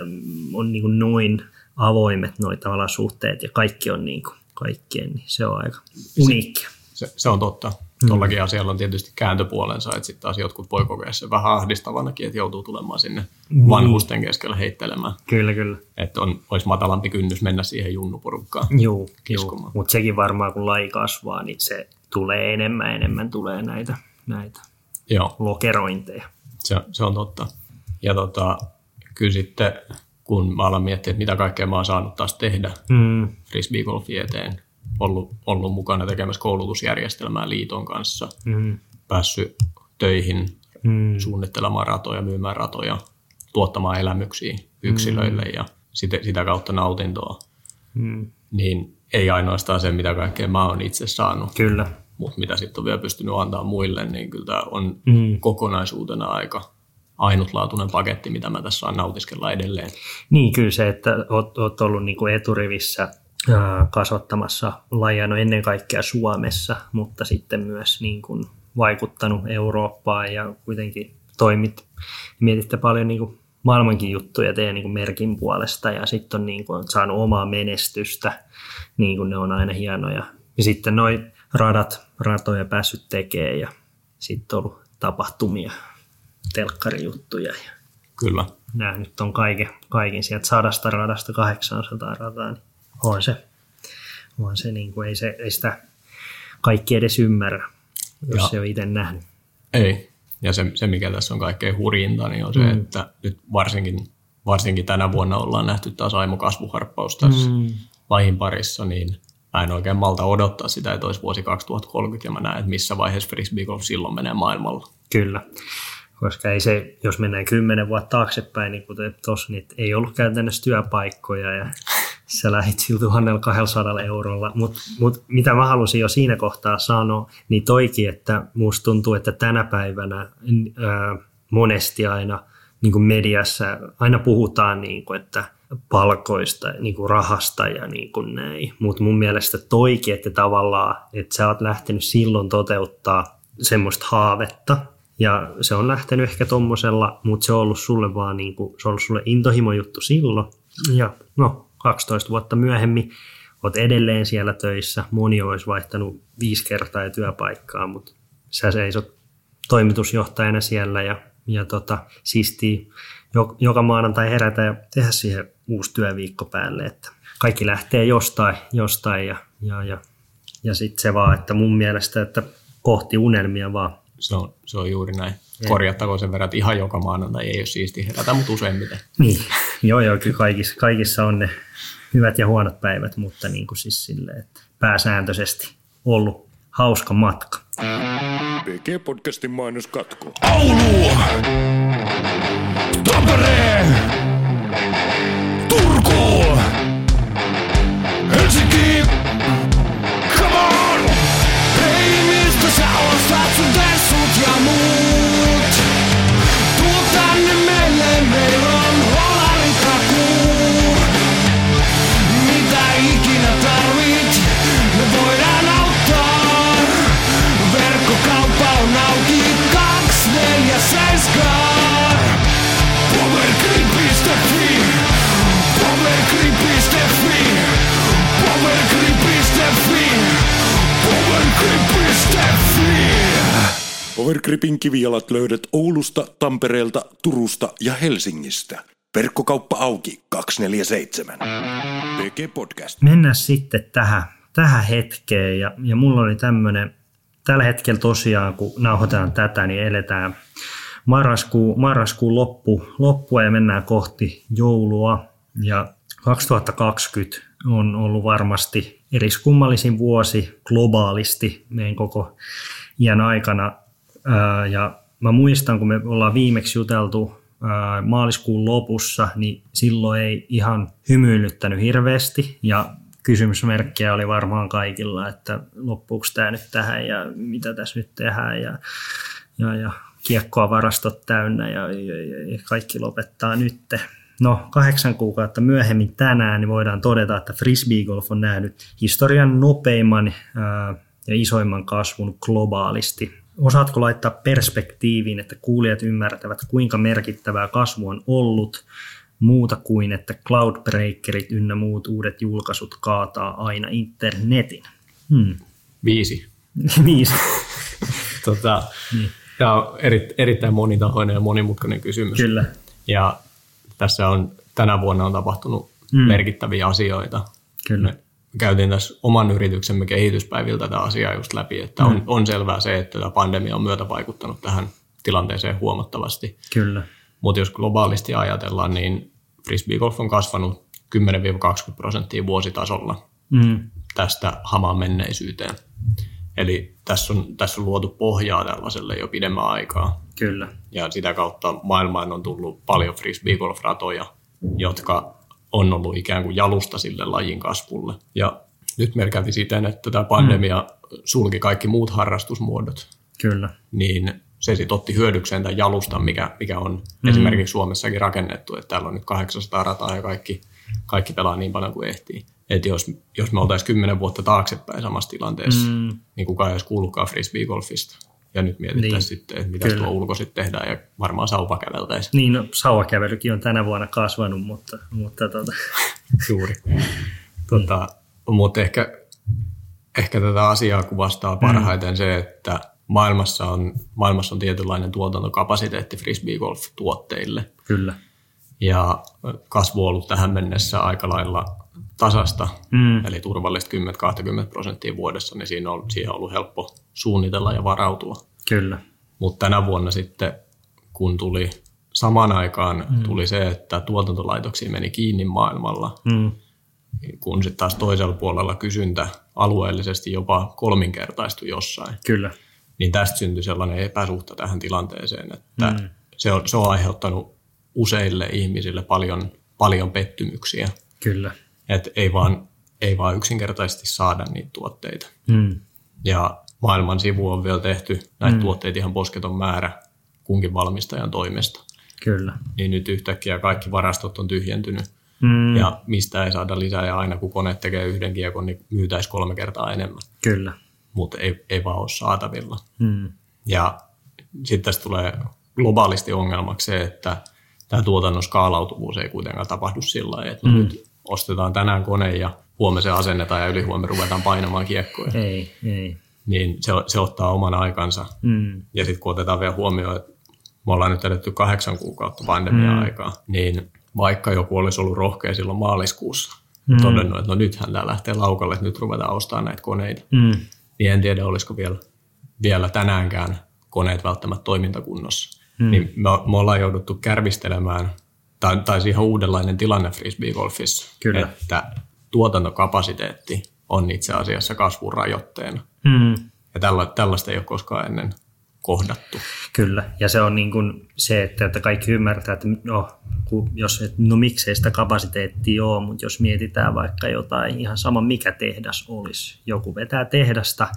on niin kuin noin avoimet noin tavallaan suhteet ja kaikki on niin kuin kaikkien, niin se on aika uniikkia. Se, se on totta. Mm. Tuollakin asialla on tietysti kääntöpuolensa, että sitten taas jotkut voi kokea sen vähän ahdistavanakin, että joutuu tulemaan sinne Niin. vanhusten keskellä heittelemään. Kyllä, kyllä. Että on, olisi matalampi kynnys mennä siihen junnuporukkaan. Juu. Kiskomaan. mutta sekin varmaan kun laji kasvaa, niin se tulee enemmän enemmän tulee näitä, näitä Joo, lokerointeja. se, se on totta. Ja tota, kyllä sitten, kun mä alan miettiä, että mitä kaikkea mä oon saanut taas tehdä Mm, frisbeegolfin eteen, ollut, ollut mukana tekemässä koulutusjärjestelmää liiton kanssa, mm, päässyt töihin mm, suunnittelemaan ratoja, myymään ratoja, tuottamaan elämyksiä yksilöille ja sitä, sitä kautta nautintoa, mm, niin ei ainoastaan se, mitä kaikkea mä oon itse saanut, kyllä. mutta mitä sitten on vielä pystynyt antaa muille, niin kyllä tämä on mm. kokonaisuutena aika ainutlaatuinen paketti, mitä mä tässä saan nautiskella edelleen. Niin, kyllä se, että oot, oot ollut niin kuin eturivissä kasvattamassa lajia no ennen kaikkea Suomessa, mutta sitten myös niin kuin vaikuttanut Eurooppaan ja kuitenkin toimit, mietitte paljon niin kuin maailmankin juttuja teidän niin kuin merkin puolesta ja sitten on niin kuin, saanut omaa menestystä, niin kuin ne on aina hienoja. Ja sitten noin radat, ratoja päässyt tekemään ja sitten ollut tapahtumia, telkkarijuttuja ja Kyllä. nämä nyt on kaiken, kaiken sieltä sadasta radasta 800 rataa, niin on se, on se, niin kuin, ei, se ei sitä kaikki edes ymmärrä, jos ja. se on itse nähnyt. Ei, ja se, se mikä tässä on kaikkein hurjinta, niin on se, mm. että nyt varsinkin, varsinkin tänä vuonna ollaan nähty taas aimo kasvuharppaus tässä mm. lajin parissa, niin mä en oikein malta odottaa sitä, että olisi vuosi 2030 ja mä näen, että missä vaiheessa frisbee golf silloin menee maailmalla. Kyllä, koska ei se, jos mennään kymmenen vuotta taaksepäin, niin kuten tuossa, niin ei ollut käytännössä työpaikkoja ja sä lähit 1200 eurolla, mutta mut, mitä mä halusin jo siinä kohtaa sanoa, niin toikin, että musta tuntuu, että tänä päivänä ää, monesti aina niin kuin mediassa aina puhutaan, niin kuin, että palkoista, niin kuin rahasta ja niin kuin näin. Mutta mun mielestä toikin, että tavallaan, että sä oot lähtenyt silloin toteuttaa semmoista haavetta, ja se on lähtenyt ehkä tommosella, mutta se on ollut sulle vaan niin kuin, se on ollut sulle intohimo juttu silloin. Ja no, 12 vuotta myöhemmin olet edelleen siellä töissä. Moni olisi vaihtanut viisi kertaa ja työpaikkaa, mutta sä seisot toimitusjohtajana siellä ja, ja tota, siistiä joka maanantai herätä ja tehdä siihen uusi työviikko päälle. Että kaikki lähtee jostain, jostain ja, ja, ja, ja sitten se vaan, että mun mielestä, että kohti unelmia vaan. Se on, se on juuri näin. Korjattakoon sen verran, että ihan joka maanantai ei ole siisti herätä, mutta useimmiten. Niin, joo joo, kyllä kaikissa, kaikissa on ne hyvät ja huonot päivät, mutta niin kuin siis silleen, että pääsääntöisesti ollut hauska matka. PG-podcastin mainos katko. Oulu! Tampere! Turku! Overgripin kivijalat löydät Oulusta, Tampereelta, Turusta ja Helsingistä. Verkkokauppa auki 247. PG Podcast. Mennään sitten tähän, tähän hetkeen ja, ja mulla oli tämmöinen, tällä hetkellä tosiaan kun nauhoitetaan tätä, niin eletään marraskuun, marraskuun loppu, loppua ja mennään kohti joulua ja 2020 on ollut varmasti eriskummallisin vuosi globaalisti meidän koko iän aikana. Ja mä muistan, kun me ollaan viimeksi juteltu maaliskuun lopussa, niin silloin ei ihan hymyilyttänyt hirveästi ja kysymysmerkkejä oli varmaan kaikilla, että loppuuko tämä nyt tähän ja mitä tässä nyt tehdään ja, ja, ja kiekkoa varastot täynnä ja, ja, ja kaikki lopettaa nytte. No, kahdeksan kuukautta myöhemmin tänään niin voidaan todeta, että frisbee golf on nähnyt historian nopeimman ää, ja isoimman kasvun globaalisti. Osaatko laittaa perspektiiviin, että kuulijat ymmärtävät, kuinka merkittävää kasvu on ollut, muuta kuin että Cloudbreakerit ynnä muut uudet julkaisut kaataa aina internetin? Hmm. Viisi. Viisi. Tota, niin. Tämä on eri, erittäin monitahoinen ja monimutkainen kysymys. Kyllä. Ja tässä on tänä vuonna on tapahtunut mm. merkittäviä asioita. Kyllä. Käytiin tässä oman yrityksemme kehityspäivillä tätä asiaa just läpi, että mm. on, on selvää se, että tämä pandemia on myötä vaikuttanut tähän tilanteeseen huomattavasti. Kyllä. Mutta jos globaalisti ajatellaan, niin frisbee golf on kasvanut 10-20 prosenttia vuositasolla Mm. tästä hamaan menneisyyteen. Eli tässä on, tässä on luotu pohjaa tällaiselle jo pidemmän aikaa. Kyllä. Ja sitä kautta maailmaan on tullut paljon frisbee golf-ratoja, jotka on ollut ikään kuin jalusta sille lajin kasvulle. Ja nyt meillä kävi siten, että tämä pandemia mm. sulki kaikki muut harrastusmuodot, Kyllä. niin se sitten otti hyödykseen tämän jalustan, mikä, mikä on mm. esimerkiksi Suomessakin rakennettu, että täällä on nyt 800 rataa ja kaikki, kaikki pelaa niin paljon kuin ehtii. Että jos, jos me oltaisiin kymmenen vuotta taaksepäin samassa tilanteessa, mm. niin kukaan ei olisi kuullutkaan frisbeegolfista. Ja nyt mietittäisiin niin. sitten, että mitä tuo ulko sitten tehdään, ja varmaan sauva käveltäisiin. Niin, no, sauvakävelykin on tänä vuonna kasvanut, mutta... mutta tota. Juuri. tota, mutta ehkä, ehkä tätä asiaa kuvastaa parhaiten mm. se, että maailmassa on, maailmassa on tietynlainen tuotantokapasiteetti frisbeegolf-tuotteille. Kyllä. Ja kasvu on ollut tähän mennessä aika lailla tasasta, mm. eli turvallista 10-20 prosenttia vuodessa, niin siinä on, siihen on ollut helppo suunnitella ja varautua. Kyllä. Mutta tänä vuonna sitten, kun tuli samaan aikaan, mm. tuli se, että tuotantolaitoksia meni kiinni maailmalla, mm. kun sitten taas toisella puolella kysyntä alueellisesti jopa kolminkertaistui jossain. Kyllä. Niin tästä syntyi sellainen epäsuhta tähän tilanteeseen, että mm. se, on, se on aiheuttanut useille ihmisille paljon, paljon pettymyksiä. Kyllä että ei vaan, ei vaan yksinkertaisesti saada niitä tuotteita. Mm. Ja maailman sivu on vielä tehty näitä mm. tuotteita ihan posketon määrä kunkin valmistajan toimesta. Kyllä. Niin nyt yhtäkkiä kaikki varastot on tyhjentynyt mm. ja mistä ei saada lisää ja aina kun kone tekee yhden kiekon, niin myytäisi kolme kertaa enemmän. Kyllä. Mutta ei, ei vaan ole saatavilla. Mm. Ja sitten tässä tulee globaalisti ongelmaksi se, että tämä tuotannon skaalautuvuus ei kuitenkaan tapahdu sillä lailla, että mm. nyt ostetaan tänään kone ja huomenna se asennetaan ja ylihuomenna ruvetaan painamaan kiekkoja. Ei, ei. Niin se, se ottaa oman aikansa. Mm. Ja sitten kun otetaan vielä huomioon, että me ollaan nyt edetty kahdeksan kuukautta pandemia-aikaa, mm. niin vaikka joku olisi ollut rohkea silloin maaliskuussa, mm. todennut, että no nythän tämä lähtee laukalle, että nyt ruvetaan ostamaan näitä koneita, mm. niin en tiedä, olisiko vielä, vielä tänäänkään koneet välttämättä toimintakunnossa. Mm. Niin me, me ollaan jouduttu kärvistelemään tai, tai siihen uudenlainen tilanne frisbeegolfissa, Kyllä. että tuotantokapasiteetti on itse asiassa kasvun rajoitteena. Mm. Ja tällä, tällaista ei ole koskaan ennen kohdattu. Kyllä, ja se on niin kuin se, että, että kaikki ymmärtää, että no, jos, että no miksei sitä kapasiteettia ole, mutta jos mietitään vaikka jotain ihan sama mikä tehdas olisi, joku vetää tehdasta,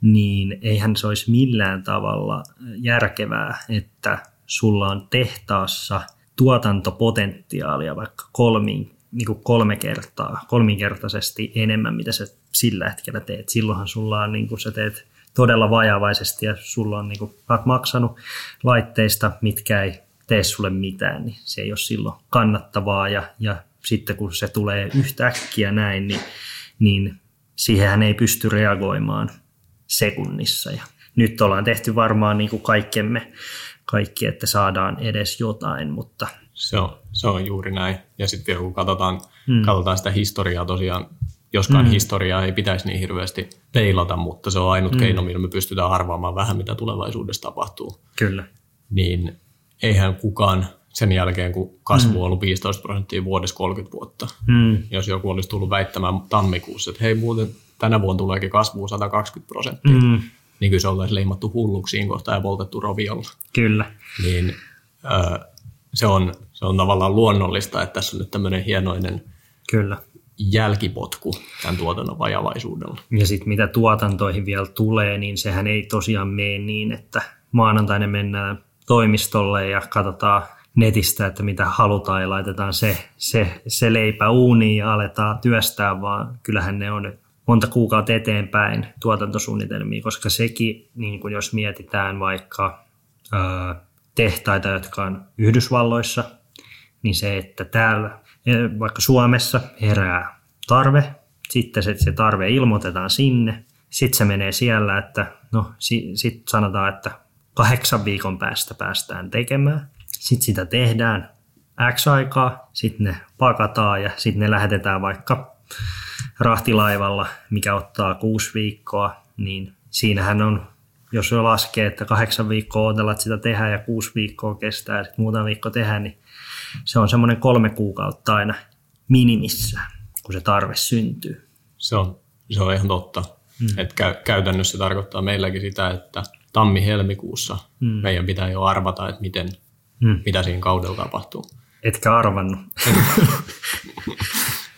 niin eihän se olisi millään tavalla järkevää, että sulla on tehtaassa – tuotantopotentiaalia vaikka kolmin, niin kuin kolme kertaa, kolminkertaisesti enemmän, mitä sä sillä hetkellä teet. Silloinhan sulla on, niin kuin sä teet todella vajavaisesti ja sulla on niin kuin, oot maksanut laitteista, mitkä ei tee sulle mitään, niin se ei ole silloin kannattavaa ja, ja sitten kun se tulee yhtäkkiä näin, niin, niin siihenhän ei pysty reagoimaan sekunnissa. Ja nyt ollaan tehty varmaan niin kuin kaikkemme kaikki, että saadaan edes jotain, mutta... Se on, se on juuri näin. Ja sitten kun katsotaan, mm. katsotaan sitä historiaa tosiaan, joskaan mm. historiaa ei pitäisi niin hirveästi peilata, mutta se on ainut mm. keino, millä me pystytään arvaamaan vähän, mitä tulevaisuudessa tapahtuu. Kyllä. Niin eihän kukaan sen jälkeen, kun kasvu on ollut 15 prosenttia vuodessa 30 vuotta, mm. jos joku olisi tullut väittämään tammikuussa, että hei muuten tänä vuonna tuleekin kasvu 120 prosenttia, mm niin kyllä se oltaisiin leimattu hulluksiin kohtaan ja poltettu roviolla. Kyllä. Niin ö, se, on, se on tavallaan luonnollista, että tässä on nyt tämmöinen hienoinen Kyllä. Jälkipotku tämän tuotannon vajavaisuudella. Ja sitten mitä tuotantoihin vielä tulee, niin sehän ei tosiaan mene niin, että maanantaina mennään toimistolle ja katsotaan netistä, että mitä halutaan ja laitetaan se, se, se leipä uuniin ja aletaan työstää, vaan kyllähän ne on monta kuukautta eteenpäin tuotantosuunnitelmia, koska sekin, niin kuin jos mietitään vaikka ää, tehtaita, jotka on Yhdysvalloissa, niin se, että täällä, vaikka Suomessa herää tarve, sitten se, se tarve ilmoitetaan sinne, sitten se menee siellä, että no sitten sanotaan, että kahdeksan viikon päästä päästään tekemään, sitten sitä tehdään X aikaa, sitten ne pakataan ja sitten ne lähetetään vaikka rahtilaivalla, mikä ottaa kuusi viikkoa, niin siinähän on, jos jo laskee, että kahdeksan viikkoa odotella, että sitä tehdään ja kuusi viikkoa kestää ja sitten muutama viikko tehdään, niin se on semmoinen kolme kuukautta aina minimissään, kun se tarve syntyy. Se on, se on ihan totta. Mm. Et käy, käytännössä tarkoittaa meilläkin sitä, että tammi-helmikuussa mm. meidän pitää jo arvata, että miten, mm. mitä siinä kaudella tapahtuu. Etkä arvannut.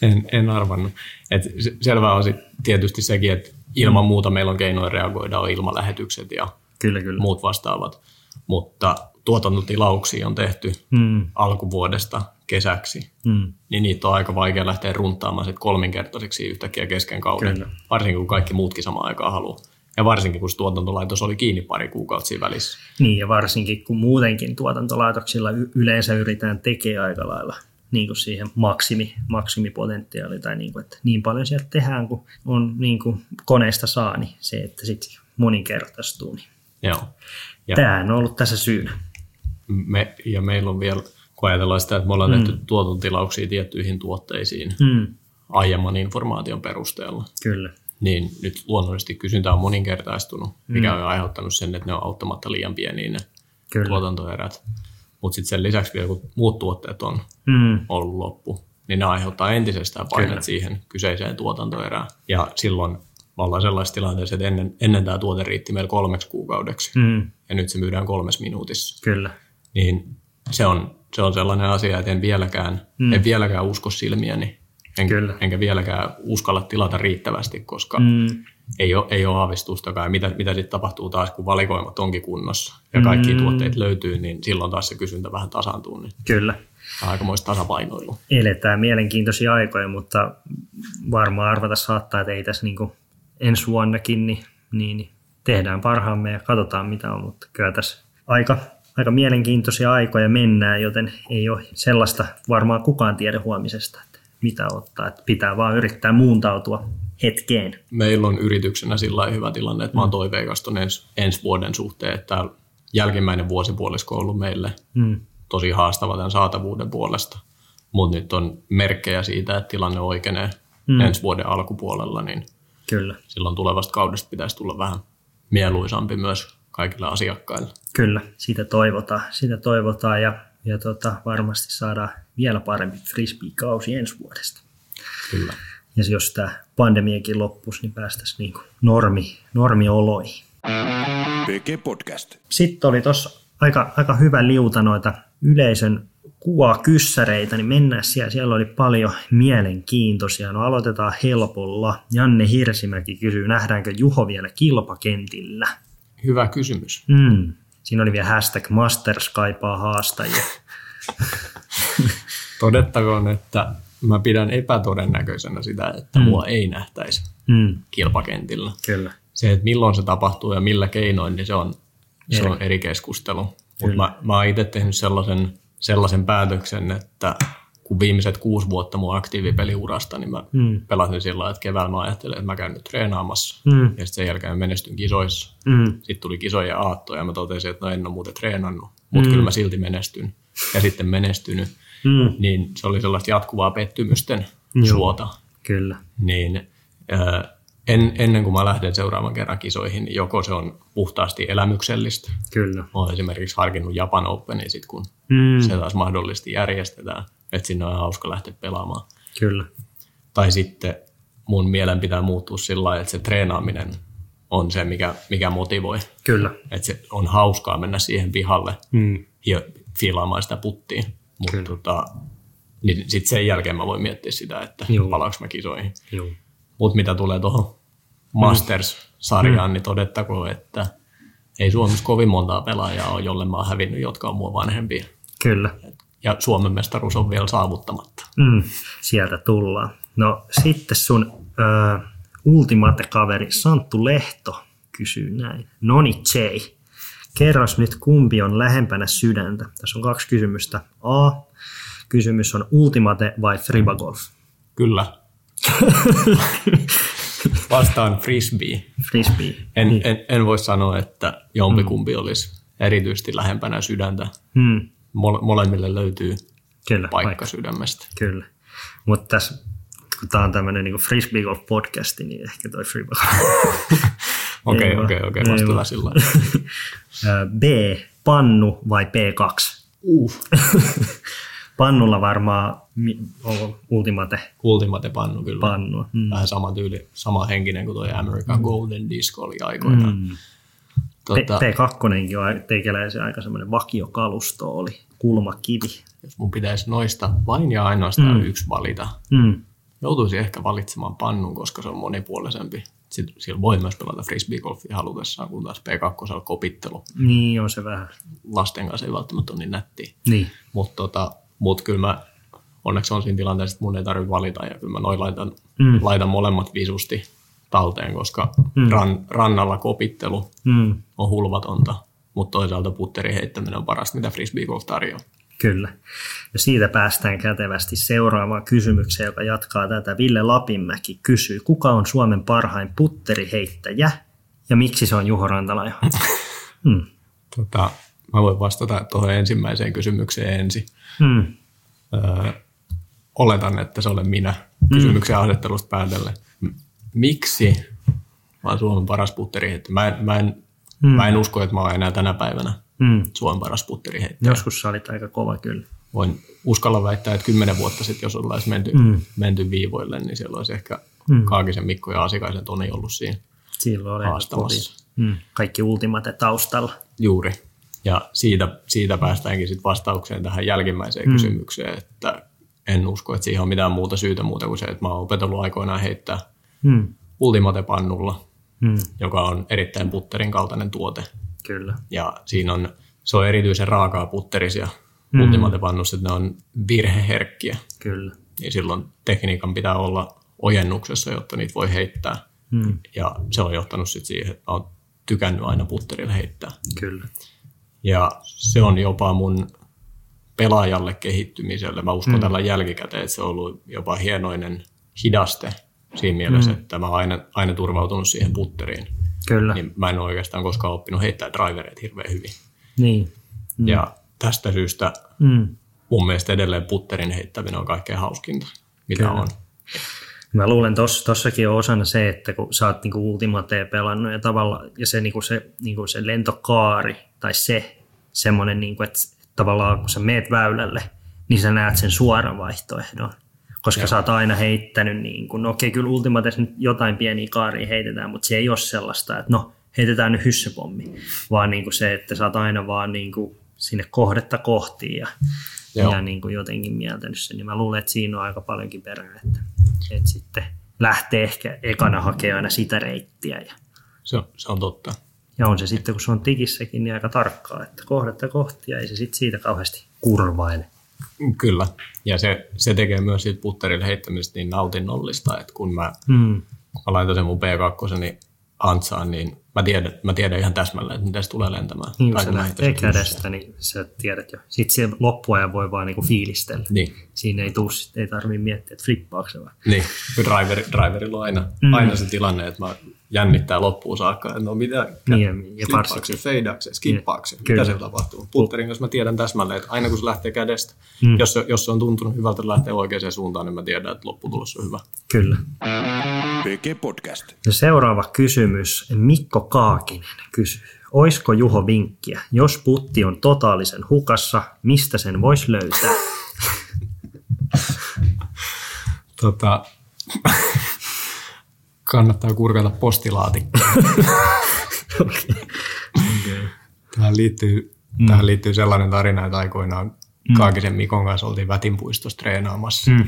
En, en arvannut. Et se- selvää on sit tietysti sekin, että ilman muuta meillä on keinoja reagoida, on ilmalähetykset ja Kyllä, kyllä. muut vastaavat. Mutta tuotantotilauksia on tehty Mm, alkuvuodesta kesäksi, mm, niin niitä on aika vaikea lähteä runtaamaan sit kolminkertaiseksi yhtäkkiä kesken kauden. Kyllä. Varsinkin kun kaikki muutkin samaan aikaan haluaa. Ja varsinkin kun tuotantolaitos oli kiinni pari kuukautta siinä välissä. Niin, ja varsinkin kun muutenkin tuotantolaitoksilla yleensä yritetään tekemään aika lailla niin kuin siihen maksimi, maksimipotentiaali, tai niin, kuin, että niin paljon sieltä tehdään, kun on niin kuin koneesta saa, niin se, että sitten moninkertaistuu. Niin. Joo. Ja, Tämähän on ollut tässä syynä. Me, ja meillä on vielä, kun ajatellaan sitä, että me ollaan mm. tehty tuotantotilauksia tiettyihin tuotteisiin Mm, aiemman informaation perusteella, kyllä, niin nyt luonnollisesti kysyntä on moninkertaistunut, mikä on aiheuttanut sen, että ne on auttamatta liian pieniä ne kyllä. tuotantoerät. Mutta sitten sen lisäksi vielä, kun muut tuotteet on Mm, ollut loppu, niin ne aiheuttaa entisestään painet siihen kyseiseen tuotantoerään. Ja silloin me ollaan sellaisessa tilanteessa, että ennen, ennen tämä tuote riitti meillä kolmeksi kuukaudeksi, mm, ja nyt se myydään kolmessa minuutissa. kyllä, Niin se on, se on sellainen asia, että en vieläkään, mm. en vieläkään usko silmiäni, en, Kyllä. enkä vieläkään uskalla tilata riittävästi, koska mm, ei ole, ei ole aavistustakaan. Mitä, mitä sitten tapahtuu taas, kun valikoimat onkin kunnossa ja kaikki mm. tuotteet löytyy, niin silloin taas se kysyntä vähän tasaantuu. Niin kyllä. tämä on aikamoista tasapainoilua. Eletään mielenkiintoisia aikoja, mutta varmaan arvata saattaa, että ei tässä niin kuin ensi vuonnakin, niin, niin, niin tehdään parhaamme ja katsotaan mitä on, mutta kyllä tässä aika, aika mielenkiintoisia aikoja mennään, joten ei ole sellaista varmaan kukaan tiedä huomisesta, että mitä ottaa, että pitää vaan yrittää muuntautua hetkeen. Meillä on yrityksenä sillä hyvä tilanne, että mä oon toiveikas ton ensi, ensi vuoden suhteen, että jälkimmäinen vuosipuolisko on ollut meille Mm, tosi haastava tämän saatavuuden puolesta. Mutta nyt on merkkejä siitä, että tilanne oikeenee mm. ensi vuoden alkupuolella, niin kyllä, silloin tulevasta kaudesta pitäisi tulla vähän mieluisampi myös kaikille asiakkaille. Kyllä, sitä toivotaan, sitä toivotaan ja, ja tota, varmasti saadaan vielä parempi frisbee-kausi ensi vuodesta. Kyllä. Ja jos tämä pandemiakin loppuisi, niin päästäisiin niin normi, normioloihin. PG Podcast. Sitten oli tuossa aika, aika hyvä liuta noita yleisön kuvakyssäreitä, niin mennään siellä. Siellä oli paljon mielenkiintoisia. No aloitetaan helpolla. Janne Hirsimäki kysyy, nähdäänkö Juho vielä kilpakentillä? Hyvä kysymys. Mm. Siinä oli vielä hashtag Masters kaipaa haastajia. Todettakoon, että mä pidän epätodennäköisenä sitä, että mm. mua ei nähtäisi Mm. kilpakentillä. Kyllä. Se, että milloin se tapahtuu ja millä keinoin, niin se on, se Eri. on eri keskustelu. Mutta mä, mä oon itse tehnyt sellaisen, sellaisen päätöksen, että kun viimeiset kuusi vuotta mun aktiivipeliurasta, niin mä Mm. pelasin sillä lailla, että keväällä mä ajattelin, että mä käyn nyt treenaamassa. Mm. Ja sitten sen jälkeen mä menestyn kisoissa. Mm. Sitten tuli kisojen aatto ja mä totesin, että no en ole muuten treenannut, mutta mm. kyllä mä silti menestyn. Ja sitten menestynyt. Mm. Niin se oli sellaista jatkuvaa pettymysten Joo. suota. Kyllä. Niin äh, en, ennen kuin mä lähden seuraavan kerran kisoihin, niin joko se on puhtaasti elämyksellistä. Kyllä. Mä oon esimerkiksi harkinnut Japan Openia sit, kun Mm. se taas mahdollisesti järjestetään, että sinne on hauska lähteä pelaamaan. Kyllä. Tai sitten mun mielen pitää muuttua sillä lailla, että se treenaaminen on se, mikä, mikä motivoi. Kyllä. Että se on hauskaa mennä siihen pihalle Mm. ja fiilaamaan sitä puttia. Mutta tota, niin sitten sen jälkeen mä voin miettiä sitä, että Joo. palaanko mä kisoihin. Mutta mitä tulee tuohon Masters-sarjaan, mm. niin todettakoon, että ei Suomessa kovin montaa pelaajaa ole, jolle mä oon hävinnyt, jotka on mua vanhempia. Kyllä. Ja Suomen mestaruus on vielä saavuttamatta. Mm, sieltä tullaan. No sitten sun ö, ultimate-kaveri Santtu Lehto kysyy näin. Noni J. Kerros nyt kumpi on lähempänä sydäntä. Tässä on kaksi kysymystä. A. Kysymys on ultimate vai fribagolf? Kyllä. Vastaan frisbee. Frisbee. En, en, en voi sanoa, että jompikumpi olisi erityisesti lähempänä sydäntä. Hmm, Mole, molemmille löytyy kyllä. paikka sydämestä. Kyllä. Mutta tässä, kun tämä on tämmöinen niin frisbee golf podcasti, niin ehkä toi fribagolf. Okei, okei, okei, Ei vasta vaan. hyvä sillä B. Pannu vai P2? Uh. Pannulla varmaan onko ultimate Ultimate pannu kyllä. pannua. Mm. Vähän sama tyyli, sama henkinen kuin tuo American Golden Disc oli aikoinaan. Mm. Tota, P2 on teikäläisen aika semmoinen vakiokalusto oli, kulmakivi. jos mun pitäisi noista vain ja ainoastaan mm. yksi valita, Mm. joutuisin ehkä valitsemaan pannun, koska se on monipuolisempi. Sitten sillä voi myös pelata frisbeegolfia halutessaan, kun taas P2 kopittelu Niin, on se vähän. lasten kanssa ei välttämättä ole niin nättiä. Niin. Mutta tota, mut kyllä mä, onneksi on siinä tilanteessa, että mun ei tarvitse valita ja kyllä mä noin laitan, mm. laitan molemmat visusti talteen, koska mm. ran, rannalla kopittelu Mm, on hulvatonta, mutta toisaalta putterin heittäminen on parasta, mitä frisbeegolf tarjoaa. kyllä. Ja siitä päästään kätevästi seuraavaan kysymykseen, joka jatkaa tätä. Ville Lapinmäki kysyy, kuka on Suomen parhain putteriheittäjä ja miksi se on Juho Rantalainen? Hmm. Tota, mä voin vastata tuohon ensimmäiseen kysymykseen ensin. Hmm. Öö, oletan, että se olen minä kysymyksen asettelusta päätellen. Miksi mä oon Suomen paras putteriheittäjä? Mä en, mä, en, mm. mä en usko, että mä oon enää tänä päivänä Hmm. Suomen paras putteriheittäjä. Joskus sä olit aika kova kyllä. Voin uskalla väittää, että kymmenen vuotta sitten, jos oltaisiin menty, mm. menty viivoille, niin siellä olisi ehkä mm. Kaakisen Mikko ja Asikaisen Toni ollut siinä Silloin oli haastamassa. Hmm. Kaikki ultimate taustalla. Juuri. Ja siitä, siitä päästäänkin sitten vastaukseen tähän jälkimmäiseen mm. kysymykseen, että en usko, että siihen on mitään muuta syytä muuta kuin se, että mä oon opetellut aikoinaan heittää Hmm. Ultimate-pannulla, Hmm. joka on erittäin putterin kaltainen tuote. Kyllä. Ja siinä on, se on erityisen raakaa putterisia mm. Ultimate-pannussa, että ne on virheherkkiä. Kyllä. Niin silloin tekniikan pitää olla ojennuksessa, jotta niitä voi heittää. Hmm. Ja se on johtanut sitten siihen, että oon tykännyt aina putterilla heittää. Kyllä. Ja se on jopa mun pelaajalle kehittymiselle. Mä uskon mm. tällä jälkikäteen, että se on ollut jopa hienoinen hidaste siinä mielessä, mm. että mä oon aina, aina turvautunut siihen putteriin. Kyllä. Niin mä en ole oikeastaan koskaan oppinut heittää drivereita hirveän hyvin. Niin. Mm. Ja tästä syystä Hmm. mun mielestä edelleen putterin heittäminen on kaikkein hauskinta, mitä Kyllä. on. Mä luulen, tos, tossakin on osana se, että kun sä oot niinku Ultimatea pelannut ja tavallaan, ja se, niinku se, niinku se lentokaari tai se semmoinen, niinku, että tavallaan kun sä meet väylälle, niin sä näet sen suoran vaihtoehdon. Koska Joo. sä oot aina heittänyt, niin kuin, no okei, kyllä Ultimates nyt jotain pieniä kaaria heitetään, mutta se ei ole sellaista, että no, heitetään nyt hyssypommi, vaan niin kuin se, että sä oot aina vaan niin kuin sinne kohdetta kohti ja, Joo. ja niin kuin jotenkin mieltänyt sen, niin mä luulen, että siinä on aika paljonkin perää, että, että sitten lähtee ehkä ekana hakemaan aina sitä reittiä ja, Se on, se on totta. ja on se sitten, kun se on tigissäkin, niin aika tarkkaa, että kohdetta kohti ja ei se sitten siitä kauheasti kurvaile. Kyllä. Ja se, se tekee myös siitä putterille heittämisestä niin nautinnollista, että kun mä, kun mä laitan sen mun P2 niin antsaan, niin mä tiedän, mä tiedän ihan täsmälleen, että miten se tulee lentämään. Niin, kun se lähtee kädestä, niin sä tiedät jo. Sitten se loppuajan voi vaan niinku fiilistellä. Niin, Siinä ei, tuu, ei tarvitse miettiä, että flippaako se vai. niin. Driveri, driverilla on aina, Mm. mm. aina se tilanne, että mä jännittää loppuun saakka, että no mitä, Niin, ja se, skippaako se, Kyllä. mitä siellä tapahtuu. Putterin kanssa mä tiedän täsmälleen, että aina kun se lähtee kädestä, Mm. jos, se, jos se on tuntunut hyvältä lähteä oikeaan suuntaan, niin mä tiedän, että lopputulos on hyvä. Kyllä. PG Podcast. Ja seuraava kysymys. Mikko Kaakinen kysyy. Oisko Juho vinkkiä? Jos putti on totaalisen hukassa, mistä sen voisi löytää? Tota, kannattaa kurkata postilaatikkoa. Tähän liittyy, mm. tähän liittyy sellainen tarina, että aikoinaan mm. Kaakisen Mikon kanssa oltiin Vätinpuistossa treenaamassa. Mm.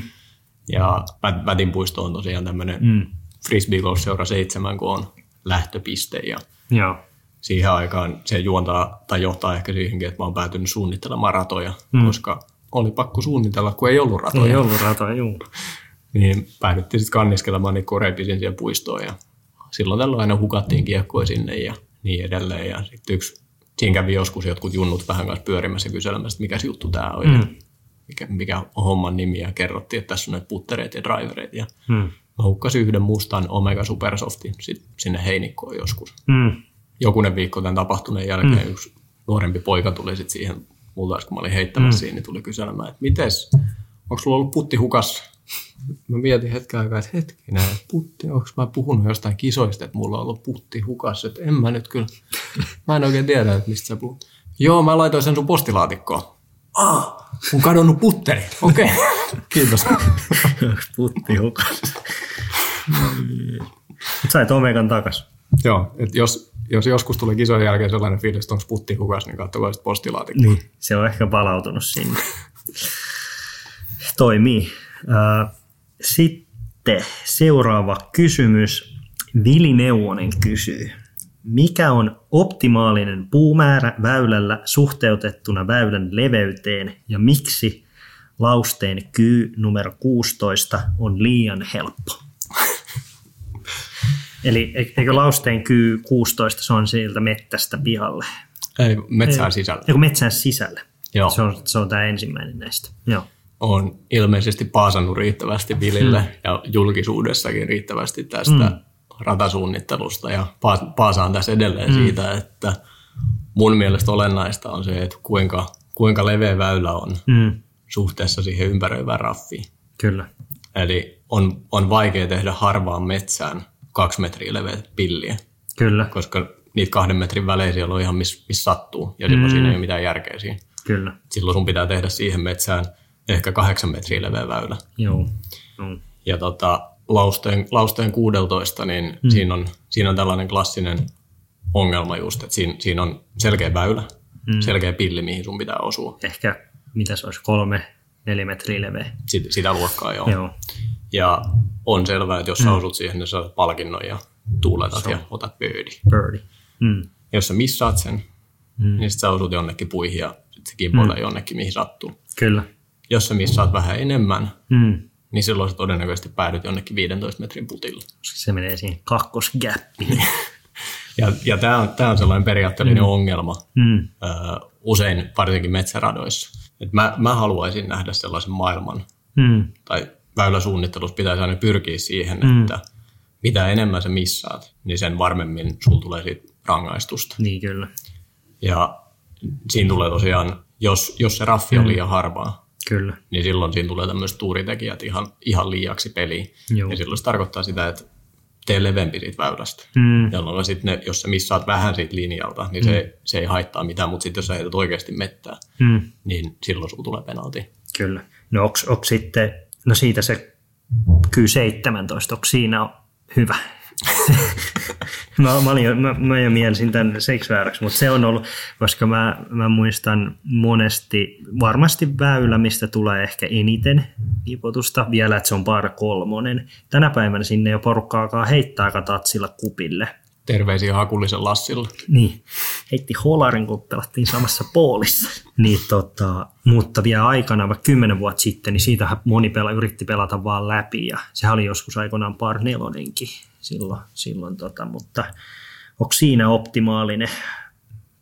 Ja Vät- Vätinpuisto on tosiaan tämmöinen mm. frisbee golf seura 7 on lähtöpiste ja Joo. siihen aikaan se juontaa tai johtaa ehkä siihenkin, että mä oon päätynyt suunnittelemaan ratoja, mm. koska oli pakko suunnitella, kun ei ollut ratoja Ei ollut ratoa, juu. niin päädyttiin sitten kanniskelemaan niitä korepisin siihen puistoon ja silloin tällöin aina hukattiin kiekkoja sinne ja niin edelleen. Ja sitten yksi, siinä kävi joskus jotkut junnut vähän kanssa pyörimässä ja kyselemässä, että mikä juttu tämä on mm. ja mikä, mikä on homman nimi ja kerrottiin, että tässä on näitä puttereita ja drivereita ja Mm. mä hukkasin yhden mustan Omega Supersoftin sit sinne heinikkoon joskus. Mm. Jokunen viikko tämän tapahtuneen jälkeen mm. yksi nuorempi poika tuli sitten siihen multa, kun mä olin heittämässä mm. siinä, niin tuli kyselemään, että mites, onko sulla ollut putti hukassa? Mä mietin hetken aikaa, että hetkinen, että putti, onko mä puhunut jostain kisoista, että mulla on ollut putti hukassa, että en mä nyt kyllä, mä en oikein tiedä, että mistä sä puhut. Joo, mä laitoin sen sun postilaatikkoon. Ah, on kadonnut putteri. Okei, okay. kiitos. Putti hukassa. Mut sait Omegan takas. Joo, että jos, jos joskus tulee kisojen jälkeen sellainen fiilis, että onko putti hukassa, niin katsokaa sitten postilaatikkoa. Niin. Se on ehkä palautunut sinne. Toimii. Sitten seuraava kysymys. Vili Neuvonen kysyy. Mikä on optimaalinen puumäärä väylällä suhteutettuna väylän leveyteen ja miksi lausteen kyy numero 16 on liian helppo? Eli eikö lausteen kyy 16, se on sieltä mettästä pihalle? Ei, metsään sisällä. Eikö metsän sisällä? Joo. Se on, se on tämä ensimmäinen näistä. Joo. On ilmeisesti paasannut riittävästi Vilille mm. ja julkisuudessakin riittävästi tästä mm. ratasuunnittelusta ja pa- paasaan tässä edelleen mm. siitä, että mun mielestä olennaista on se, että kuinka, kuinka leveä väylä on Mm. suhteessa siihen ympäröivään raffiin. Kyllä. Eli on, on vaikea tehdä harvaan metsään kaksi metriä leveä pilliä, Kyllä. koska niitä kahden metrin välejä siellä on ihan missä mis sattuu ja silloin Mm. siinä ei ole mitään järkeä siinä. Kyllä. Silloin sun pitää tehdä siihen metsään ehkä kahdeksan metriä leveä väylä. Joo. Mm. Ja tota, lausteen, lausteen 16, niin mm. siinä, on, siinä on tällainen klassinen ongelma just, että siinä, siinä on selkeä väylä, mm. selkeä pilli, mihin sun pitää osua. Ehkä, mitä se olisi, kolme, neljä metriä leveä. Sit, sitä luokkaa joo. Joo. Ja on selvää, että jos sä osut siihen, niin saat palkinnon ja tuuletat ja otat pöydi. Birdie. Mm. Jos sä missaat sen, mm. niin sit sä osut jonnekin puihin ja sit se kimpoilee mm. jonnekin, mihin sattuu. Kyllä. Jos sä missaat vähän enemmän, Mm. niin silloin sä todennäköisesti päädyt jonnekin 15 metrin putille. Se menee siihen kakkosgäppiin. Ja, ja tämä on, tää on sellainen periaatteellinen mm. ongelma Mm. ö, usein, varsinkin metsäradoissa. Et mä, mä haluaisin nähdä sellaisen maailman, Mm. tai väyläsuunnittelussa pitäisi aina pyrkiä siihen, mm. että mitä enemmän sä missaat, niin sen varmemmin sulla tulee siitä rangaistusta. Niin kyllä. Ja siinä tulee tosiaan, jos, jos se raffi on liian harvaa, Kyllä. niin silloin siinä tulee tämmöiset tuuritekijät ihan, ihan liiaksi peliin. Joo. Ja silloin se tarkoittaa sitä, että tee leveämpi siitä väylästä. Mm. Jolloin sit ne, jos sä missaat vähän siitä linjalta, niin se, se ei haittaa mitään, mutta sitten jos sä heität oikeasti mettää, Mm. niin silloin sulla tulee penalti. Kyllä. No onko, sitten, no siitä se kyy 17, onko siinä hyvä? mä, mä, olin mä, mä jo mielisin tämän seiksi vääräksi, mutta se on ollut, koska mä, mä muistan monesti, varmasti väylä, mistä tulee ehkä eniten nipotusta, vielä että se on par kolmonen. Tänä päivänä sinne jo porukkaakaan heittää tatsilla kupille. Terveisiä Hakulisen Lassille. Niin, heitti holarin, kun pelattiin samassa poolissa. Niin, tota, mutta vielä aikana, vaikka kymmenen vuotta sitten, niin siitähän moni pela, yritti pelata vaan läpi. Ja sehän oli joskus aikoinaan par nelonenkin silloin, silloin tota, mutta onko siinä optimaalinen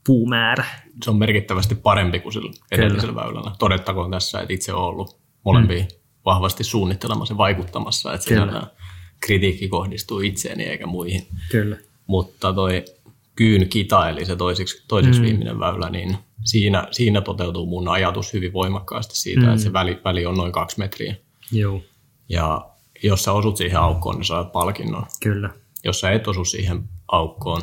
puumäärä? Se on merkittävästi parempi kuin sillä edellisellä väylällä. Todettakoon tässä, että itse olen ollut molempia mm. vahvasti suunnittelemassa ja vaikuttamassa, että Kyllä. sinällään kritiikki kohdistuu itseeni eikä muihin. Kyllä. Mutta toi kyyn kita, eli se toisiksi, toisiksi mm. viimeinen väylä, niin siinä, siinä toteutuu mun ajatus hyvin voimakkaasti siitä, mm. että se väli, väli on noin kaksi metriä. Joo, Ja jos sä osut siihen aukkoon, niin saat palkinnon. kyllä. Jos sä et osu siihen aukkoon,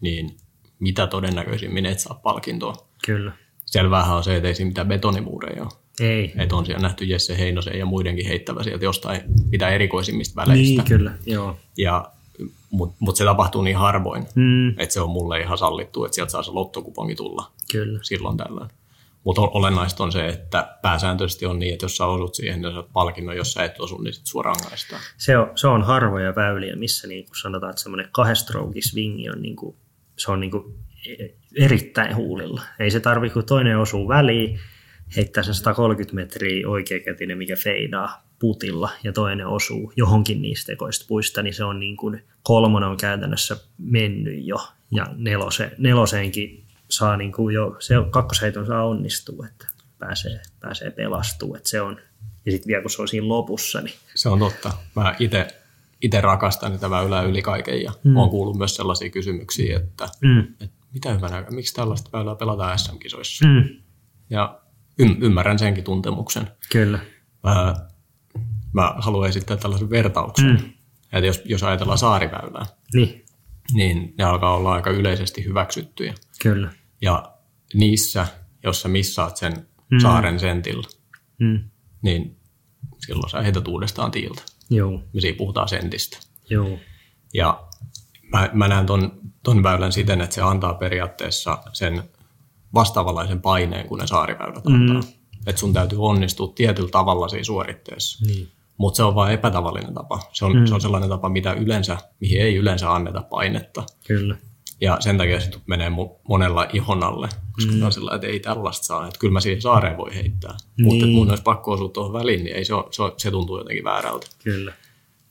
niin mitä todennäköisimmin et saa palkintoa. Kyllä. Selväähän on se, että ei siinä mitään betonimuureja ole. Ei. Että on siellä nähty Jesse Heinosen ja muidenkin heittävä sieltä jostain mitä erikoisimmista väleistä. Niin, kyllä. Joo. Ja, Mutta mut se tapahtuu niin harvoin, Mm, että se on mulle ihan sallittu, että sieltä saa se lottokupongi tulla kyllä. silloin tällöin. Mutta olennaista on se, että pääsääntöisesti on niin, että jos sä osut siihen, niin saat palkinnon, jos sä et osu, niin sit sua rangaistaan. Se on, se on harvoja väyliä, missä niin kuin sanotaan, että semmoinen kahdestroke swingi on, niin kuin, se on niin kuin erittäin huulilla. Ei se tarvitse, kun toinen osuu väliin, heittää sen 130 metriä oikeakätinen, mikä feidaa putilla, ja toinen osuu johonkin niistä ekoista puista, niin se on niin kuin, kolmonen on käytännössä mennyt jo, ja nelose, neloseenkin saa niin kuin jo, se kakkosheiton saa onnistua, että pääsee, pääsee pelastumaan, että se on, ja sitten vielä kun se on siinä lopussa, niin Se on totta. Mä itse itse rakastan niitä väylää yli kaiken ja mm. olen kuullut myös sellaisia kysymyksiä, että, mm, että mitä hyvänä, miksi tällaista väylää pelataan SM-kisoissa. mm, Ja ym- ymmärrän senkin tuntemuksen. kyllä. Mä, mä haluan esittää tällaisen vertauksen, Mm. Että jos, jos ajatellaan saariväylää, Niin, niin ne alkaa olla aika yleisesti hyväksyttyjä. kyllä. Ja niissä, jos sä missaat sen Mm. saaren sentillä, Mm. niin silloin sä heität uudestaan tiiltä. Joo, Me siinä puhutaan sentistä. joo, Ja mä, mä näen ton, ton väylän siten, että se antaa periaatteessa sen vastaavanlaisen paineen kuin ne saariväylät antaa. Mm. Että sun täytyy onnistua tietyllä tavalla siinä suoritteessa. niin. Mutta se on vain epätavallinen tapa. Se on, mm. se on sellainen tapa, mitä yleensä, mihin ei yleensä anneta painetta. Kyllä. Ja sen takia se menee monella ihon alle, koska mm. on sillä, että ei tällaista saa. Että kyllä mä siihen saareen voi heittää. Niin. Mutta että mun olisi pakko osua tuohon väliin, niin ei se, ole, se, ole, se tuntuu jotenkin väärältä. Kyllä.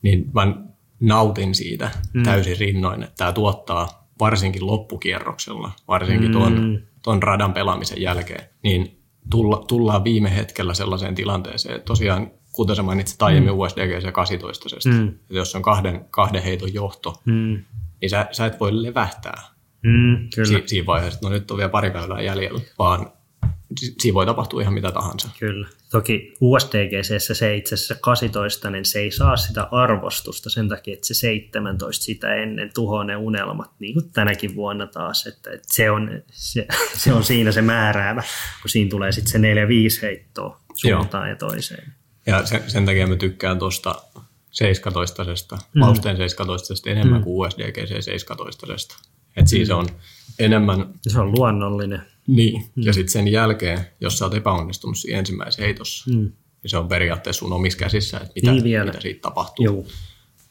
Niin mä nautin siitä mm. täysin rinnoin, että tämä tuottaa varsinkin loppukierroksella, varsinkin mm. tuon, tuon radan pelaamisen jälkeen, niin tulla, tullaan viime hetkellä sellaiseen tilanteeseen, että tosiaan kuten sä mainitsit aiemmin mm. USDGC 18, mm. että jos on kahden, kahden heiton johto, mm. niin sä, sä et voi levähtää Mm, kyllä. si, siinä vaiheessa, että no nyt on vielä pari päivää jäljellä, vaan si, siinä voi tapahtua ihan mitä tahansa. Kyllä. Toki USDGC se itse asiassa 18, niin se ei saa sitä arvostusta sen takia, että se 17 sitä ennen tuhoaa ne unelmat, niin kuin tänäkin vuonna taas, että, että se, on, se, se on siinä se määräävä, kun siinä tulee sitten se 4-5 heittoa suuntaan Joo. ja toiseen. Ja sen, sen takia mä tykkään tuosta 17 mm. Lausteen 17 enemmän mm. kuin USDGC 17 että siis on enemmän... Se on luonnollinen. Niin, mm. ja sitten sen jälkeen, jos sä oot epäonnistunut siinä ensimmäisessä heitossa, mm. niin se on periaatteessa sun omissa käsissä, että mitä, niin mitä siitä tapahtuu. Joo.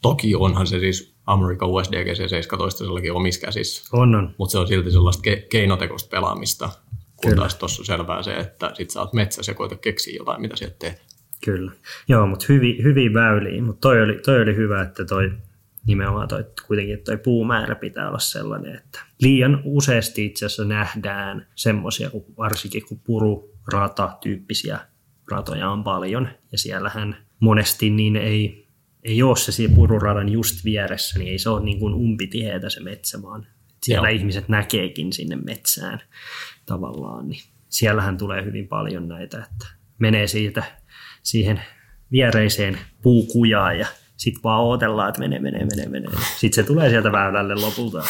Toki onhan se siis American USDGC 17 sellakin omissa käsissä. On, on. Mutta se on silti sellaista ke- keinotekoista pelaamista, kun Kyllä. taas tuossa selvää se, että sit sä oot metsässä ja koita keksiä jotain, mitä sieltä teet. Kyllä. Joo, mutta hyvin, hyvin väyliin. Mutta toi oli, toi oli hyvä, että toi nimenomaan toi, kuitenkin toi puumäärä pitää olla sellainen, että liian useasti itse asiassa nähdään semmoisia, varsinkin kun pururata-tyyppisiä ratoja on paljon, ja siellähän monesti niin ei, ei ole se siinä pururadan just vieressä, niin ei se ole niin kuin umpitiheitä se metsä, vaan siellä Joo. ihmiset näkeekin sinne metsään tavallaan, niin siellähän tulee hyvin paljon näitä, että menee siitä siihen viereiseen puukujaan ja sitten vaan odotellaan, että menee, menee, menee, menee. Sitten se tulee sieltä väylälle lopulta.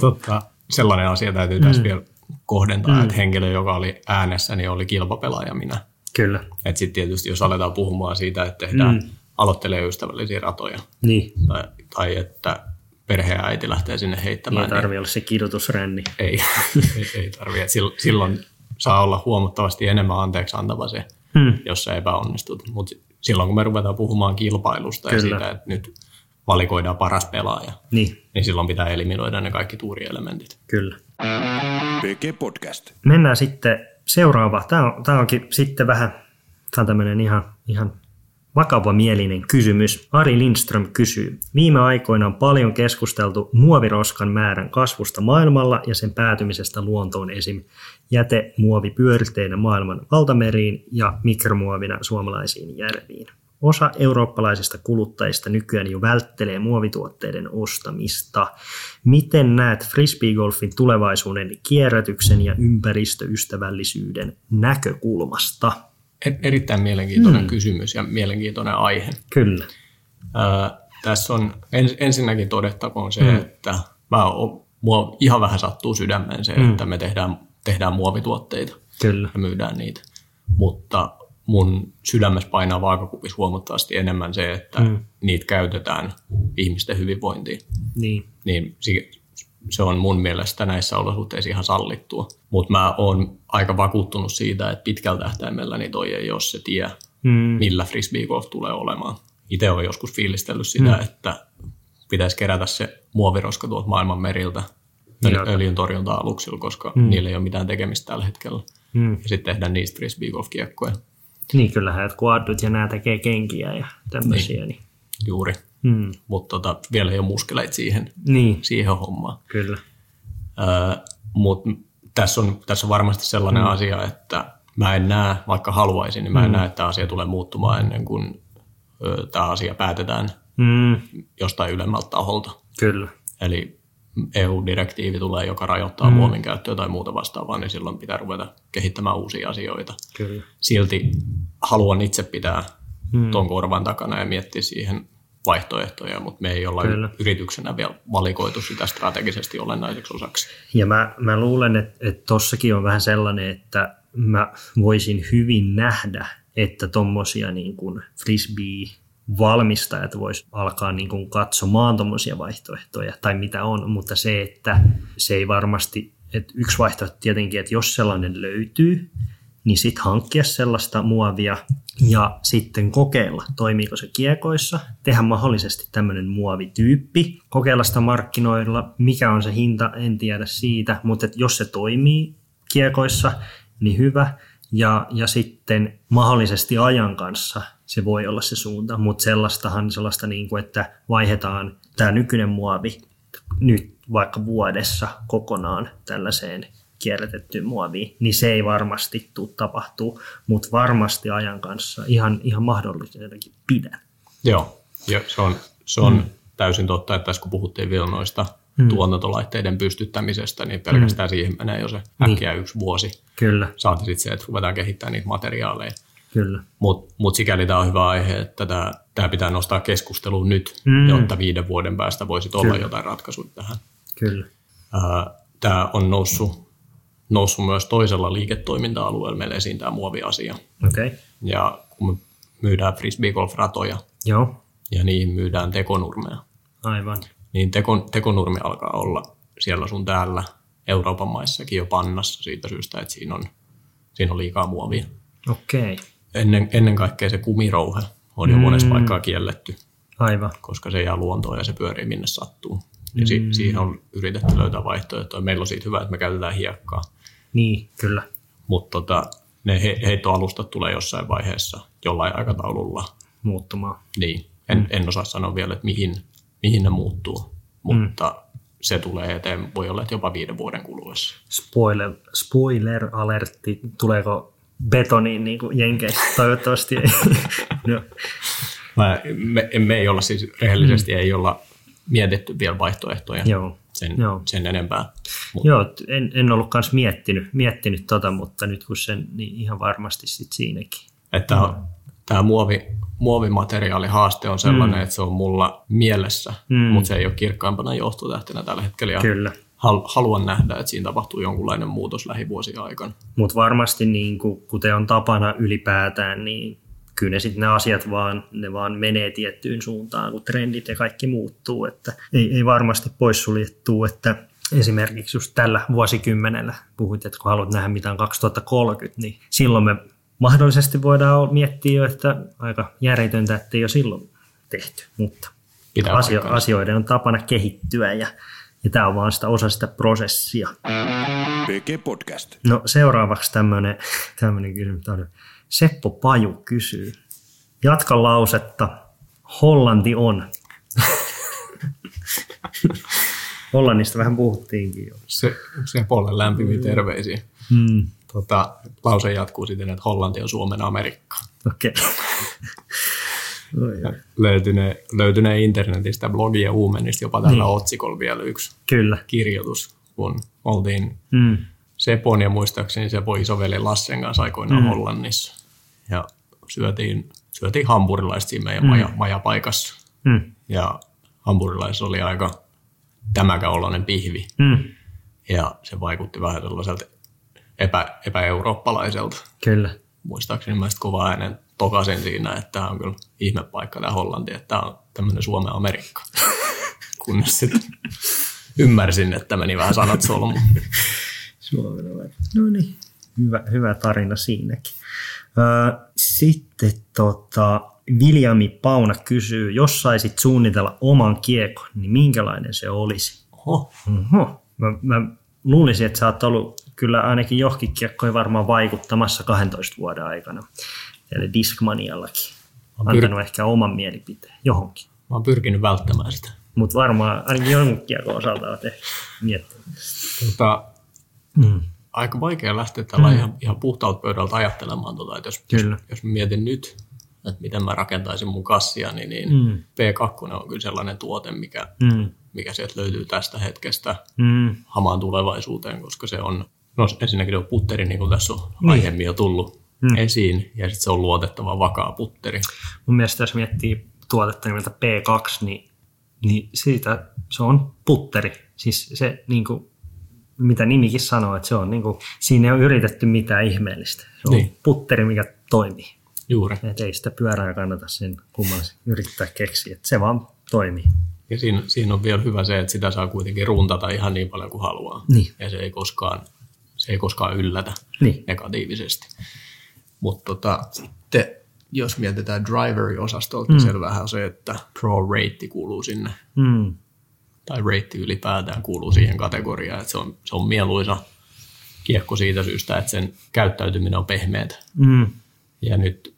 Totta. Sellainen asia täytyy tässä mm. vielä kohdentaa, mm. että henkilö, joka oli äänessä, niin oli kilpapelaaja minä. Kyllä. Että sitten tietysti, jos aletaan puhumaan siitä, että tehdään mm. aloittelee ystävällisiä ratoja, niin. tai, tai että perheäiti lähtee sinne heittämään. Ei tarvi niin, olla se kidutusränni. Ei, ei, ei tarvi. silloin saa olla huomattavasti enemmän anteeksi antava se, mm. jos se epäonnistut. Mutta silloin kun me ruvetaan puhumaan kilpailusta Kyllä. ja siitä, että nyt valikoidaan paras pelaaja, niin, niin silloin pitää eliminoida ne kaikki tuurielementit. Kyllä. PG Podcast. Mennään sitten seuraava. Tämä, on, tämä onkin sitten vähän, tämä on tämmöinen ihan, ihan vakava mielinen kysymys. Ari Lindström kysyy. Viime aikoina on paljon keskusteltu muoviroskan määrän kasvusta maailmalla ja sen päätymisestä luontoon esim. Jätemuovipyörteinä maailman valtameriin ja mikromuovina suomalaisiin järviin. Osa eurooppalaisista kuluttajista nykyään jo välttelee muovituotteiden ostamista. Miten näet frisbeegolfin tulevaisuuden kierrätyksen ja ympäristöystävällisyyden näkökulmasta? erittäin mielenkiintoinen mm. kysymys ja mielenkiintoinen aihe. Kyllä. Ää, tässä on ens, ensinnäkin todettakoon se, mm. että mä oon, mua ihan vähän sattuu sydämeen se, mm. että me tehdään, tehdään muovituotteita Kyllä. ja myydään niitä. Mutta mun sydämessä painaa vaakakupissa huomattavasti enemmän se, että mm. niitä käytetään ihmisten hyvinvointiin. Niin. Niin se on mun mielestä näissä olosuhteissa ihan sallittua. Mutta mä oon aika vakuuttunut siitä, että pitkällä tähtäimellä niin toi ei ole se tie, mm. millä frisbeegolf tulee olemaan. Itse olen joskus fiilistellyt sitä, mm. että pitäisi kerätä se muoviroska tuolta maailman meriltä öljyn torjunta-aluksilla, koska mm. niillä ei ole mitään tekemistä tällä hetkellä. Mm. Ja sitten tehdään niistä frisbeegolf-kiekkoja. Niin, kyllähän jotkut addut ja nämä tekee kenkiä ja tämmöisiä. Niin. niin. Juuri. Mm. Mutta tota, vielä ei ole muskeleita siihen, niin. siihen hommaan. Kyllä. Öö, Mutta tässä on, tässä on varmasti sellainen mm. asia, että mä en näe, vaikka haluaisin, niin mä en mm. näe, että asia tulee muuttumaan ennen kuin tämä asia päätetään mm. jostain ylemmältä taholta. Kyllä. Eli EU-direktiivi tulee, joka rajoittaa mm. muovin käyttöä tai muuta vastaavaa, niin silloin pitää ruveta kehittämään uusia asioita. Kyllä. Silti haluan itse pitää mm. tuon korvan takana ja miettiä siihen vaihtoehtoja, mutta me ei olla Kyllä. yrityksenä vielä valikoitu sitä strategisesti olennaiseksi osaksi. Ja mä, mä luulen, että tossakin on vähän sellainen, että mä voisin hyvin nähdä, että tuommoisia niin kuin frisbee valmistajat vois alkaa niin kuin katsomaan tuommoisia vaihtoehtoja tai mitä on, mutta se, että se ei varmasti, että yksi vaihtoehto tietenkin, että jos sellainen löytyy, niin sitten hankkia sellaista muovia ja sitten kokeilla, toimiiko se kiekoissa, tehdä mahdollisesti tämmöinen muovityyppi, kokeilla sitä markkinoilla, mikä on se hinta, en tiedä siitä, mutta jos se toimii kiekoissa, niin hyvä, ja, ja sitten mahdollisesti ajan kanssa se voi olla se suunta, mutta sellaistahan sellaista, niin kuin, että vaihdetaan tämä nykyinen muovi nyt vaikka vuodessa kokonaan tällaiseen kierrätettyyn muoviin, niin se ei varmasti tule tapahtuu, mutta varmasti ajan kanssa ihan, ihan mahdollisuudenkin pidän. Joo, ja se on, se on mm. täysin totta, että tässä kun puhuttiin vielä noista mm. tuotantolaitteiden pystyttämisestä, niin pelkästään mm. siihen menee jo se äkkiä niin. yksi vuosi. Kyllä. Saati sitten se, että ruvetaan kehittämään niitä materiaaleja. Kyllä. Mutta mut sikäli tämä on hyvä aihe, että tämä, pitää nostaa keskusteluun nyt, mm. jotta viiden vuoden päästä voisi olla Kyllä. jotain ratkaisuja tähän. Kyllä. Tämä on noussut, noussut myös toisella liiketoiminta-alueella meille esiin tämä muoviasia. Okei. Okay. Ja kun me myydään frisbeegolf-ratoja Joo, ja niihin myydään tekonurmeja, aivan. Niin tekon, tekonurmi alkaa olla siellä sun täällä Euroopan maissakin jo pannassa siitä syystä, että siinä on, siinä on liikaa muovia. Okei, okay. Ennen, ennen kaikkea se kumirouhe on jo mm. monessa paikkaa kielletty, aivan. koska se jää luontoon ja se pyörii minne sattuu. Ja si, mm. siihen on yritetty löytää vaihtoehtoja. Meillä on siitä hyvä, että me käytetään hiekkaa, Niin, kyllä. mutta tota, ne he, heittoalustat tulee jossain vaiheessa jollain aikataululla. Muuttumaan. Niin, en, mm. en osaa sanoa vielä, että mihin, mihin ne muuttuu, mutta mm. se tulee eteen, voi olla, että jopa viiden vuoden kuluessa. Spoiler, spoiler alertti, tuleeko betoniin niin kuin Jenkeissä? Toivottavasti ei. no, Mä, me, me ei olla siis rehellisesti, mm. ei olla mietitty vielä vaihtoehtoja joo. sen, Joo. sen enempää. Mut, Joo, en, en ollut kans miettinyt, miettinyt tota, mutta nyt kun sen, niin ihan varmasti sit siinäkin. Että tämä muovi, muovimateriaalihaaste on sellainen, mm. että se on mulla mielessä, Mm. mutta se ei ole kirkkaimpana johtotähtenä tällä hetkellä. Ja Kyllä. hal, haluan nähdä, että siinä tapahtuu jonkunlainen muutos lähivuosien aikana. Mutta varmasti niin kuin, kuten on tapana ylipäätään, niin kyllä ne sitten ne asiat vaan, ne vaan menee tiettyyn suuntaan, kun trendit ja kaikki muuttuu. Että ei, ei varmasti poissuljettu, että esimerkiksi just tällä vuosikymmenellä puhuit, että kun haluat nähdä mitä on 2030, niin silloin me mahdollisesti voidaan miettiä jo, että aika järjetöntä, että ei ole silloin tehty, mutta Pitää asio- asioiden on tapana kehittyä ja, ja tämä on vaan sitä osa sitä prosessia. PG Podcast. No seuraavaksi tämmöinen tämmönen kysymys. Seppo Paju kysyy. Jatka lausetta. Hollanti on. Hollannista vähän puhuttiinkin jo. Se, se puolen lämpimiä terveisiä. Mm. Tota, lause jatkuu siten, että Hollanti on Suomen Amerikka. Okei. Okay. Löytynee, löytynee internetistä blogia ja Uumenista jopa tällä Niin. otsikolla vielä yksi Kyllä. kirjoitus, kun oltiin Mm. Sepon ja muistaakseni Sepon isoveli Lassen kanssa aikoinaan Mm. Hollannissa. Ja syötiin, syötiin hampurilaista siinä meidän mm. maja, majapaikassa. Mm. Ja hampurilaisissa oli aika tämäkä oloinen pihvi. Mm. Ja se vaikutti vähän sellaiselta epä, epäeurooppalaiselta. Kyllä. Muistaakseni mä sitten kova äänen tokasin siinä, että tämä on kyllä ihmepaikka tämä Hollanti, että tämä on tämmöinen Suomen Amerikka. Kunnes sitten ymmärsin, että meni vähän sanat solmuun. Suomen vai? No niin, hyvä, hyvä tarina siinäkin. Sitten tota, Viljami Pauna kysyy, jos saisit suunnitella oman kiekon, niin minkälainen se olisi? Oho, Oho. Mä, mä luulisin, että sä oot ollut kyllä ainakin johonkin kiekkoihin varmaan vaikuttamassa 12 vuoden aikana. Eli Discmaniallakin. Pyr- Antanut ehkä oman mielipiteen johonkin. mä oon pyrkinyt välttämään sitä. Mutta varmaan ainakin jonkun kiekon osalta ehkä miettinyt. Tota, Mm. aika vaikea lähteä tällä mm. ihan, ihan puhtaalta pöydältä ajattelemaan, tota, että jos, Kyllä. jos, jos mietin nyt, että miten mä rakentaisin mun kassia, niin, niin mm. P2 on kyllä sellainen tuote, mikä, Mm. mikä sieltä löytyy tästä hetkestä Mm. hamaan tulevaisuuteen, koska se on, no ensinnäkin on putteri, niin kuin tässä on Niin. aiemmin jo tullut Mm. esiin, ja sitten se on luotettava, vakaa putteri. Mun mielestä jos miettii tuotetta nimeltä P2, niin, niin siitä se on putteri. Siis se, niin kuin, mitä nimikin sanoo, että se on, niin kuin, siinä ei ole yritetty mitään ihmeellistä. Se on niin. Putteri, mikä toimii. Juuri. Et ei sitä pyörää kannata sen kummallisen yrittää keksiä. Et se vaan toimii. Ja siinä, siinä on vielä hyvä se, että sitä saa kuitenkin runtata ihan niin paljon kuin haluaa. Niin. Ja se ei koskaan, se ei koskaan yllätä Niin. negatiivisesti. Mutta tota, sitten jos mietitään driveri-osastolta, niin selvähän on se, että pro-reitti kuuluu sinne, Mm. tai reitti ylipäätään kuuluu siihen kategoriaan, että se on, se on mieluisa kiekko siitä syystä, että sen käyttäytyminen on pehmeätä. Mm. Ja nyt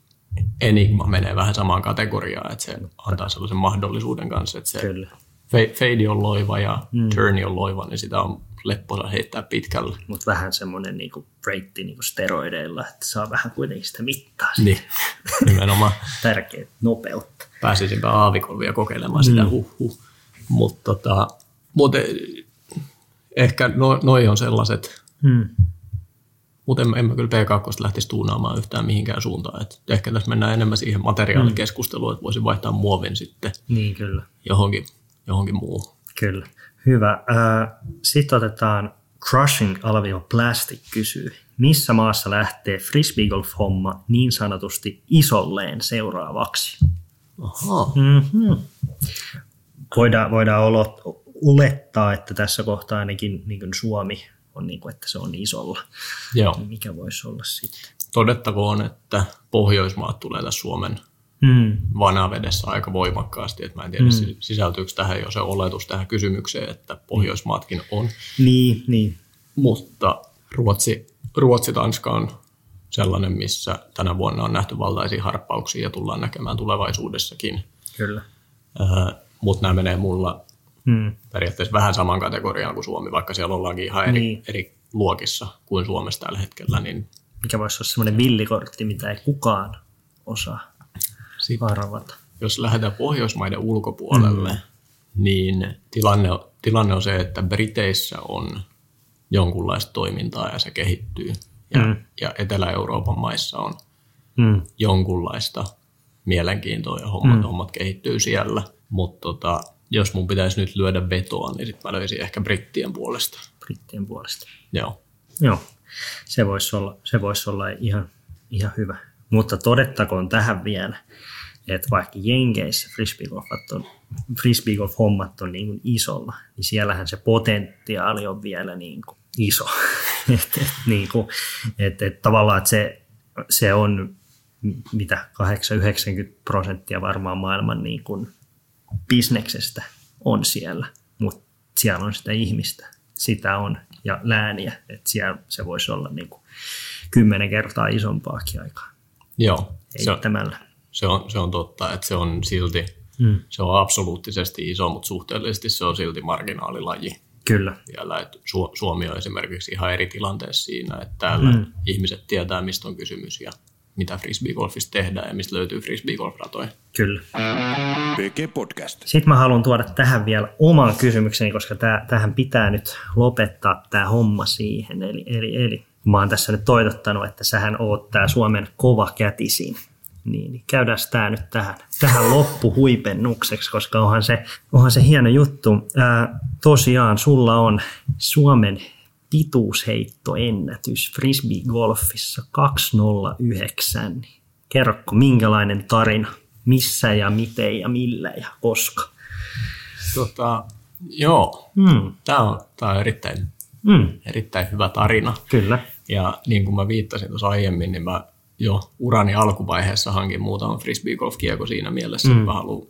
Enigma menee vähän samaan kategoriaan, että se antaa sellaisen mahdollisuuden kanssa, että se Kyllä. fade on loiva ja mm. turni on loiva, niin sitä on lepposa heittää pitkälle. Mutta vähän semmoinen niinku reitti niinku steroideilla, että saa vähän kuitenkin sitä mittaa. Niin, nimenomaan Tärkeää nopeutta. pääsisinpä aavikolla vielä kokeilemaan sitä Mm. Mutta tota, mut eh, ehkä no, noi on sellaiset, Mm. mutta en, en mä kyllä P2 lähtisi tuunaamaan yhtään mihinkään suuntaan. Et ehkä tässä mennään enemmän siihen materiaalikeskusteluun, että voisin vaihtaa muovin sitten Niin kyllä. johonkin, johonkin muuhun. Kyllä. Hyvä. Sitten otetaan Crushing Alvio Plastic kysyy. Missä maassa lähtee frisbeegolf-homma niin sanotusti isolleen seuraavaksi? Ahaa. Mm-hmm. Voidaan, voidaan olot, olettaa, että tässä kohtaa ainakin niin kuin Suomi on niin kuin, että se on isolla. Joo. Mikä voisi olla sitten? Todettakoon, että Pohjoismaat tulee tässä Suomen Mm. vanavedessä aika voimakkaasti. Et mä en tiedä, mm. sisältyykö tähän jo se oletus tähän kysymykseen, että Pohjoismaatkin on. Niin, niin. Mutta Ruotsi, Ruotsi, Tanska on sellainen, missä tänä vuonna on nähty valtaisia harppauksia ja tullaan näkemään tulevaisuudessakin. Kyllä. Mutta nämä menee mulla Mm. periaatteessa vähän saman kategoriaan kuin Suomi, vaikka siellä ollaankin ihan eri, Niin. eri luokissa kuin Suomessa tällä hetkellä. Niin Mikä voisi olla semmoinen villikortti, mitä ei kukaan osaa sit, arvata. jos lähdetään Pohjoismaiden ulkopuolelle, mm. niin tilanne, tilanne on se, että Briteissä on jonkunlaista toimintaa ja se kehittyy. Ja, Mm. ja Etelä-Euroopan maissa on Mm. jonkunlaista mielenkiintoa ja hommat, mm. hommat kehittyy siellä. Mutta tota, jos mun pitäisi nyt lyödä vetoa, niin sitten mä löysin ehkä brittien puolesta. Brittien puolesta. Joo. Joo, se voisi olla, se voisi olla ihan, ihan hyvä. Mutta todettakoon tähän vielä, että vaikka Jenkeissä frisbeegolfat on, frisbeegolf-hommat on niin kuin isolla, niin siellähän se potentiaali on vielä niin kuin iso. et, et, niin kuin, et, et tavallaan että se, se on mitä 8-90 prosenttia varmaan maailman niin kuin bisneksestä on siellä, mutta siellä on sitä ihmistä, sitä on ja lääniä, että siellä se voisi olla niin kuin kymmenen kertaa isompaakin aikaa Joo. Se, heittämällä. Se, on, se on totta, että se on silti, Mm. se on absoluuttisesti iso, mutta suhteellisesti se on silti marginaalilaji. Kyllä, vielä, että Su- Suomi on esimerkiksi ihan eri tilanteessa siinä, että täällä mm. ihmiset tietää, mistä on kysymys ja mitä frisbeegolfissa tehdään ja mistä löytyy frisbeegolf-ratoja. kyllä. PG Podcast. Sitten mä haluan tuoda tähän vielä oman kysymykseni, koska tää, tähän pitää nyt lopettaa tämä homma siihen. Eli, eli, eli mä oon tässä nyt toitottanut, että sähän oot tää Suomen kova kätisin, niin, niin käydään tämä nyt tähän, tähän loppuhuipennukseksi, koska onhan se, onhan se hieno juttu. Ää, tosiaan sulla on Suomen pituusheittoennätys frisbee-golfissa 209. Kerrokko, minkälainen tarina? Missä ja miten ja millä ja koska? Tota, joo, Mm, tämä on, tää on erittäin, mm, erittäin hyvä tarina. kyllä. Ja niin kuin mä viittasin tuossa aiemmin, niin mä jo urani alkuvaiheessa hankin muutaman frisbeegolf-kiekko siinä mielessä, mm. että mä haluan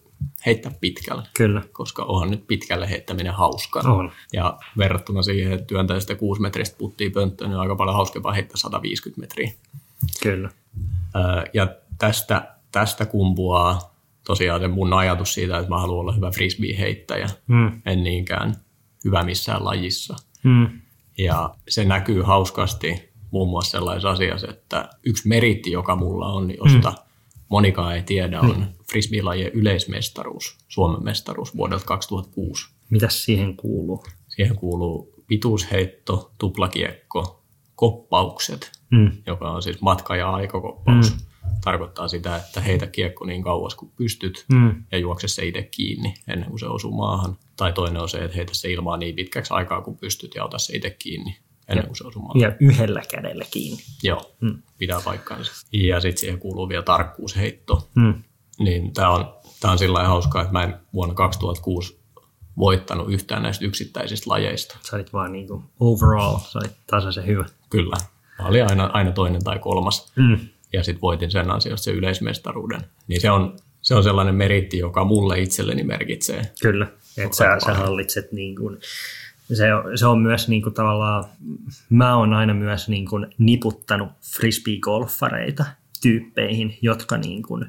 heittää pitkälle. Kyllä. koska onhan nyt pitkälle heittäminen hauskaa. On. Ja verrattuna siihen, että työntää sitä 6 metristä puttia pönttöön, niin on aika paljon hauskempaa heittää 150 metriä. Kyllä. Ja tästä, tästä kumpuaa tosiaan se mun ajatus siitä, että mä haluan olla hyvä frisbee-heittäjä, Mm, en niinkään hyvä missään lajissa. mm, Ja se näkyy hauskasti muun muassa sellaisessa asiassa, että yksi meritti, joka mulla on, josta monikaan ei tiedä, on frisbee-lajien yleismestaruus, Suomen mestaruus vuodelta 2006. mitäs siihen kuuluu? Siihen kuuluu pituusheitto, tuplakiekko, koppaukset, Mm, joka on siis matka- ja aikakoppaus. Tarkoittaa sitä, että heitä kiekko niin kauas kuin pystyt mm, ja juokse se itse kiinni ennen kuin se osuu maahan. Tai toinen on se, että heitä se ilmaa niin pitkäksi aikaa kuin pystyt ja ota se itse kiinni ennen kuin se osuu maahan. ja yhdellä kädellä kiinni. Joo, Mm. pitää paikkaansa. Ja sitten siihen kuuluu vielä tarkkuusheitto. Mm, Niin tämä on, tää on sillä lailla hauskaa, että mä en vuonna 2006 voittanut yhtään näistä yksittäisistä lajeista. Sä olit vaan niin kuin overall, sä olit tasaisen hyvä. Kyllä. Mä olin aina, aina toinen tai kolmas. Mm. Ja sitten voitin sen ansiosta sen yleismestaruuden. Niin se on, se on sellainen meritti, joka mulle itselleni merkitsee. Kyllä, että sä, sä hallitset niin kuin, se, se on myös niin kuin tavallaan, mä oon aina myös niin kuin niputtanut frisbee-golfareita tyyppeihin, jotka niin kuin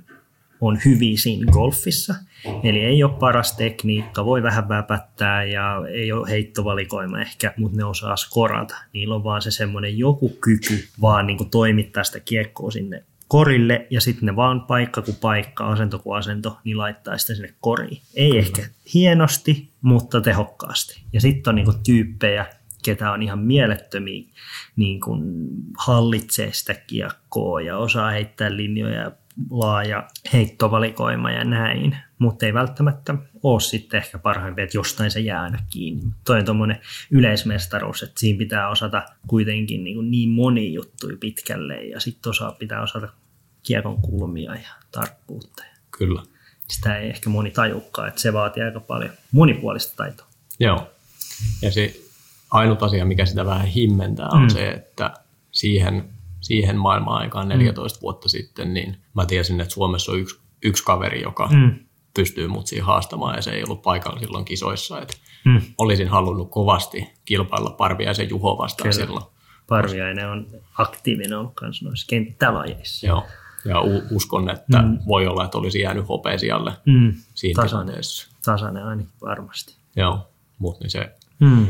on hyviä siinä golfissa. Eli ei ole paras tekniikka, voi vähän väpättää ja ei ole heittovalikoima ehkä, mutta ne osaa skorata. Niillä on vaan se semmoinen joku kyky vaan niin kuin toimittaa sitä kiekkoa sinne korille ja sitten ne vaan paikka kuin paikka, asento kuin asento, niin laittaa sitä sinne koriin. Ei Kyllä. ehkä hienosti, mutta tehokkaasti. Ja sitten on niinku tyyppejä, ketä on ihan mielettömiä, niin kuin hallitsee sitä kiekkoa ja osaa heittää linjoja laaja heittovalikoima ja näin, mutta ei välttämättä ole sitten ehkä parhaimpia, että jostain se jää aina kiinni. Toi on tuommoinen yleismestaruus, että siinä pitää osata kuitenkin niin, niin moni juttuja pitkälle ja sitten osaa, pitää osata kiekon kulmia ja tarkkuutta. Kyllä. Sitä ei ehkä moni tajukkaa, että se vaatii aika paljon monipuolista taitoa. Joo. Ja se ainut asia, mikä sitä vähän himmentää, on mm. se, että siihen siihen maailman aikaan 14 mm. vuotta sitten, niin mä tiesin, että Suomessa on yksi, yksi kaveri, joka mm. pystyy mut siihen haastamaan ja se ei ollut paikalla silloin kisoissa. Et mm. Olisin halunnut kovasti kilpailla Parviaisen Juho vastaan Kyllä. silloin. Parviainen on aktiivinen ollut myös noissa kenttälajeissa. Joo, ja u- uskon, että mm. voi olla, että olisi jäänyt hopeisijalle mm. siinä tasainen, tilanteessa. Tasainen ainakin varmasti. Joo, mutta niin se, mm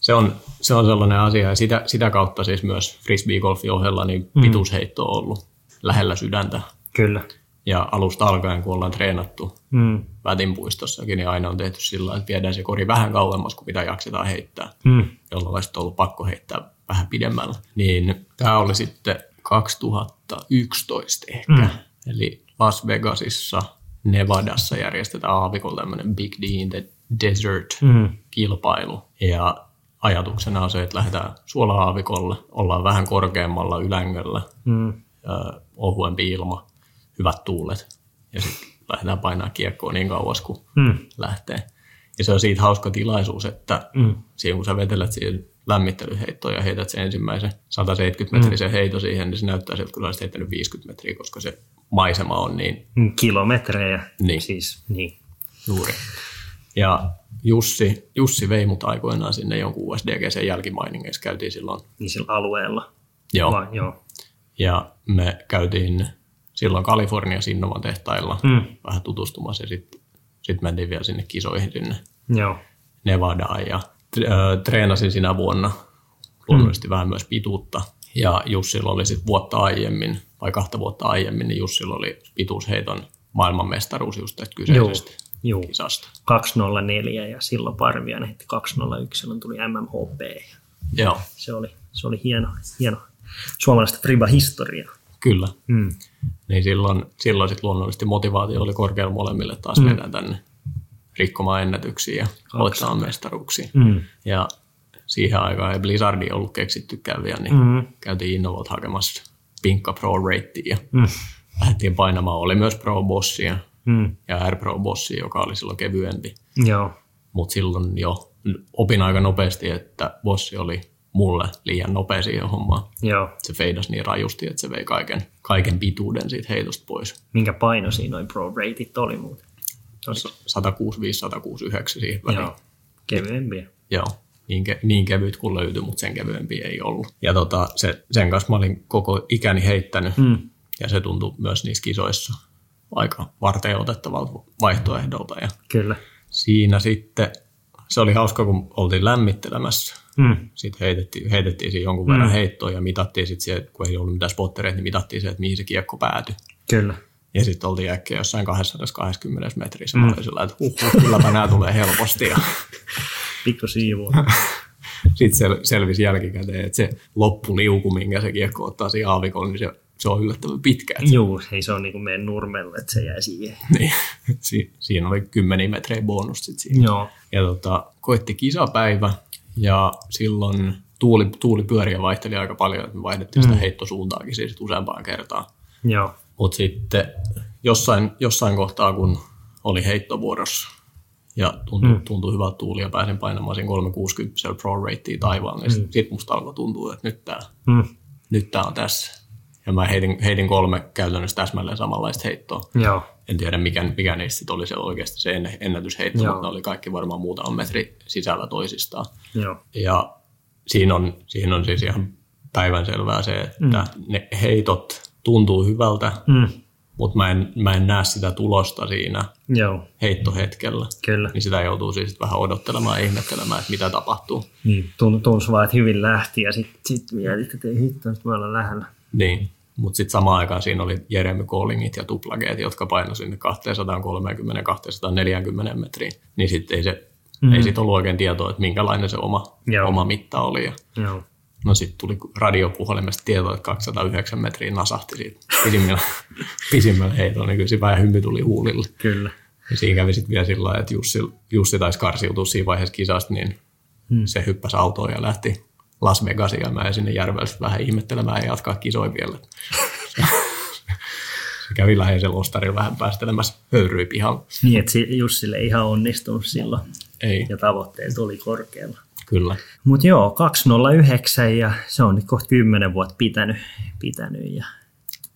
se on, se on sellainen asia, ja sitä, sitä kautta siis myös frisbee-golfin ohella niin mm. pituusheitto on ollut lähellä sydäntä. Kyllä. Ja alusta alkaen, kun ollaan treenattu mm. Vätinpuistossakin, niin aina on tehty sillä että viedään se kori vähän kauemmas kuin mitä jaksetaan heittää, mm. jolloin olisi ollut pakko heittää vähän pidemmällä. Niin tämä oli sitten 2011 ehkä, mm. eli Las Vegasissa, Nevadassa järjestetään aavikolla tämmöinen Big D in the Desert-kilpailu. Mm. Ja ajatuksena on se, että lähdetään suola-aavikolle, ollaan vähän korkeammalla ylängöllä, mm. ohuempi ilma, hyvät tuulet ja sitten lähdetään painaa kiekkoa niin kauas kuin mm. lähtee. Ja se on siitä hauska tilaisuus, että mm. siinä kun sä vetelet siihen lämmittelyheittoon ja heität sen ensimmäisen 170 metrisen mm. heito siihen, niin se näyttää siltä, kun olisit heittänyt 50 metriä, koska se maisema on niin... Kilometrejä. Niin. Siis, niin. Juuri. Ja Jussi, Jussi vei mut aikoinaan sinne jonkun USDGC jälkimainingeissa, käytiin silloin. Niin sillä alueella? Joo. Vai, joo. Ja me käytiin silloin Kaliforniassa Innovan tehtailla mm. vähän tutustumassa ja sitten sit mentiin vielä sinne kisoihin sinne joo. Nevadaan ja treenasin sinä vuonna luonnollisesti mm. vähän myös pituutta. Ja Jussilla oli sitten vuotta aiemmin, vai kahta vuotta aiemmin, niin Jussilla oli pituusheiton maailmanmestaruus just tästä kyseisestä. Joo. Kisasta. 204 ja silloin Parviainen heitti 201, silloin tuli MMHP. Joo. Se oli, se oli hieno, hieno suomalaista Friba-historiaa. Kyllä. Mm. Niin silloin, silloin sit luonnollisesti motivaatio oli korkealla molemmille taas mm. tänne rikkomaan ennätyksiä ja voittaa mestaruuksia. Mm. Ja siihen aikaan ei Blizzardi ollut keksittykään vielä, niin mm. käytiin Innovot hakemassa Pinkka Pro Ratea ja mm. lähdettiin painamaan. Oli myös Pro Bossia mm. ja Air Pro Bossi, joka oli silloin kevyempi. Joo. Mutta silloin jo opin aika nopeasti, että Bossi oli mulle liian nopea siihen hommaan. Joo. Se feidasi niin rajusti, että se vei kaiken, kaiken pituuden siitä heitosta pois. Minkä paino siinä noin pro rated oli muuten? 165, 169 siihen väliin. Joo. Kevyempiä. Joo. Niin, ke, niin kevyt kuin löytyi, mutta sen kevyempiä ei ollut. Ja tota, se, sen kanssa mä olin koko ikäni heittänyt. Mm. Ja se tuntui myös niissä kisoissa aika varten otettavalta vaihtoehdolta. Ja Kyllä. Siinä sitten, se oli hauska, kun oltiin lämmittelemässä. Mm. Sitten heitettiin, heitettiin siinä jonkun mm. verran heittoa ja mitattiin sitten kun ei ollut mitään spottereita, niin mitattiin se, että mihin se kiekko päätyi. Kyllä. Ja sitten oltiin äkkiä jossain 220 metrissä. Mm. Mä olin sillä, että huh, huh, kylläpä nämä tulee helposti. Ja... Pikku siivu. sitten sel- selvisi jälkikäteen, että se loppuliuku, minkä se kiekko ottaa siihen aavikolle, niin se se on yllättävän pitkä. Joo, ei se on niin kuin meidän nurmelle, että se jää siihen. Niin, si- siinä oli kymmeniä metrejä bonus sit siinä. Joo. Ja tota, koitti kisapäivä ja silloin tuuli, tuuli pyöriä vaihteli aika paljon, että me vaihdettiin mm. sitä heittosuuntaakin siis useampaan kertaan. Joo. Mutta sitten jossain, jossain kohtaa, kun oli heittovuorossa ja tuntui, mm. tuntui hyvältä tuuli ja pääsin painamaan siinä 360 pro ratea taivaan. Ja sitten sit musta alkoi tuntua, että nyt tämä Mm. nyt tää on tässä. Ja mä heitin, heitin kolme käytännössä täsmälleen samanlaista heittoa. Joo. En tiedä, mikä, mikä niistä oli se oikeasti se ennätysheitto, Joo. mutta ne oli kaikki varmaan muutaman metri sisällä toisistaan. Joo. Ja siinä on, siinä on siis ihan päivänselvää se, että mm. ne heitot tuntuu hyvältä, Mm. mutta mä en, mä en näe sitä tulosta siinä Joo. heittohetkellä. Kyllä. Niin sitä joutuu siis vähän odottelemaan ja ihmettelemään, että mitä tapahtuu. Niin. Tuntuu, vaan, että hyvin lähti ja sitten sit mietit, että ei hitto, nyt voi olla lähellä. Niin, mutta sitten samaan aikaan siinä oli Jeremy Collingit ja tuplageet, jotka paino sinne 230-240 metriin. Niin sitten ei, se, mm. ei sit ollut oikein tietoa, että minkälainen se oma, Joo. oma mitta oli. Ja Joo. No sitten tuli radiopuhelimesta tietoa, että 209 metriä nasahti siitä pisimmällä, pisimmällä heitolla, niin kyllä vähän hymy tuli huulille. Kyllä. Ja siinä kävi sitten vielä sillä lailla, että Jussi, Jussi taisi karsiutua siinä vaiheessa kisasta, niin hmm. se hyppäsi autoon ja lähti Las Vegasiin ja mä jäin sinne järvelle vähän ihmettelemään ja jatkaa kisoja vielä. se kävi läheisellä ostarilla vähän päästelemässä höyryä pihalla. Niin, että si- Jussille ei ihan onnistunut silloin Ei, ja tavoitteet oli korkealla. Kyllä. Mutta joo, 209 ja se on nyt kohta 10 vuotta pitänyt, pitänyt ja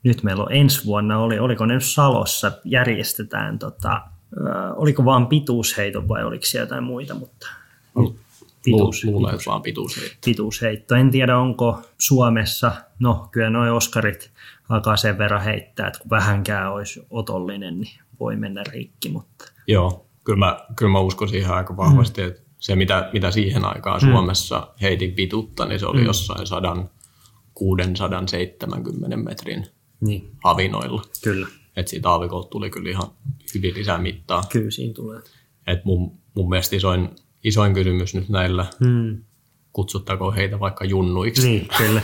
nyt meillä on ensi vuonna, oli, oliko ne Salossa, järjestetään, tota, ö, oliko vaan pituusheiton vai oliko siellä jotain muita, mutta Lu- pituus, Luulen, että vaan pituus ei. pituusheitto. En tiedä, onko Suomessa, no kyllä nuo Oskarit alkaa sen verran heittää, että kun vähänkään olisi otollinen, niin voi mennä rikki, mutta Joo, kyllä mä, kyllä mä uskon siihen aika vahvasti, Mm. että se mitä, mitä siihen aikaan Suomessa heitin pituutta, niin se oli Mm. jossain 100, 670 metrin niin, havinoilla. kyllä, että siitä aavikolta tuli kyllä ihan hyvin lisää mittaa. kyllä siinä tulee. Et mun, mun mielestä isoin, isoin kysymys nyt näillä, Mm. kutsuttaako heitä vaikka junnuiksi, Niin, kyllä.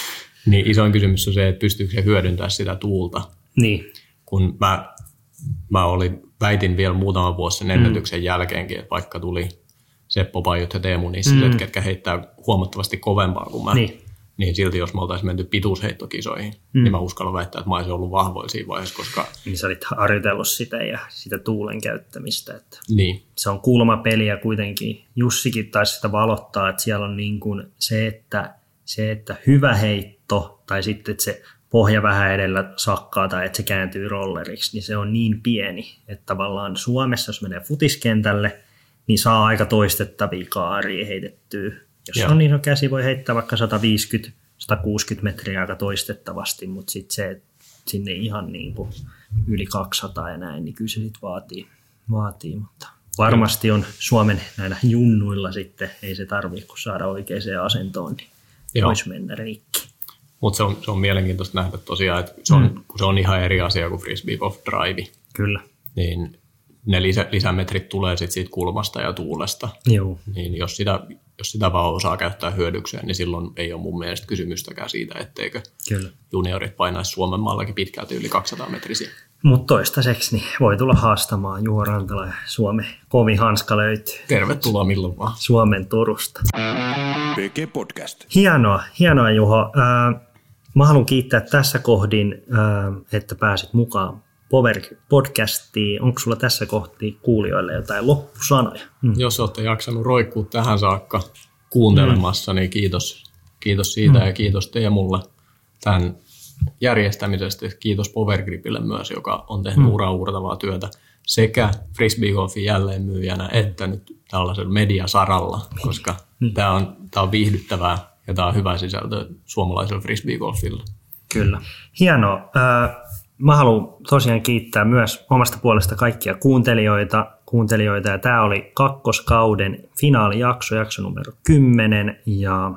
niin isoin kysymys on se, että pystyykö se hyödyntämään sitä tuulta. Niin, Kun mä, mä olin, väitin vielä muutama vuosi sen ennätyksen jälkeenkin, että vaikka tuli Seppo Pajut ja Teemu Nissiset, ketkä heittää huomattavasti kovempaa kuin mä, Niin. niin silti jos me oltaisiin menty pituusheittokisoihin, mm. niin mä uskallan väittää, että mä olisin ollut vahvoin siinä vaiheessa, koska niin sä olit harjoitellut sitä ja sitä tuulen käyttämistä. Että niin, se on kulmapeliä kuitenkin. Jussikin taisi sitä valottaa, että siellä on niin kuin se, että, se, että hyvä heitto tai sitten, että se pohja vähän edellä sakkaa tai että se kääntyy rolleriksi, niin se on niin pieni, että tavallaan Suomessa, jos menee futiskentälle, niin saa aika toistettavia kaaria heitettyä. Jos Joo. on niin iso käsi, voi heittää vaikka 150 160 metriä aika toistettavasti, mutta sitten se, että sinne ihan niin kuin yli 200 ja näin, niin kyllä se sitten vaatii, vaatii, mutta varmasti on Suomen näillä junnuilla sitten, ei se tarvitse kun saada oikeaan asentoon, niin Joo. voisi mennä rikki. Mutta se on, se on mielenkiintoista nähdä tosiaan, että se on, mm. kun se on ihan eri asia kuin frisbee golf drive, Kyllä, niin ne lisä, lisämetrit tulee sit siitä kulmasta ja tuulesta. joo, Niin jos sitä, jos sitä vaan osaa käyttää hyödykseen, niin silloin ei ole mun mielestä kysymystäkään siitä, etteikö kyllä. juniorit painaisi Suomen maallakin pitkälti yli 200 metrisiä. Mutta toistaiseksi niin voi tulla haastamaan Juho Rantala ja Suomen kovin hanska löytyy Tervetuloa milloin vaan. Suomen Turusta. PG Podcast. Hienoa, hienoa Juho. Ää, Mä haluan kiittää tässä kohdin, ää, että pääsit mukaan Power podcastiin. Onko sulla tässä kohti kuulijoille jotain loppusanoja? Mm. Jos olette jaksanut roikkua tähän saakka kuuntelemassa, niin kiitos, kiitos siitä ja kiitos Teemulle tämän järjestämisestä. Kiitos Powergripille myös, joka on tehnyt mm. uraurtavaa työtä sekä Frisbee Golfin jälleenmyyjänä että nyt tällaisella mediasaralla, koska tämä on, tämä on viihdyttävää ja tämä on hyvä sisältö suomalaisella Frisbee Golfilla. Kyllä. Hienoa. Mä haluan tosiaan kiittää myös omasta puolesta kaikkia kuuntelijoita, kuuntelijoita ja tämä oli kakkoskauden finaalijakso, jakso numero 10 ja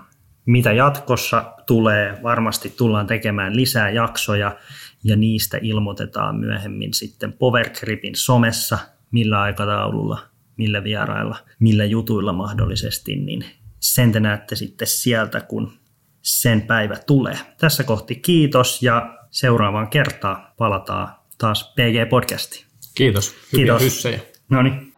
mitä jatkossa tulee, varmasti tullaan tekemään lisää jaksoja ja niistä ilmoitetaan myöhemmin sitten Powergripin somessa, millä aikataululla, millä vierailla, millä jutuilla mahdollisesti, niin sen te näette sitten sieltä, kun sen päivä tulee. Tässä kohti kiitos ja seuraavaan kertaan palataan taas PG-podcastiin. Kiitos. Hyviä Kiitos. hyssejä. No niin.